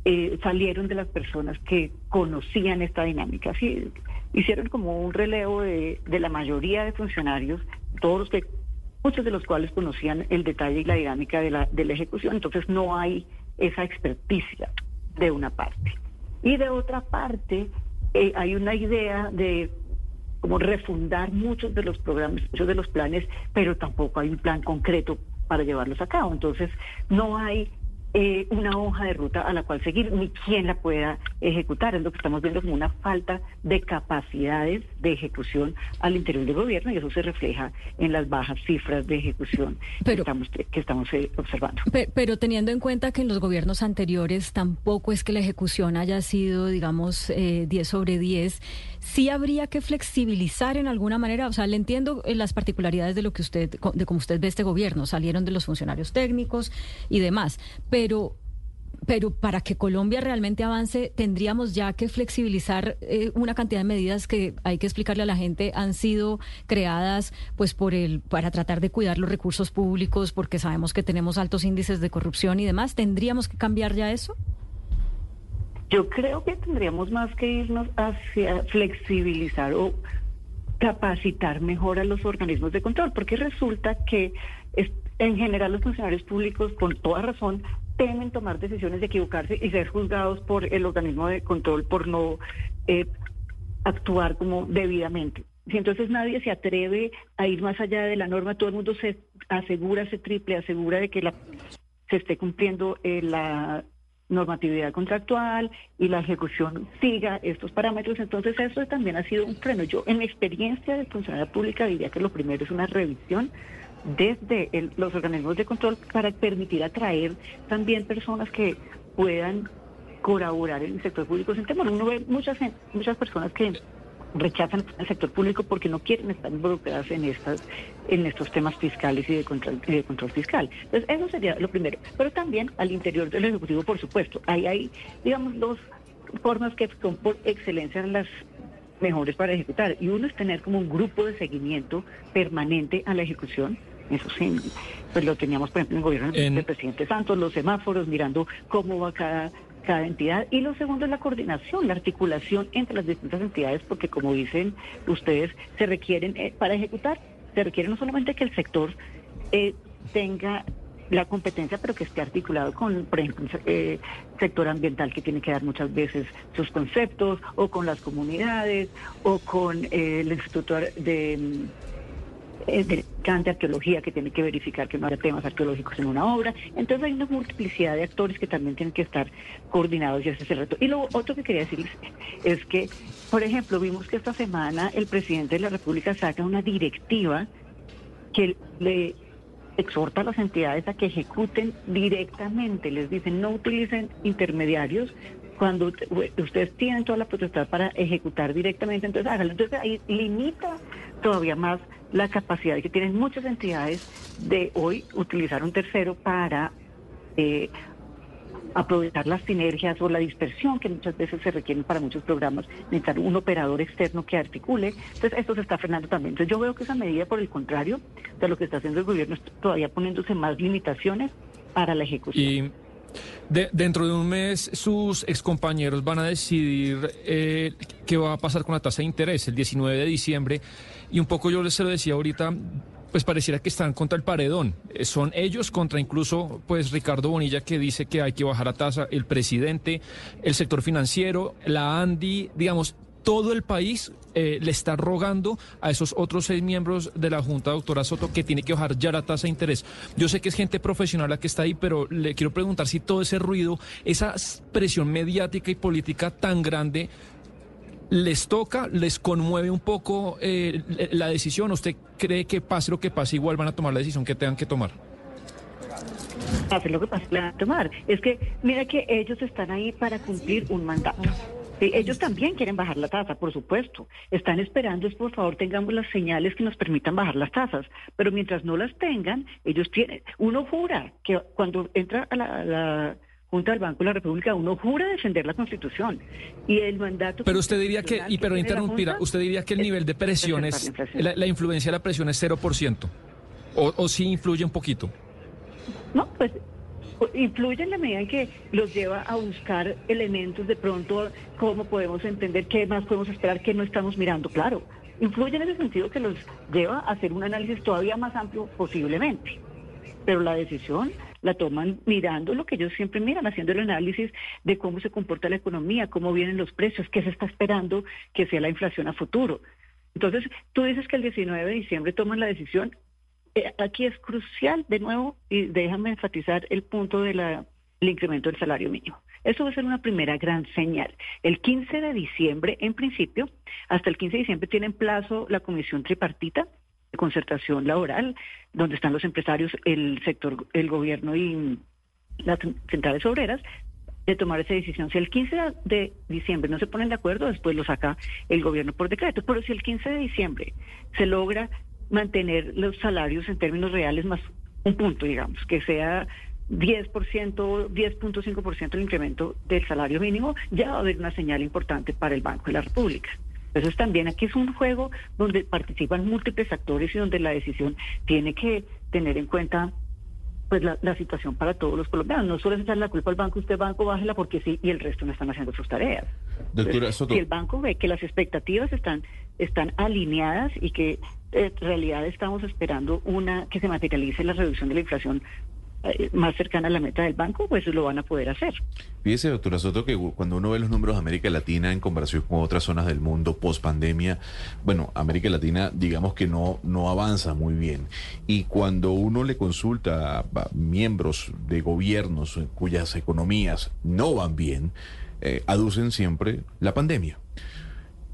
Speaker 15: eh, salieron de las personas que conocían esta dinámica. Sí, hicieron como un relevo de, la mayoría de funcionarios, todos los que, muchos de los cuales conocían el detalle y la dinámica de la, de la ejecución. Entonces no hay esa experticia de una parte. Y de otra parte, eh, hay una idea de como refundar muchos de los programas, muchos de los planes, pero tampoco hay un plan concreto para llevarlos a cabo. Entonces, no hay eh, una hoja de ruta a la cual seguir, ni quién la pueda ejecutar. Es lo que estamos viendo como una falta de capacidades de ejecución al interior del gobierno y eso se refleja en las bajas cifras de ejecución que estamos, que estamos eh, observando.
Speaker 8: Pero, teniendo en cuenta que en los gobiernos anteriores tampoco es que la ejecución haya sido, digamos, 10 eh, sobre 10, sí habría que flexibilizar en alguna manera. O sea, le entiendo las particularidades de lo que usted, de cómo usted ve este gobierno. Salieron de los funcionarios técnicos y demás. Pero pero pero para que Colombia realmente avance tendríamos ya que flexibilizar eh, una cantidad de medidas que hay que explicarle a la gente han sido creadas pues por el para tratar de cuidar los recursos públicos porque sabemos que tenemos altos índices de corrupción y demás tendríamos que cambiar ya eso
Speaker 15: yo creo que tendríamos más que irnos hacia flexibilizar o capacitar mejor a los organismos de control porque resulta que en general los funcionarios públicos con toda razón temen tomar decisiones de equivocarse y ser juzgados por el organismo de control por no eh, actuar como debidamente. Si entonces nadie se atreve a ir más allá de la norma, todo el mundo se asegura, se triple, asegura de que la, se esté cumpliendo eh, la normatividad contractual y la ejecución siga estos parámetros, entonces eso también ha sido un freno. Yo en mi experiencia de funcionaria pública diría que lo primero es una revisión desde los organismos de control para permitir atraer también personas que puedan colaborar en el sector público sin temor. Uno ve muchas, muchas personas que rechazan el sector público porque no quieren estar involucradas en estas en estos temas fiscales y de control, de control fiscal. Entonces, eso sería lo primero. Pero también al interior del Ejecutivo, por supuesto, ahí hay, digamos, dos formas que son por excelencia las mejores para ejecutar. Y uno es tener como un grupo de seguimiento permanente a la ejecución eso sí, pues lo teníamos, por ejemplo, en el gobierno del presidente Santos, los semáforos, mirando cómo va cada, cada entidad. Y lo segundo es la coordinación, la articulación entre las distintas entidades, porque como dicen ustedes, se requieren, eh, para ejecutar, se requiere no solamente que el sector eh, tenga la competencia, pero que esté articulado con, por ejemplo, el eh, sector ambiental que tiene que dar muchas veces sus conceptos, o con las comunidades, o con el Instituto de eh, de arqueología que tiene que verificar que no haya temas arqueológicos en una obra. Entonces hay una multiplicidad de actores que también tienen que estar coordinados y ese es el reto. Y lo otro que quería decirles es que, por ejemplo, vimos que esta semana el presidente de la República saca una directiva que le exhorta a las entidades a que ejecuten directamente, les dicen no utilicen intermediarios, cuando ustedes tienen toda la potestad para ejecutar directamente, entonces háganlo. Entonces ahí limita todavía más la capacidad que tienen muchas entidades de hoy utilizar un tercero para eh, aprovechar las sinergias o la dispersión que muchas veces se requieren para muchos programas, necesitar un operador externo que articule. Entonces, esto se está frenando también. Entonces, yo veo que esa medida, por el contrario, de lo que está haciendo el gobierno, es todavía poniéndose más limitaciones para la ejecución
Speaker 5: dentro de un mes sus excompañeros van a decidir eh, qué va a pasar con la tasa de interés el 19 de diciembre y un poco yo les se lo decía ahorita pues pareciera que están contra el paredón. Eh, son ellos contra incluso pues Ricardo Bonilla que dice que hay que bajar la tasa, el presidente, el sector financiero, la ANDI, digamos, todo el país eh, le está rogando a esos otros seis miembros de la Junta, doctora Soto, que tiene que bajar ya la tasa de interés. Yo sé que es gente profesional la que está ahí, pero le quiero preguntar si todo ese ruido, esa presión mediática y política tan grande, les toca, les conmueve un poco eh, la decisión. ¿Usted cree que pase lo que pase, igual van a tomar la decisión que tengan que tomar?
Speaker 15: Hacer lo que pase, van a tomar. Es que, mira que ellos están ahí para cumplir un mandato ellos también quieren bajar la tasa, por supuesto. Están esperando es, por favor, tengamos las señales que nos permitan bajar las tasas. Pero mientras no las tengan, ellos tienen... Uno jura que cuando entra a la, Junta del Banco de la República, uno jura defender la Constitución y el mandato.
Speaker 5: Pero usted diría que, y pero interrumpir, usted diría que el nivel de presión es, la, influencia de la presión es 0%, o, o sí influye un poquito.
Speaker 15: No, pues influye en la medida en que los lleva a buscar elementos de pronto, cómo podemos entender, qué más podemos esperar, qué no estamos mirando, claro. Influye en ese sentido que los lleva a hacer un análisis todavía más amplio posiblemente. Pero la decisión la toman mirando lo que ellos siempre miran, haciendo el análisis de cómo se comporta la economía, cómo vienen los precios, qué se está esperando que sea la inflación a futuro. Entonces, tú dices que el 19 de diciembre toman la decisión, aquí es crucial, de nuevo, y déjame enfatizar el punto del incremento del salario mínimo. Eso va a ser una primera gran señal. El 15 de diciembre, en principio, hasta el 15 de diciembre tienen plazo la comisión tripartita de concertación laboral, donde están los empresarios, el sector, el gobierno y las centrales obreras, de tomar esa decisión. Si el 15 de diciembre no se ponen de acuerdo, después lo saca el gobierno por decreto. Pero si el 15 de diciembre se logra mantener los salarios en términos reales más un punto, digamos, que sea 10%, 10.5% el incremento del salario mínimo, ya va a haber una señal importante para el Banco de la República. Entonces también aquí es un juego donde participan múltiples actores y donde la decisión tiene que tener en cuenta pues la, situación para todos los colombianos. No solo es echar la culpa al banco, usted banco bájela porque sí y el resto no están haciendo sus tareas. Doctora Si el banco ve que las expectativas están, están alineadas y que en realidad estamos esperando una que se materialice la reducción de la inflación eh, más cercana a la meta del banco, pues lo van a poder hacer.
Speaker 10: Fíjese, doctora Soto, que cuando uno ve los números de América Latina en comparación con otras zonas del mundo post pandemia, bueno, América Latina digamos que no, no avanza muy bien. Y cuando uno le consulta a, miembros de gobiernos cuyas economías no van bien, eh, aducen siempre la pandemia,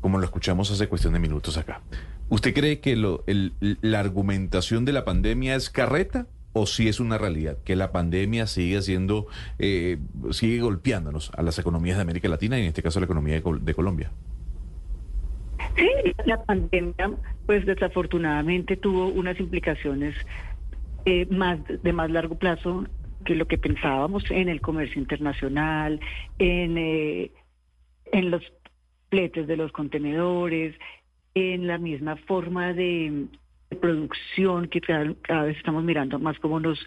Speaker 10: como lo escuchamos hace cuestión de minutos acá. ¿Usted cree que lo, la argumentación de la pandemia es carreta o si es una realidad que la pandemia sigue siendo, eh, sigue golpeándonos a las economías de América Latina y en este caso la economía de, Colombia?
Speaker 15: Sí, la pandemia, pues desafortunadamente tuvo unas implicaciones eh, más de más largo plazo que lo que pensábamos en el comercio internacional, en, eh, en los fletes de los contenedores, en la misma forma de, producción que cada, vez estamos mirando más cómo nos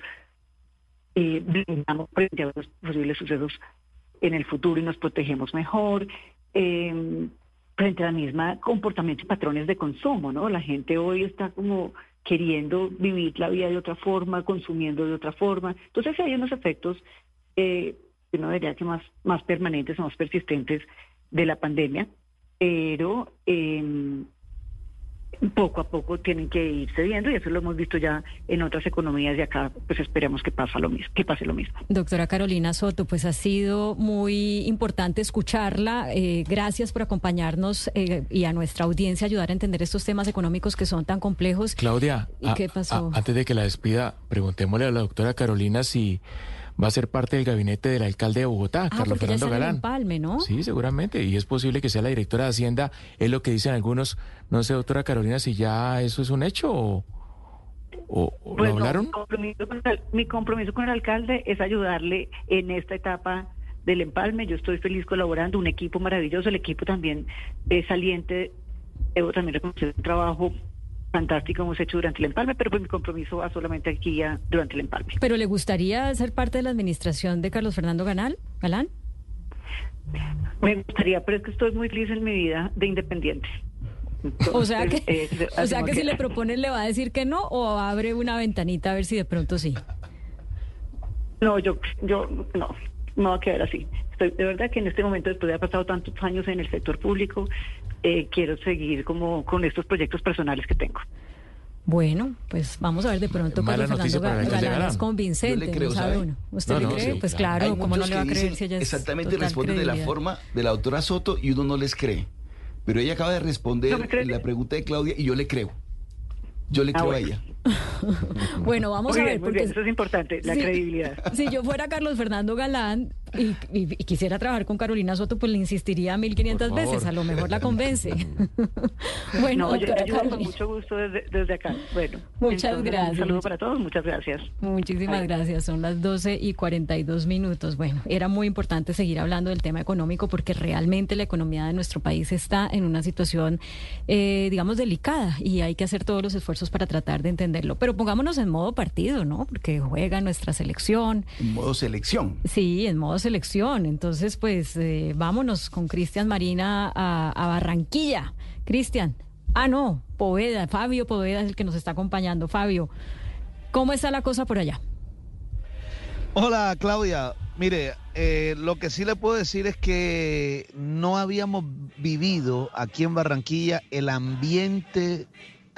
Speaker 15: eh, frente a los posibles sucesos en el futuro y nos protegemos mejor. Em, frente a la misma comportamiento y patrones de consumo, ¿no? La gente hoy está como queriendo vivir la vida de otra forma, consumiendo de otra forma. Entonces hay unos efectos, eh, que no diría que más, más permanentes o más persistentes de la pandemia, pero eh, poco a poco tienen que irse viendo y eso lo hemos visto ya en otras economías y acá pues esperemos que pasa lo mismo, que pase lo mismo.
Speaker 8: Doctora Carolina Soto, pues ha sido muy importante escucharla. Eh, gracias por acompañarnos eh, y a nuestra audiencia ayudar a entender estos temas económicos que son tan complejos.
Speaker 6: Claudia,
Speaker 8: ¿y qué pasó?
Speaker 6: antes de que la despida, preguntémosle a la doctora Carolina si va a ser parte del gabinete del alcalde de Bogotá,
Speaker 8: ah,
Speaker 6: Carlos Fernando Galán.
Speaker 8: Empalme, ¿no?
Speaker 6: Sí, seguramente. Y es posible que sea la directora de Hacienda. Es lo que dicen algunos. No sé, doctora Carolina, si ya eso es un hecho o, o, lo hablaron.
Speaker 15: Mi compromiso, el, mi compromiso con el alcalde es ayudarle en esta etapa del empalme. Yo estoy feliz colaborando, un equipo maravilloso, el equipo también es saliente. Debo también reconocer un trabajo fantástico hemos hecho durante el empalme, pero pues mi compromiso va solamente aquí ya durante el empalme.
Speaker 8: ¿Pero le gustaría ser parte de la administración de Carlos Fernando Ganal, Galán?
Speaker 15: Me gustaría, pero es que estoy muy feliz en mi vida de independiente.
Speaker 8: o sea que, eh, (laughs) o sea que, si le proponen le va a decir que no o abre una ventanita a ver si de pronto sí.
Speaker 15: No, yo, yo no, no va a quedar así. Estoy, de verdad que en este momento, después de haber pasado tantos años en el sector público, eh, quiero seguir como con estos proyectos personales que tengo.
Speaker 8: Bueno, pues vamos a ver de pronto cuando Fernando Galán es convincente,
Speaker 9: creo,
Speaker 8: no sabe uno. ¿Usted le cree? pues claro, ¿cómo no le va a creer si ella es
Speaker 9: Exactamente responde de la forma de la doctora Soto y uno no les cree. Pero ella acaba de responder la pregunta de Claudia y yo le creo. Yo le ah, creo a ella. (laughs)
Speaker 8: bueno, vamos a ver.
Speaker 15: porque eso es importante, la credibilidad.
Speaker 8: Si yo fuera Carlos Fernando Galán y, quisiera trabajar con Carolina Soto, pues le insistiría 1500 veces, a lo mejor la (laughs) convence. (laughs)
Speaker 15: bueno, yo con mucho gusto desde, acá. Bueno,
Speaker 8: muchas gracias. Un
Speaker 15: saludo para todos, muchas gracias.
Speaker 8: Muchísimas gracias, son las 12 y 42 minutos. Bueno, era muy importante seguir hablando del tema económico porque realmente la economía de nuestro país está en una situación, eh, digamos, delicada y hay que hacer todos los esfuerzos para tratar de entenderlo. Pero pongámonos en modo partido, ¿no? Porque juega nuestra selección.
Speaker 9: En modo selección.
Speaker 8: Sí, en modo selección. Entonces, pues eh, vámonos con Cristian Marina a, a Barranquilla. Cristian. Ah, no, Poveda, Fabio Poveda es el que nos está acompañando. Fabio, ¿cómo está la cosa por allá?
Speaker 16: Hola, Claudia. Mire, eh, lo que sí le puedo decir es que no habíamos vivido aquí en Barranquilla el ambiente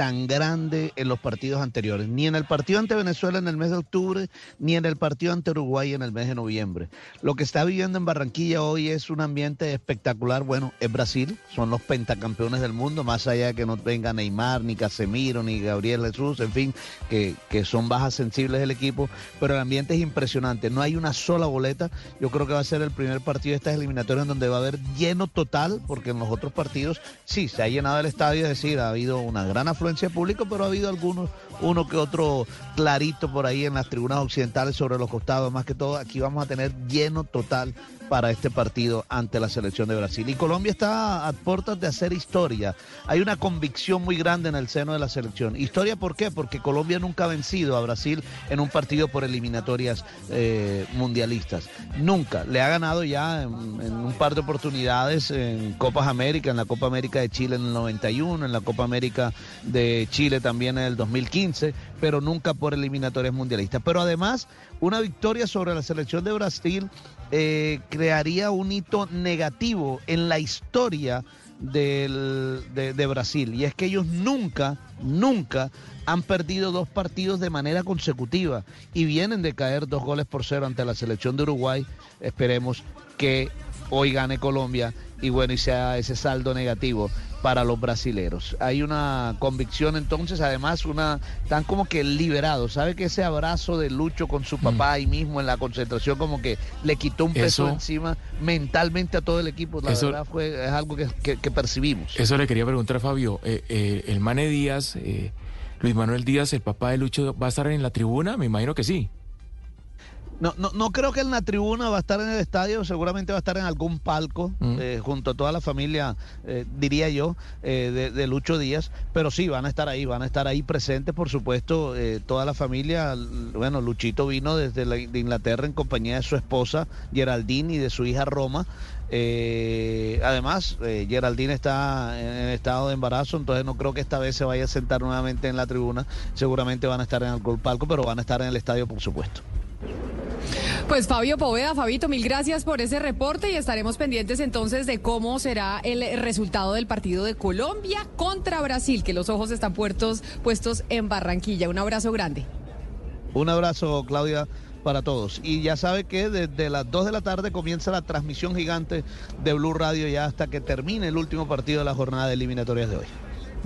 Speaker 16: tan grande en los partidos anteriores, ni en el partido ante Venezuela en el mes de octubre, ni en el partido ante Uruguay en el mes de noviembre. Lo que está viviendo en Barranquilla hoy es un ambiente espectacular. Bueno, es Brasil, son los pentacampeones del mundo, más allá de que no venga Neymar, ni Casemiro, ni Gabriel Jesús, en fin, que, que son bajas sensibles del equipo, pero el ambiente es impresionante. No hay una sola boleta. Yo creo que va a ser el primer partido de estas eliminatorias en donde va a haber lleno total, porque en los otros partidos sí, se ha llenado el estadio, es decir, ha habido una gran afluencia público, pero ha habido algunos, uno que otro clarito por ahí en las tribunas occidentales sobre los costados. Más que todo, aquí vamos a tener lleno total para este partido ante la selección de Brasil. Y Colombia está a puertas de hacer historia. Hay una convicción muy grande en el seno de la selección. ¿Historia por qué? Porque Colombia nunca ha vencido a Brasil en un partido por eliminatorias eh, mundialistas. Nunca. Le ha ganado ya en, un par de oportunidades en Copas América, en la Copa América de Chile en el 91, en la Copa América de Chile también en el 2015, pero nunca por eliminatorias mundialistas. Pero además, una victoria sobre la selección de Brasil eh, crearía un hito negativo en la historia del, de, Brasil. Y es que ellos nunca, nunca han perdido dos partidos de manera consecutiva y vienen de caer dos goles por cero ante la selección de Uruguay. Esperemos que hoy gane Colombia y bueno, y sea ese saldo negativo para los brasileros. Hay una convicción entonces, además, una tan como que liberado. ¿Sabe que ese abrazo de Lucho con su papá mm. ahí mismo en la concentración como que le quitó un peso encima mentalmente a todo el equipo? La verdad fue, es algo que, percibimos.
Speaker 6: Eso le quería preguntar a Fabio. Eh, eh, el Mane Díaz, eh, Luis Manuel Díaz, el papá de Lucho, ¿va a estar en la tribuna? Me imagino que sí.
Speaker 16: No, no, no creo que en la tribuna va a estar en el estadio, seguramente va a estar en algún palco, mm. eh, junto a toda la familia, eh, diría yo, eh, de, Lucho Díaz, pero sí, van a estar ahí, van a estar ahí presentes, por supuesto, toda la familia. Bueno, Luchito vino desde de Inglaterra en compañía de su esposa Geraldine y de su hija Roma. además, Geraldine está en estado de embarazo, entonces no creo que esta vez se vaya a sentar nuevamente en la tribuna. Seguramente van a estar en algún palco, pero van a estar en el estadio, por supuesto.
Speaker 2: Pues Fabio Poveda, Fabito, mil gracias por ese reporte y estaremos pendientes entonces de cómo será el resultado del partido de Colombia contra Brasil, que los ojos están puestos, puestos en Barranquilla. Un abrazo grande.
Speaker 16: Un abrazo, Claudia para todos. Y ya sabe que desde las 2 de la tarde comienza la transmisión gigante de Blue Radio ya hasta que termine el último partido de la jornada de eliminatorias de hoy.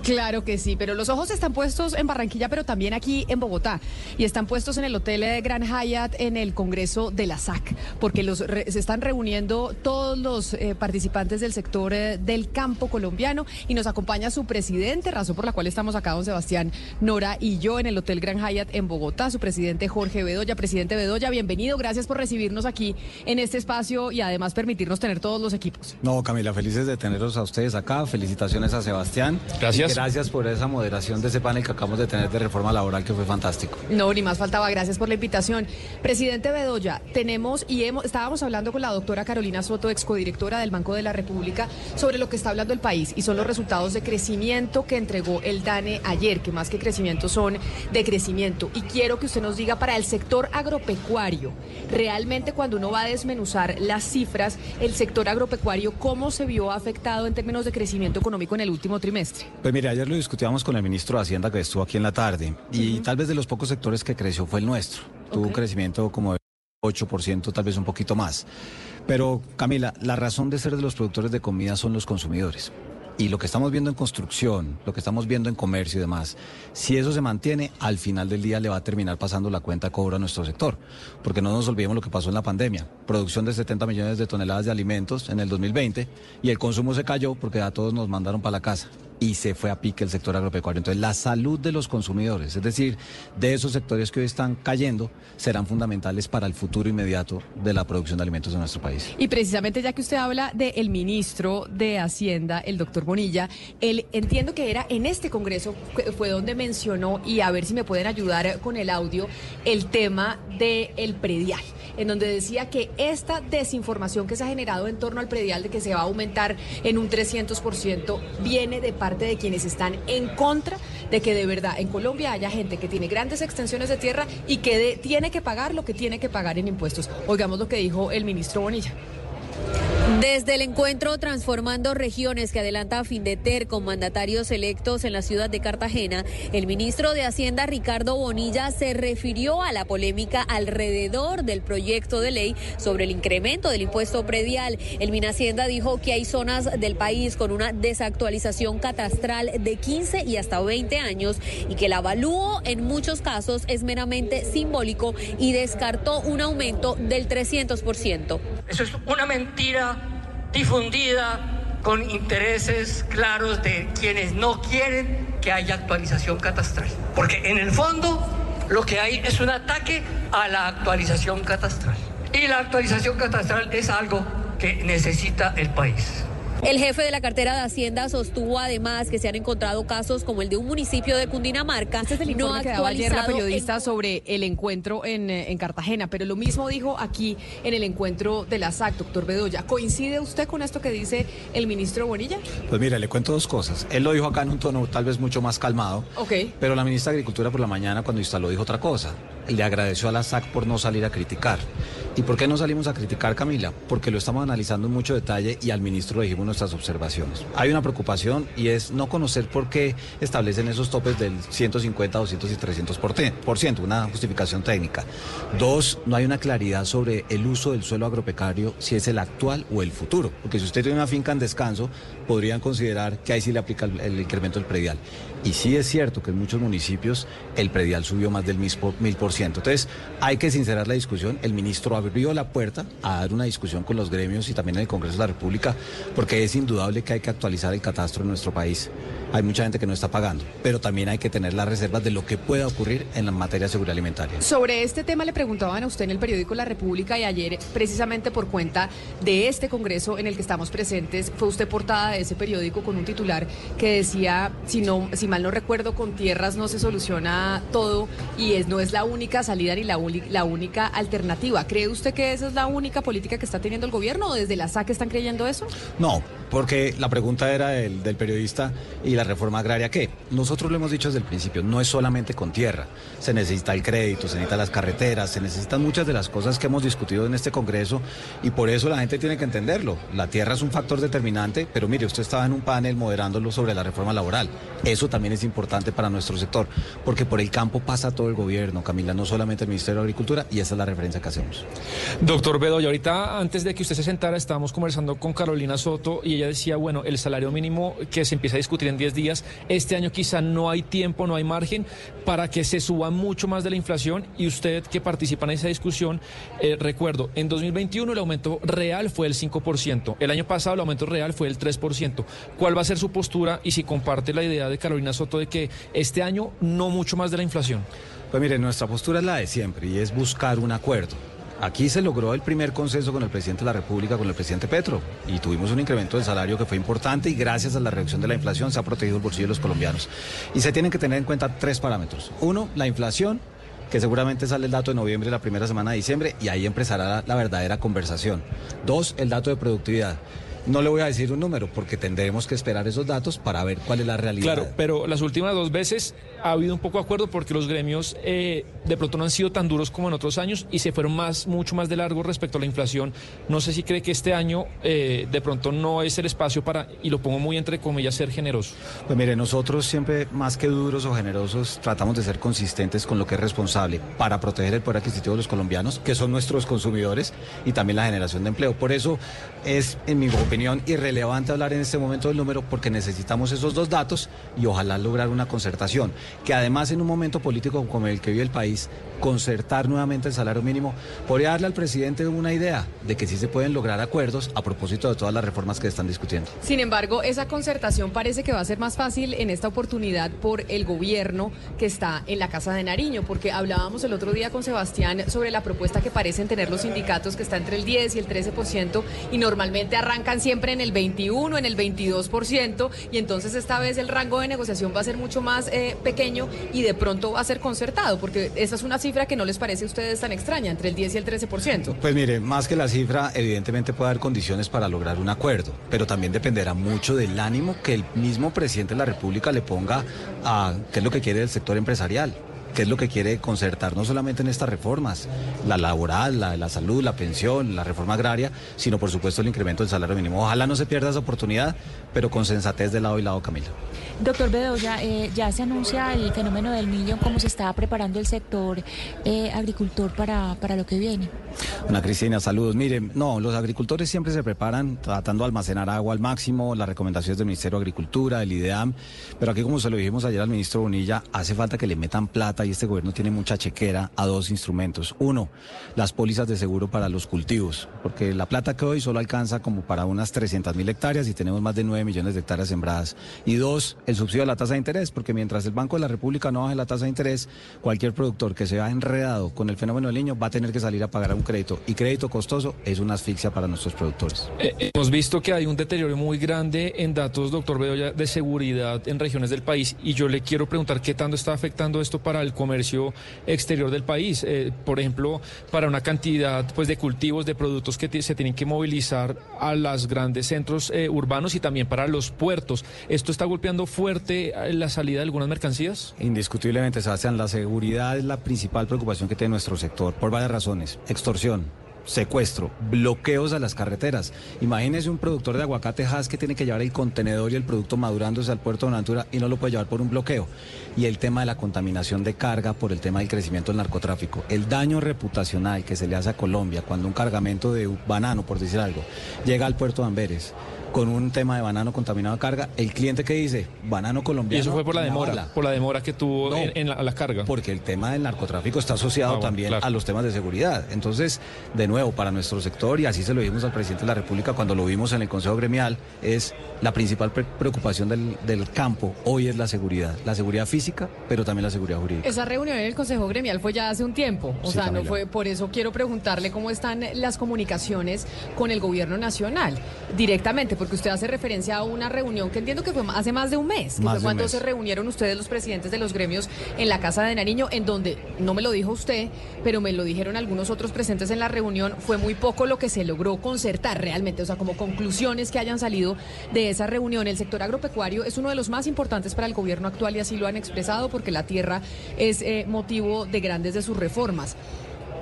Speaker 2: Claro que sí, pero los ojos están puestos en Barranquilla, pero también aquí en Bogotá. Y están puestos en el Hotel de Gran Hyatt en el Congreso de la SAC, porque los se están reuniendo todos los eh, participantes del sector eh, del campo colombiano y nos acompaña su presidente, razón por la cual estamos acá, don Sebastián Nora y yo en el Hotel Gran Hyatt en Bogotá, su presidente Jorge Bedoya. Presidente Bedoya, bienvenido, gracias por recibirnos aquí en este espacio y además permitirnos tener todos los equipos.
Speaker 17: No, Camila, felices de tenerlos a ustedes acá. Felicitaciones a Sebastián.
Speaker 5: Gracias.
Speaker 17: Gracias. por esa moderación de ese panel que acabamos de tener de reforma laboral que fue fantástico.
Speaker 2: No, ni más faltaba. Gracias por la invitación. Presidente Bedoya, tenemos y hemos, estábamos hablando con la doctora Carolina Soto, excodirectora del Banco de la República, sobre lo que está hablando el país y son los resultados de crecimiento que entregó el DANE ayer, que más que crecimiento son de crecimiento. Y quiero que usted nos diga para el sector agropecuario, realmente cuando uno va a desmenuzar las cifras, el sector agropecuario, ¿cómo se vio afectado en términos de crecimiento económico en el último trimestre?
Speaker 17: Pues mire, ayer lo discutíamos con el ministro de Hacienda que estuvo aquí en la tarde y tal vez de los pocos sectores que creció fue el nuestro. Tuvo un crecimiento como de 8%, tal vez un poquito más. Pero Camila, la razón de ser de los productores de comida son los consumidores. Y lo que estamos viendo en construcción, lo que estamos viendo en comercio y demás, si eso se mantiene, al final del día le va a terminar pasando la cuenta cobra a nuestro sector. Porque no nos olvidemos lo que pasó en la pandemia. Producción de 70 millones de toneladas de alimentos en el 2020 y el consumo se cayó porque a todos nos mandaron para la casa y se fue a pique el sector agropecuario. Entonces, la salud de los consumidores, es decir, de esos sectores que hoy están cayendo, serán fundamentales para el futuro inmediato de la producción de alimentos en nuestro país.
Speaker 2: Y precisamente ya que usted habla del ministro de Hacienda, el doctor Bonilla, él entiendo que era en este Congreso, fue donde mencionó, y a ver si me pueden ayudar con el audio, el tema del predial, en donde decía que esta desinformación que se ha generado en torno al predial de que se va a aumentar en un 300% viene de parte de quienes están en contra de que de verdad en Colombia haya gente que tiene grandes extensiones de tierra y que tiene que pagar lo que tiene que pagar en impuestos. Oigamos lo que dijo el ministro Bonilla.
Speaker 18: Desde el encuentro Transformando Regiones que adelanta a Findeter con mandatarios electos en la ciudad de Cartagena, el ministro de Hacienda Ricardo Bonilla se refirió a la polémica alrededor del proyecto de ley sobre el incremento del impuesto predial. El Minhacienda dijo que hay zonas del país con una desactualización catastral de 15 y hasta 20 años y que el avalúo en muchos casos es meramente simbólico y descartó un aumento del 300%.
Speaker 19: Eso es una mentira difundida con intereses claros de quienes no quieren que haya actualización catastral. Porque en el fondo lo que hay es un ataque a la actualización catastral. Y la actualización catastral es algo que necesita el país.
Speaker 18: El jefe de la cartera de Hacienda sostuvo además que se han encontrado casos como el de un municipio de Cundinamarca.
Speaker 2: Este es el informe que daba ayer la periodista sobre el encuentro en, eh, en, Cartagena, pero lo mismo dijo aquí en el encuentro de la SAC, doctor Bedoya. ¿Coincide usted con esto que dice el ministro Bonilla?
Speaker 17: Pues mire, le cuento dos cosas. Él lo dijo acá en un tono tal vez mucho más calmado,
Speaker 2: Ok.
Speaker 17: pero la ministra de Agricultura por la mañana cuando instaló dijo otra cosa. Le agradeció a la SAC por no salir a criticar. ¿Y por qué no salimos a criticar, Camila? Porque lo estamos analizando en mucho detalle y al ministro le dijimos nuestras observaciones. Hay una preocupación y es no conocer por qué establecen esos topes del 150, 200 y 300 por, ciento, una justificación técnica. Dos, no hay una claridad sobre el uso del suelo agropecuario, si es el actual o el futuro. Porque si usted tiene una finca en descanso, podrían considerar que ahí sí le aplica el incremento del predial. Y sí es cierto que en muchos municipios el predial subió más del mil por ciento. Entonces, hay que sincerar la discusión. El ministro abrió la puerta a dar una discusión con los gremios y también en el Congreso de la República, porque es indudable que hay que actualizar el catastro en nuestro país. Hay mucha gente que no está pagando, pero también hay que tener las reservas de lo que pueda ocurrir en la materia de seguridad alimentaria.
Speaker 2: Sobre este tema le preguntaban a usted en el periódico La República y ayer, precisamente por cuenta de este Congreso en el que estamos presentes, fue usted portada de ese periódico con un titular que decía, si, no, si mal no recuerdo, con tierras no se soluciona todo y es, no es la única salida ni la, la única alternativa. ¿Cree usted que esa es la única política que está teniendo el gobierno o desde la SAC están creyendo eso?
Speaker 17: No, porque la pregunta era del, periodista y la reforma agraria, ¿qué? Nosotros lo hemos dicho desde el principio, no es solamente con tierra, se necesita el crédito, se necesitan las carreteras, se necesitan muchas de las cosas que hemos discutido en este Congreso y por eso la gente tiene que entenderlo. La tierra es un factor determinante, pero mire, usted estaba en un panel moderándolo sobre la reforma laboral. Eso también es importante para nuestro sector, porque por el campo pasa todo el gobierno, Camila, no solamente el Ministerio de Agricultura, y esa es la referencia que hacemos.
Speaker 5: Doctor Bedoya, ahorita antes de que usted se sentara, estábamos conversando con Carolina Soto y ella decía, bueno, el salario mínimo que se empieza a discutir en 10 días, este año quizá no hay tiempo, no hay margen para que se suba mucho más de la inflación y usted que participa en esa discusión, eh, recuerdo, en 2021 el aumento real fue el 5%, el año pasado el aumento real fue el 3%. ¿Cuál va a ser su postura y si comparte la idea de Carolina Soto de que este año no mucho más de la inflación?
Speaker 17: Pues mire, nuestra postura es la de siempre y es buscar un acuerdo. Aquí se logró el primer consenso con el presidente de la República, con el presidente Petro, y tuvimos un incremento del salario que fue importante y gracias a la reducción de la inflación se ha protegido el bolsillo de los colombianos. Y se tienen que tener en cuenta tres parámetros. Uno, la inflación, que seguramente sale el dato de noviembre, la primera semana de diciembre, y ahí empezará la, la verdadera conversación. Dos, el dato de productividad. No le voy a decir un número porque tendremos que esperar esos datos para ver cuál es la realidad.
Speaker 5: Claro, pero las últimas dos veces ha habido un poco de acuerdo porque los gremios eh, de pronto no han sido tan duros como en otros años y se fueron más, mucho más de largo respecto a la inflación. No sé si cree que este año eh, de pronto no es el espacio para, y lo pongo muy entre comillas, ser generoso.
Speaker 17: Pues mire, nosotros siempre más que duros o generosos tratamos de ser consistentes con lo que es responsable para proteger el poder adquisitivo de los colombianos, que son nuestros consumidores y también la generación de empleo. Por eso es, en mi opinión, irrelevante hablar en este momento del número porque necesitamos esos dos datos y ojalá lograr una concertación. Que además en un momento político como el que vive el país, concertar nuevamente el salario mínimo podría darle al presidente una idea de que sí se pueden lograr acuerdos a propósito de todas las reformas que están discutiendo.
Speaker 2: Sin embargo, esa concertación parece que va a ser más fácil en esta oportunidad por el gobierno que está en la Casa de Nariño, porque hablábamos el otro día con Sebastián sobre la propuesta que parecen tener los sindicatos que está entre el 10 y el 13% y normalmente arrancan siempre en el 21, en el 22% y entonces esta vez el rango de negociación va a ser mucho más eh, pequeño y de pronto va a ser concertado, porque esa es una cifra que no les parece a ustedes tan extraña, entre el 10 y el 13%.
Speaker 17: Pues mire, más que la cifra, evidentemente puede haber condiciones para lograr un acuerdo, pero también dependerá mucho del ánimo que el mismo presidente de la República le ponga a qué es lo que quiere el sector empresarial qué es lo que quiere concertar, no solamente en estas reformas, la laboral, la, la salud, la pensión, la reforma agraria, sino por supuesto el incremento del salario mínimo. Ojalá no se pierda esa oportunidad, pero con sensatez de lado y lado, Camila.
Speaker 4: Doctor Bedoya, eh, ya se anuncia el fenómeno del niño, cómo se está preparando el sector eh, agricultor para, para lo que viene.
Speaker 17: Una Cristina, saludos. Miren, no, los agricultores siempre se preparan tratando de almacenar agua al máximo, las recomendaciones del Ministerio de Agricultura, del IDEAM, pero aquí como se lo dijimos ayer al ministro Bonilla, hace falta que le metan plata y este gobierno tiene mucha chequera a dos instrumentos. Uno, las pólizas de seguro para los cultivos, porque la plata que hoy solo alcanza como para unas 300 mil hectáreas y tenemos más de 9 millones de hectáreas sembradas. Y dos, el subsidio a la tasa de interés, porque mientras el Banco de la República no baje la tasa de interés, cualquier productor que se vea enredado con el fenómeno del niño va a tener que salir a pagar un crédito. Y crédito costoso es una asfixia para nuestros productores.
Speaker 5: Eh, hemos visto que hay un deterioro muy grande en datos, doctor Bedoya, de seguridad en regiones del país. Y yo le quiero preguntar qué tanto está afectando esto para el comercio exterior del país. Eh, por ejemplo, para una cantidad pues, de cultivos, de productos que se tienen que movilizar a los grandes centros eh, urbanos y también para los puertos. ¿Esto está golpeando fuerte la salida de algunas mercancías?
Speaker 17: Indiscutiblemente, Sebastián, la seguridad es la principal preocupación que tiene nuestro sector, por varias razones. Extorsión, secuestro, bloqueos a las carreteras. Imagínese un productor de aguacate Hass que tiene que llevar el contenedor y el producto madurándose al puerto de Natura y no lo puede llevar por un bloqueo. Y el tema de la contaminación de carga por el tema del crecimiento del narcotráfico. El daño reputacional que se le hace a Colombia cuando un cargamento de banano, por decir algo, llega al puerto de Amberes con un tema de banano contaminado a carga. El cliente que dice banano colombiano.
Speaker 5: Y eso fue por la demora, por la demora que tuvo en, la, carga.
Speaker 17: Porque el tema del narcotráfico está asociado también a los temas de seguridad. Entonces, de nuevo, para nuestro sector, y así se lo dijimos al presidente de la República cuando lo vimos en el Consejo Gremial, es la principal preocupación del, del campo hoy es la seguridad. La seguridad física, pero también la seguridad jurídica.
Speaker 2: Esa reunión en el Consejo Gremial fue ya hace un tiempo. O
Speaker 17: Sí,
Speaker 2: sea, no fue. Por eso quiero preguntarle cómo están las comunicaciones con el gobierno nacional directamente, porque usted hace referencia a una reunión que entiendo que fue hace más de un mes, que fue cuando se reunieron ustedes los presidentes de los gremios en la Casa de Nariño, en donde, no me lo dijo usted, pero me lo dijeron algunos otros presentes en la reunión, fue muy poco lo que se logró concertar realmente, o sea, como conclusiones que hayan salido de esa reunión. El sector agropecuario es uno de los más importantes para el gobierno actual y así lo han expresado porque la tierra es eh, motivo de grandes de sus reformas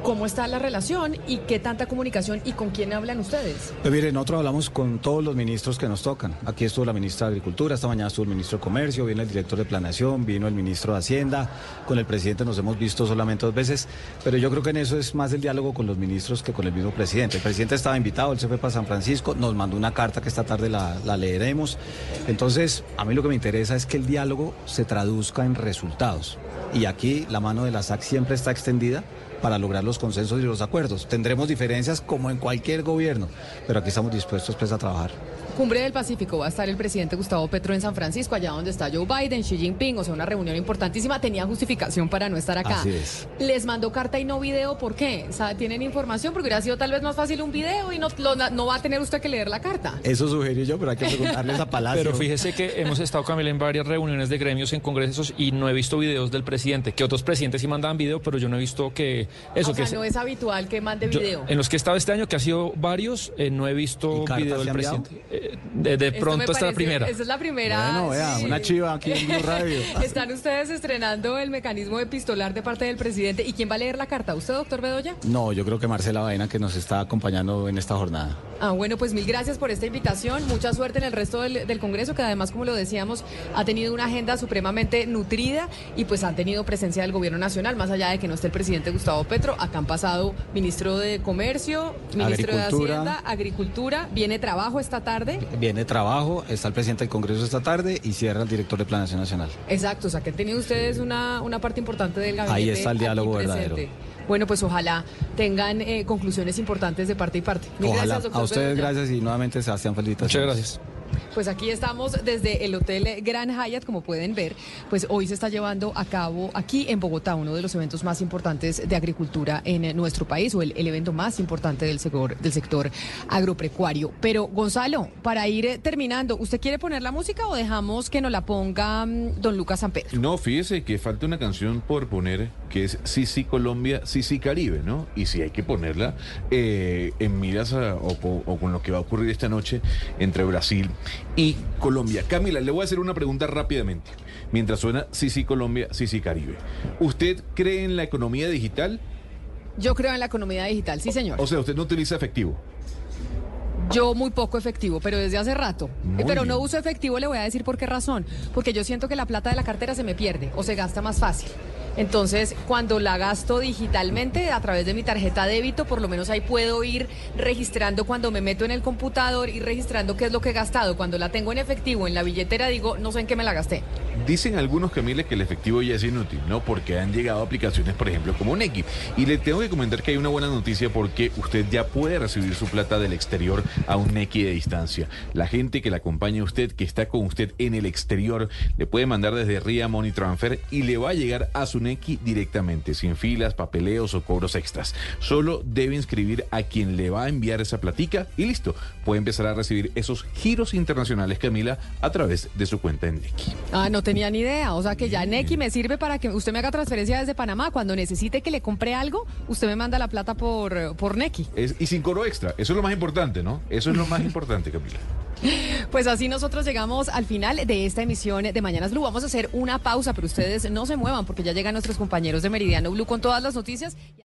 Speaker 2: cómo está la relación y qué tanta comunicación y con quién hablan ustedes.
Speaker 17: Pues mire, nosotros hablamos con todos los ministros que nos tocan. Aquí estuvo la ministra de Agricultura, esta mañana estuvo el ministro de Comercio, viene el director de Planeación, vino el ministro de Hacienda, con el presidente nos hemos visto solamente dos veces, pero yo creo que en eso es más el diálogo con los ministros que con el mismo presidente. El presidente estaba invitado, él se fue para San Francisco, nos mandó una carta que esta tarde la, la leeremos. Entonces, a mí lo que me interesa es que el diálogo se traduzca en resultados. Y aquí la mano de la SAC siempre está extendida para lograr los consensos y los acuerdos. Tendremos diferencias como en cualquier gobierno, pero aquí estamos dispuestos pues, a trabajar.
Speaker 2: Cumbre del Pacífico va a estar el presidente Gustavo Petro en San Francisco, allá donde está Joe Biden, Xi Jinping, o sea, una reunión importantísima. Tenía justificación para no estar acá.
Speaker 17: Así es.
Speaker 2: Les mandó carta y no video, ¿por qué? ¿Tienen información? Porque hubiera sido tal vez más fácil un video y no, no va a tener usted que leer la carta.
Speaker 17: Eso sugerí yo, pero hay que preguntarles a Palacio.
Speaker 5: Pero fíjese que hemos estado, Camila, en varias reuniones de gremios, en congresos, y no he visto videos del presidente. Que otros presidentes sí mandaban video, pero yo no he visto que... Eso,
Speaker 2: o
Speaker 5: que
Speaker 2: sea, no es habitual que mande video.
Speaker 5: en los que he estado este año, que ha sido varios, eh, no he visto video del presidente. Eh, de, de pronto está la primera.
Speaker 2: Esa es la primera.
Speaker 17: Bueno, vea, una chiva aquí en Blue Radio. (laughs)
Speaker 2: Están ustedes estrenando el mecanismo epistolar de parte del presidente. ¿Y quién va a leer la carta? ¿Usted, doctor Bedoya?
Speaker 17: No, yo creo que Marcela Baena, que nos está acompañando en esta jornada.
Speaker 2: Ah, bueno, pues mil gracias por esta invitación. Mucha suerte en el resto del, del Congreso, que además, como lo decíamos, ha tenido una agenda supremamente nutrida y pues han tenido presencia del gobierno nacional, más allá de que no esté el presidente Gustavo Petro. Acá han pasado ministro de Comercio, ministro de Hacienda, Agricultura. Viene trabajo esta tarde.
Speaker 17: Viene trabajo, está el presidente del Congreso esta tarde y cierra el director de Planación Nacional.
Speaker 2: Exacto, o sea que han tenido ustedes una, una parte importante del gabinete.
Speaker 17: Ahí está el diálogo verdadero.
Speaker 2: Bueno, pues ojalá tengan eh, conclusiones importantes de parte y parte.
Speaker 17: Mil ojalá. Gracias, doctor a ustedes gracias y nuevamente Sebastián felicitaciones.
Speaker 5: Muchas gracias.
Speaker 2: Pues aquí estamos desde el Hotel Gran Hyatt, como pueden ver, pues hoy se está llevando a cabo aquí en Bogotá uno de los eventos más importantes de agricultura en nuestro país, o el, evento más importante del sector, del sector agropecuario. Pero Gonzalo, para ir terminando, ¿usted quiere poner la música o dejamos que nos la ponga um, don Lucas San Pedro?
Speaker 10: No, fíjese que falta una canción por poner que es Sí, sí, Colombia, Sí, sí, Caribe, ¿no? Y si hay que ponerla eh, en miras o, con lo que va a ocurrir esta noche entre Brasil Colombia. Camila, le voy a hacer una pregunta rápidamente. Mientras suena Sí, sí, Colombia, Sí, sí, Caribe. ¿Usted cree en la economía digital?
Speaker 2: Yo creo en la economía digital, sí, señor.
Speaker 10: O sea, usted no utiliza efectivo.
Speaker 2: Yo muy poco efectivo, pero desde hace rato.
Speaker 10: Muy
Speaker 2: pero no uso efectivo, le voy a decir por qué razón. Porque yo siento que la plata de la cartera se me pierde o se gasta más fácil. Entonces, cuando la gasto digitalmente a través de mi tarjeta débito, por lo menos ahí puedo ir registrando cuando me meto en el computador y registrando qué es lo que he gastado. Cuando la tengo en efectivo en la billetera, digo, no sé en qué me la gasté.
Speaker 10: Dicen algunos, Camila, que el efectivo ya es inútil, ¿no? Porque han llegado aplicaciones, por ejemplo, como Nequi. Y le tengo que comentar que hay una buena noticia porque usted ya puede recibir su plata del exterior a un Nequi de distancia. La gente que la acompaña a usted, que está con usted en el exterior, le puede mandar desde RIA Money Transfer y le va a llegar a su Nequi directamente, sin filas, papeleos o cobros extras. Solo debe inscribir a quien le va a enviar esa platica y listo. Puede empezar a recibir esos giros internacionales, Camila, a través de su cuenta en Nequi.
Speaker 2: Ah, no tenía ni idea. O sea que ya Nequi me sirve para que usted me haga transferencia desde Panamá. Cuando necesite que le compre algo, usted me manda la plata por, por Nequi.
Speaker 10: Es- y sin cobro extra. Eso es lo más importante, ¿no? Eso es lo más importante, Camila.
Speaker 2: Pues así nosotros llegamos al final de esta emisión de Mañanas Blue. Vamos a hacer una pausa, pero ustedes no se muevan porque ya llegan nuestros compañeros de Meridiano Blue con todas las noticias.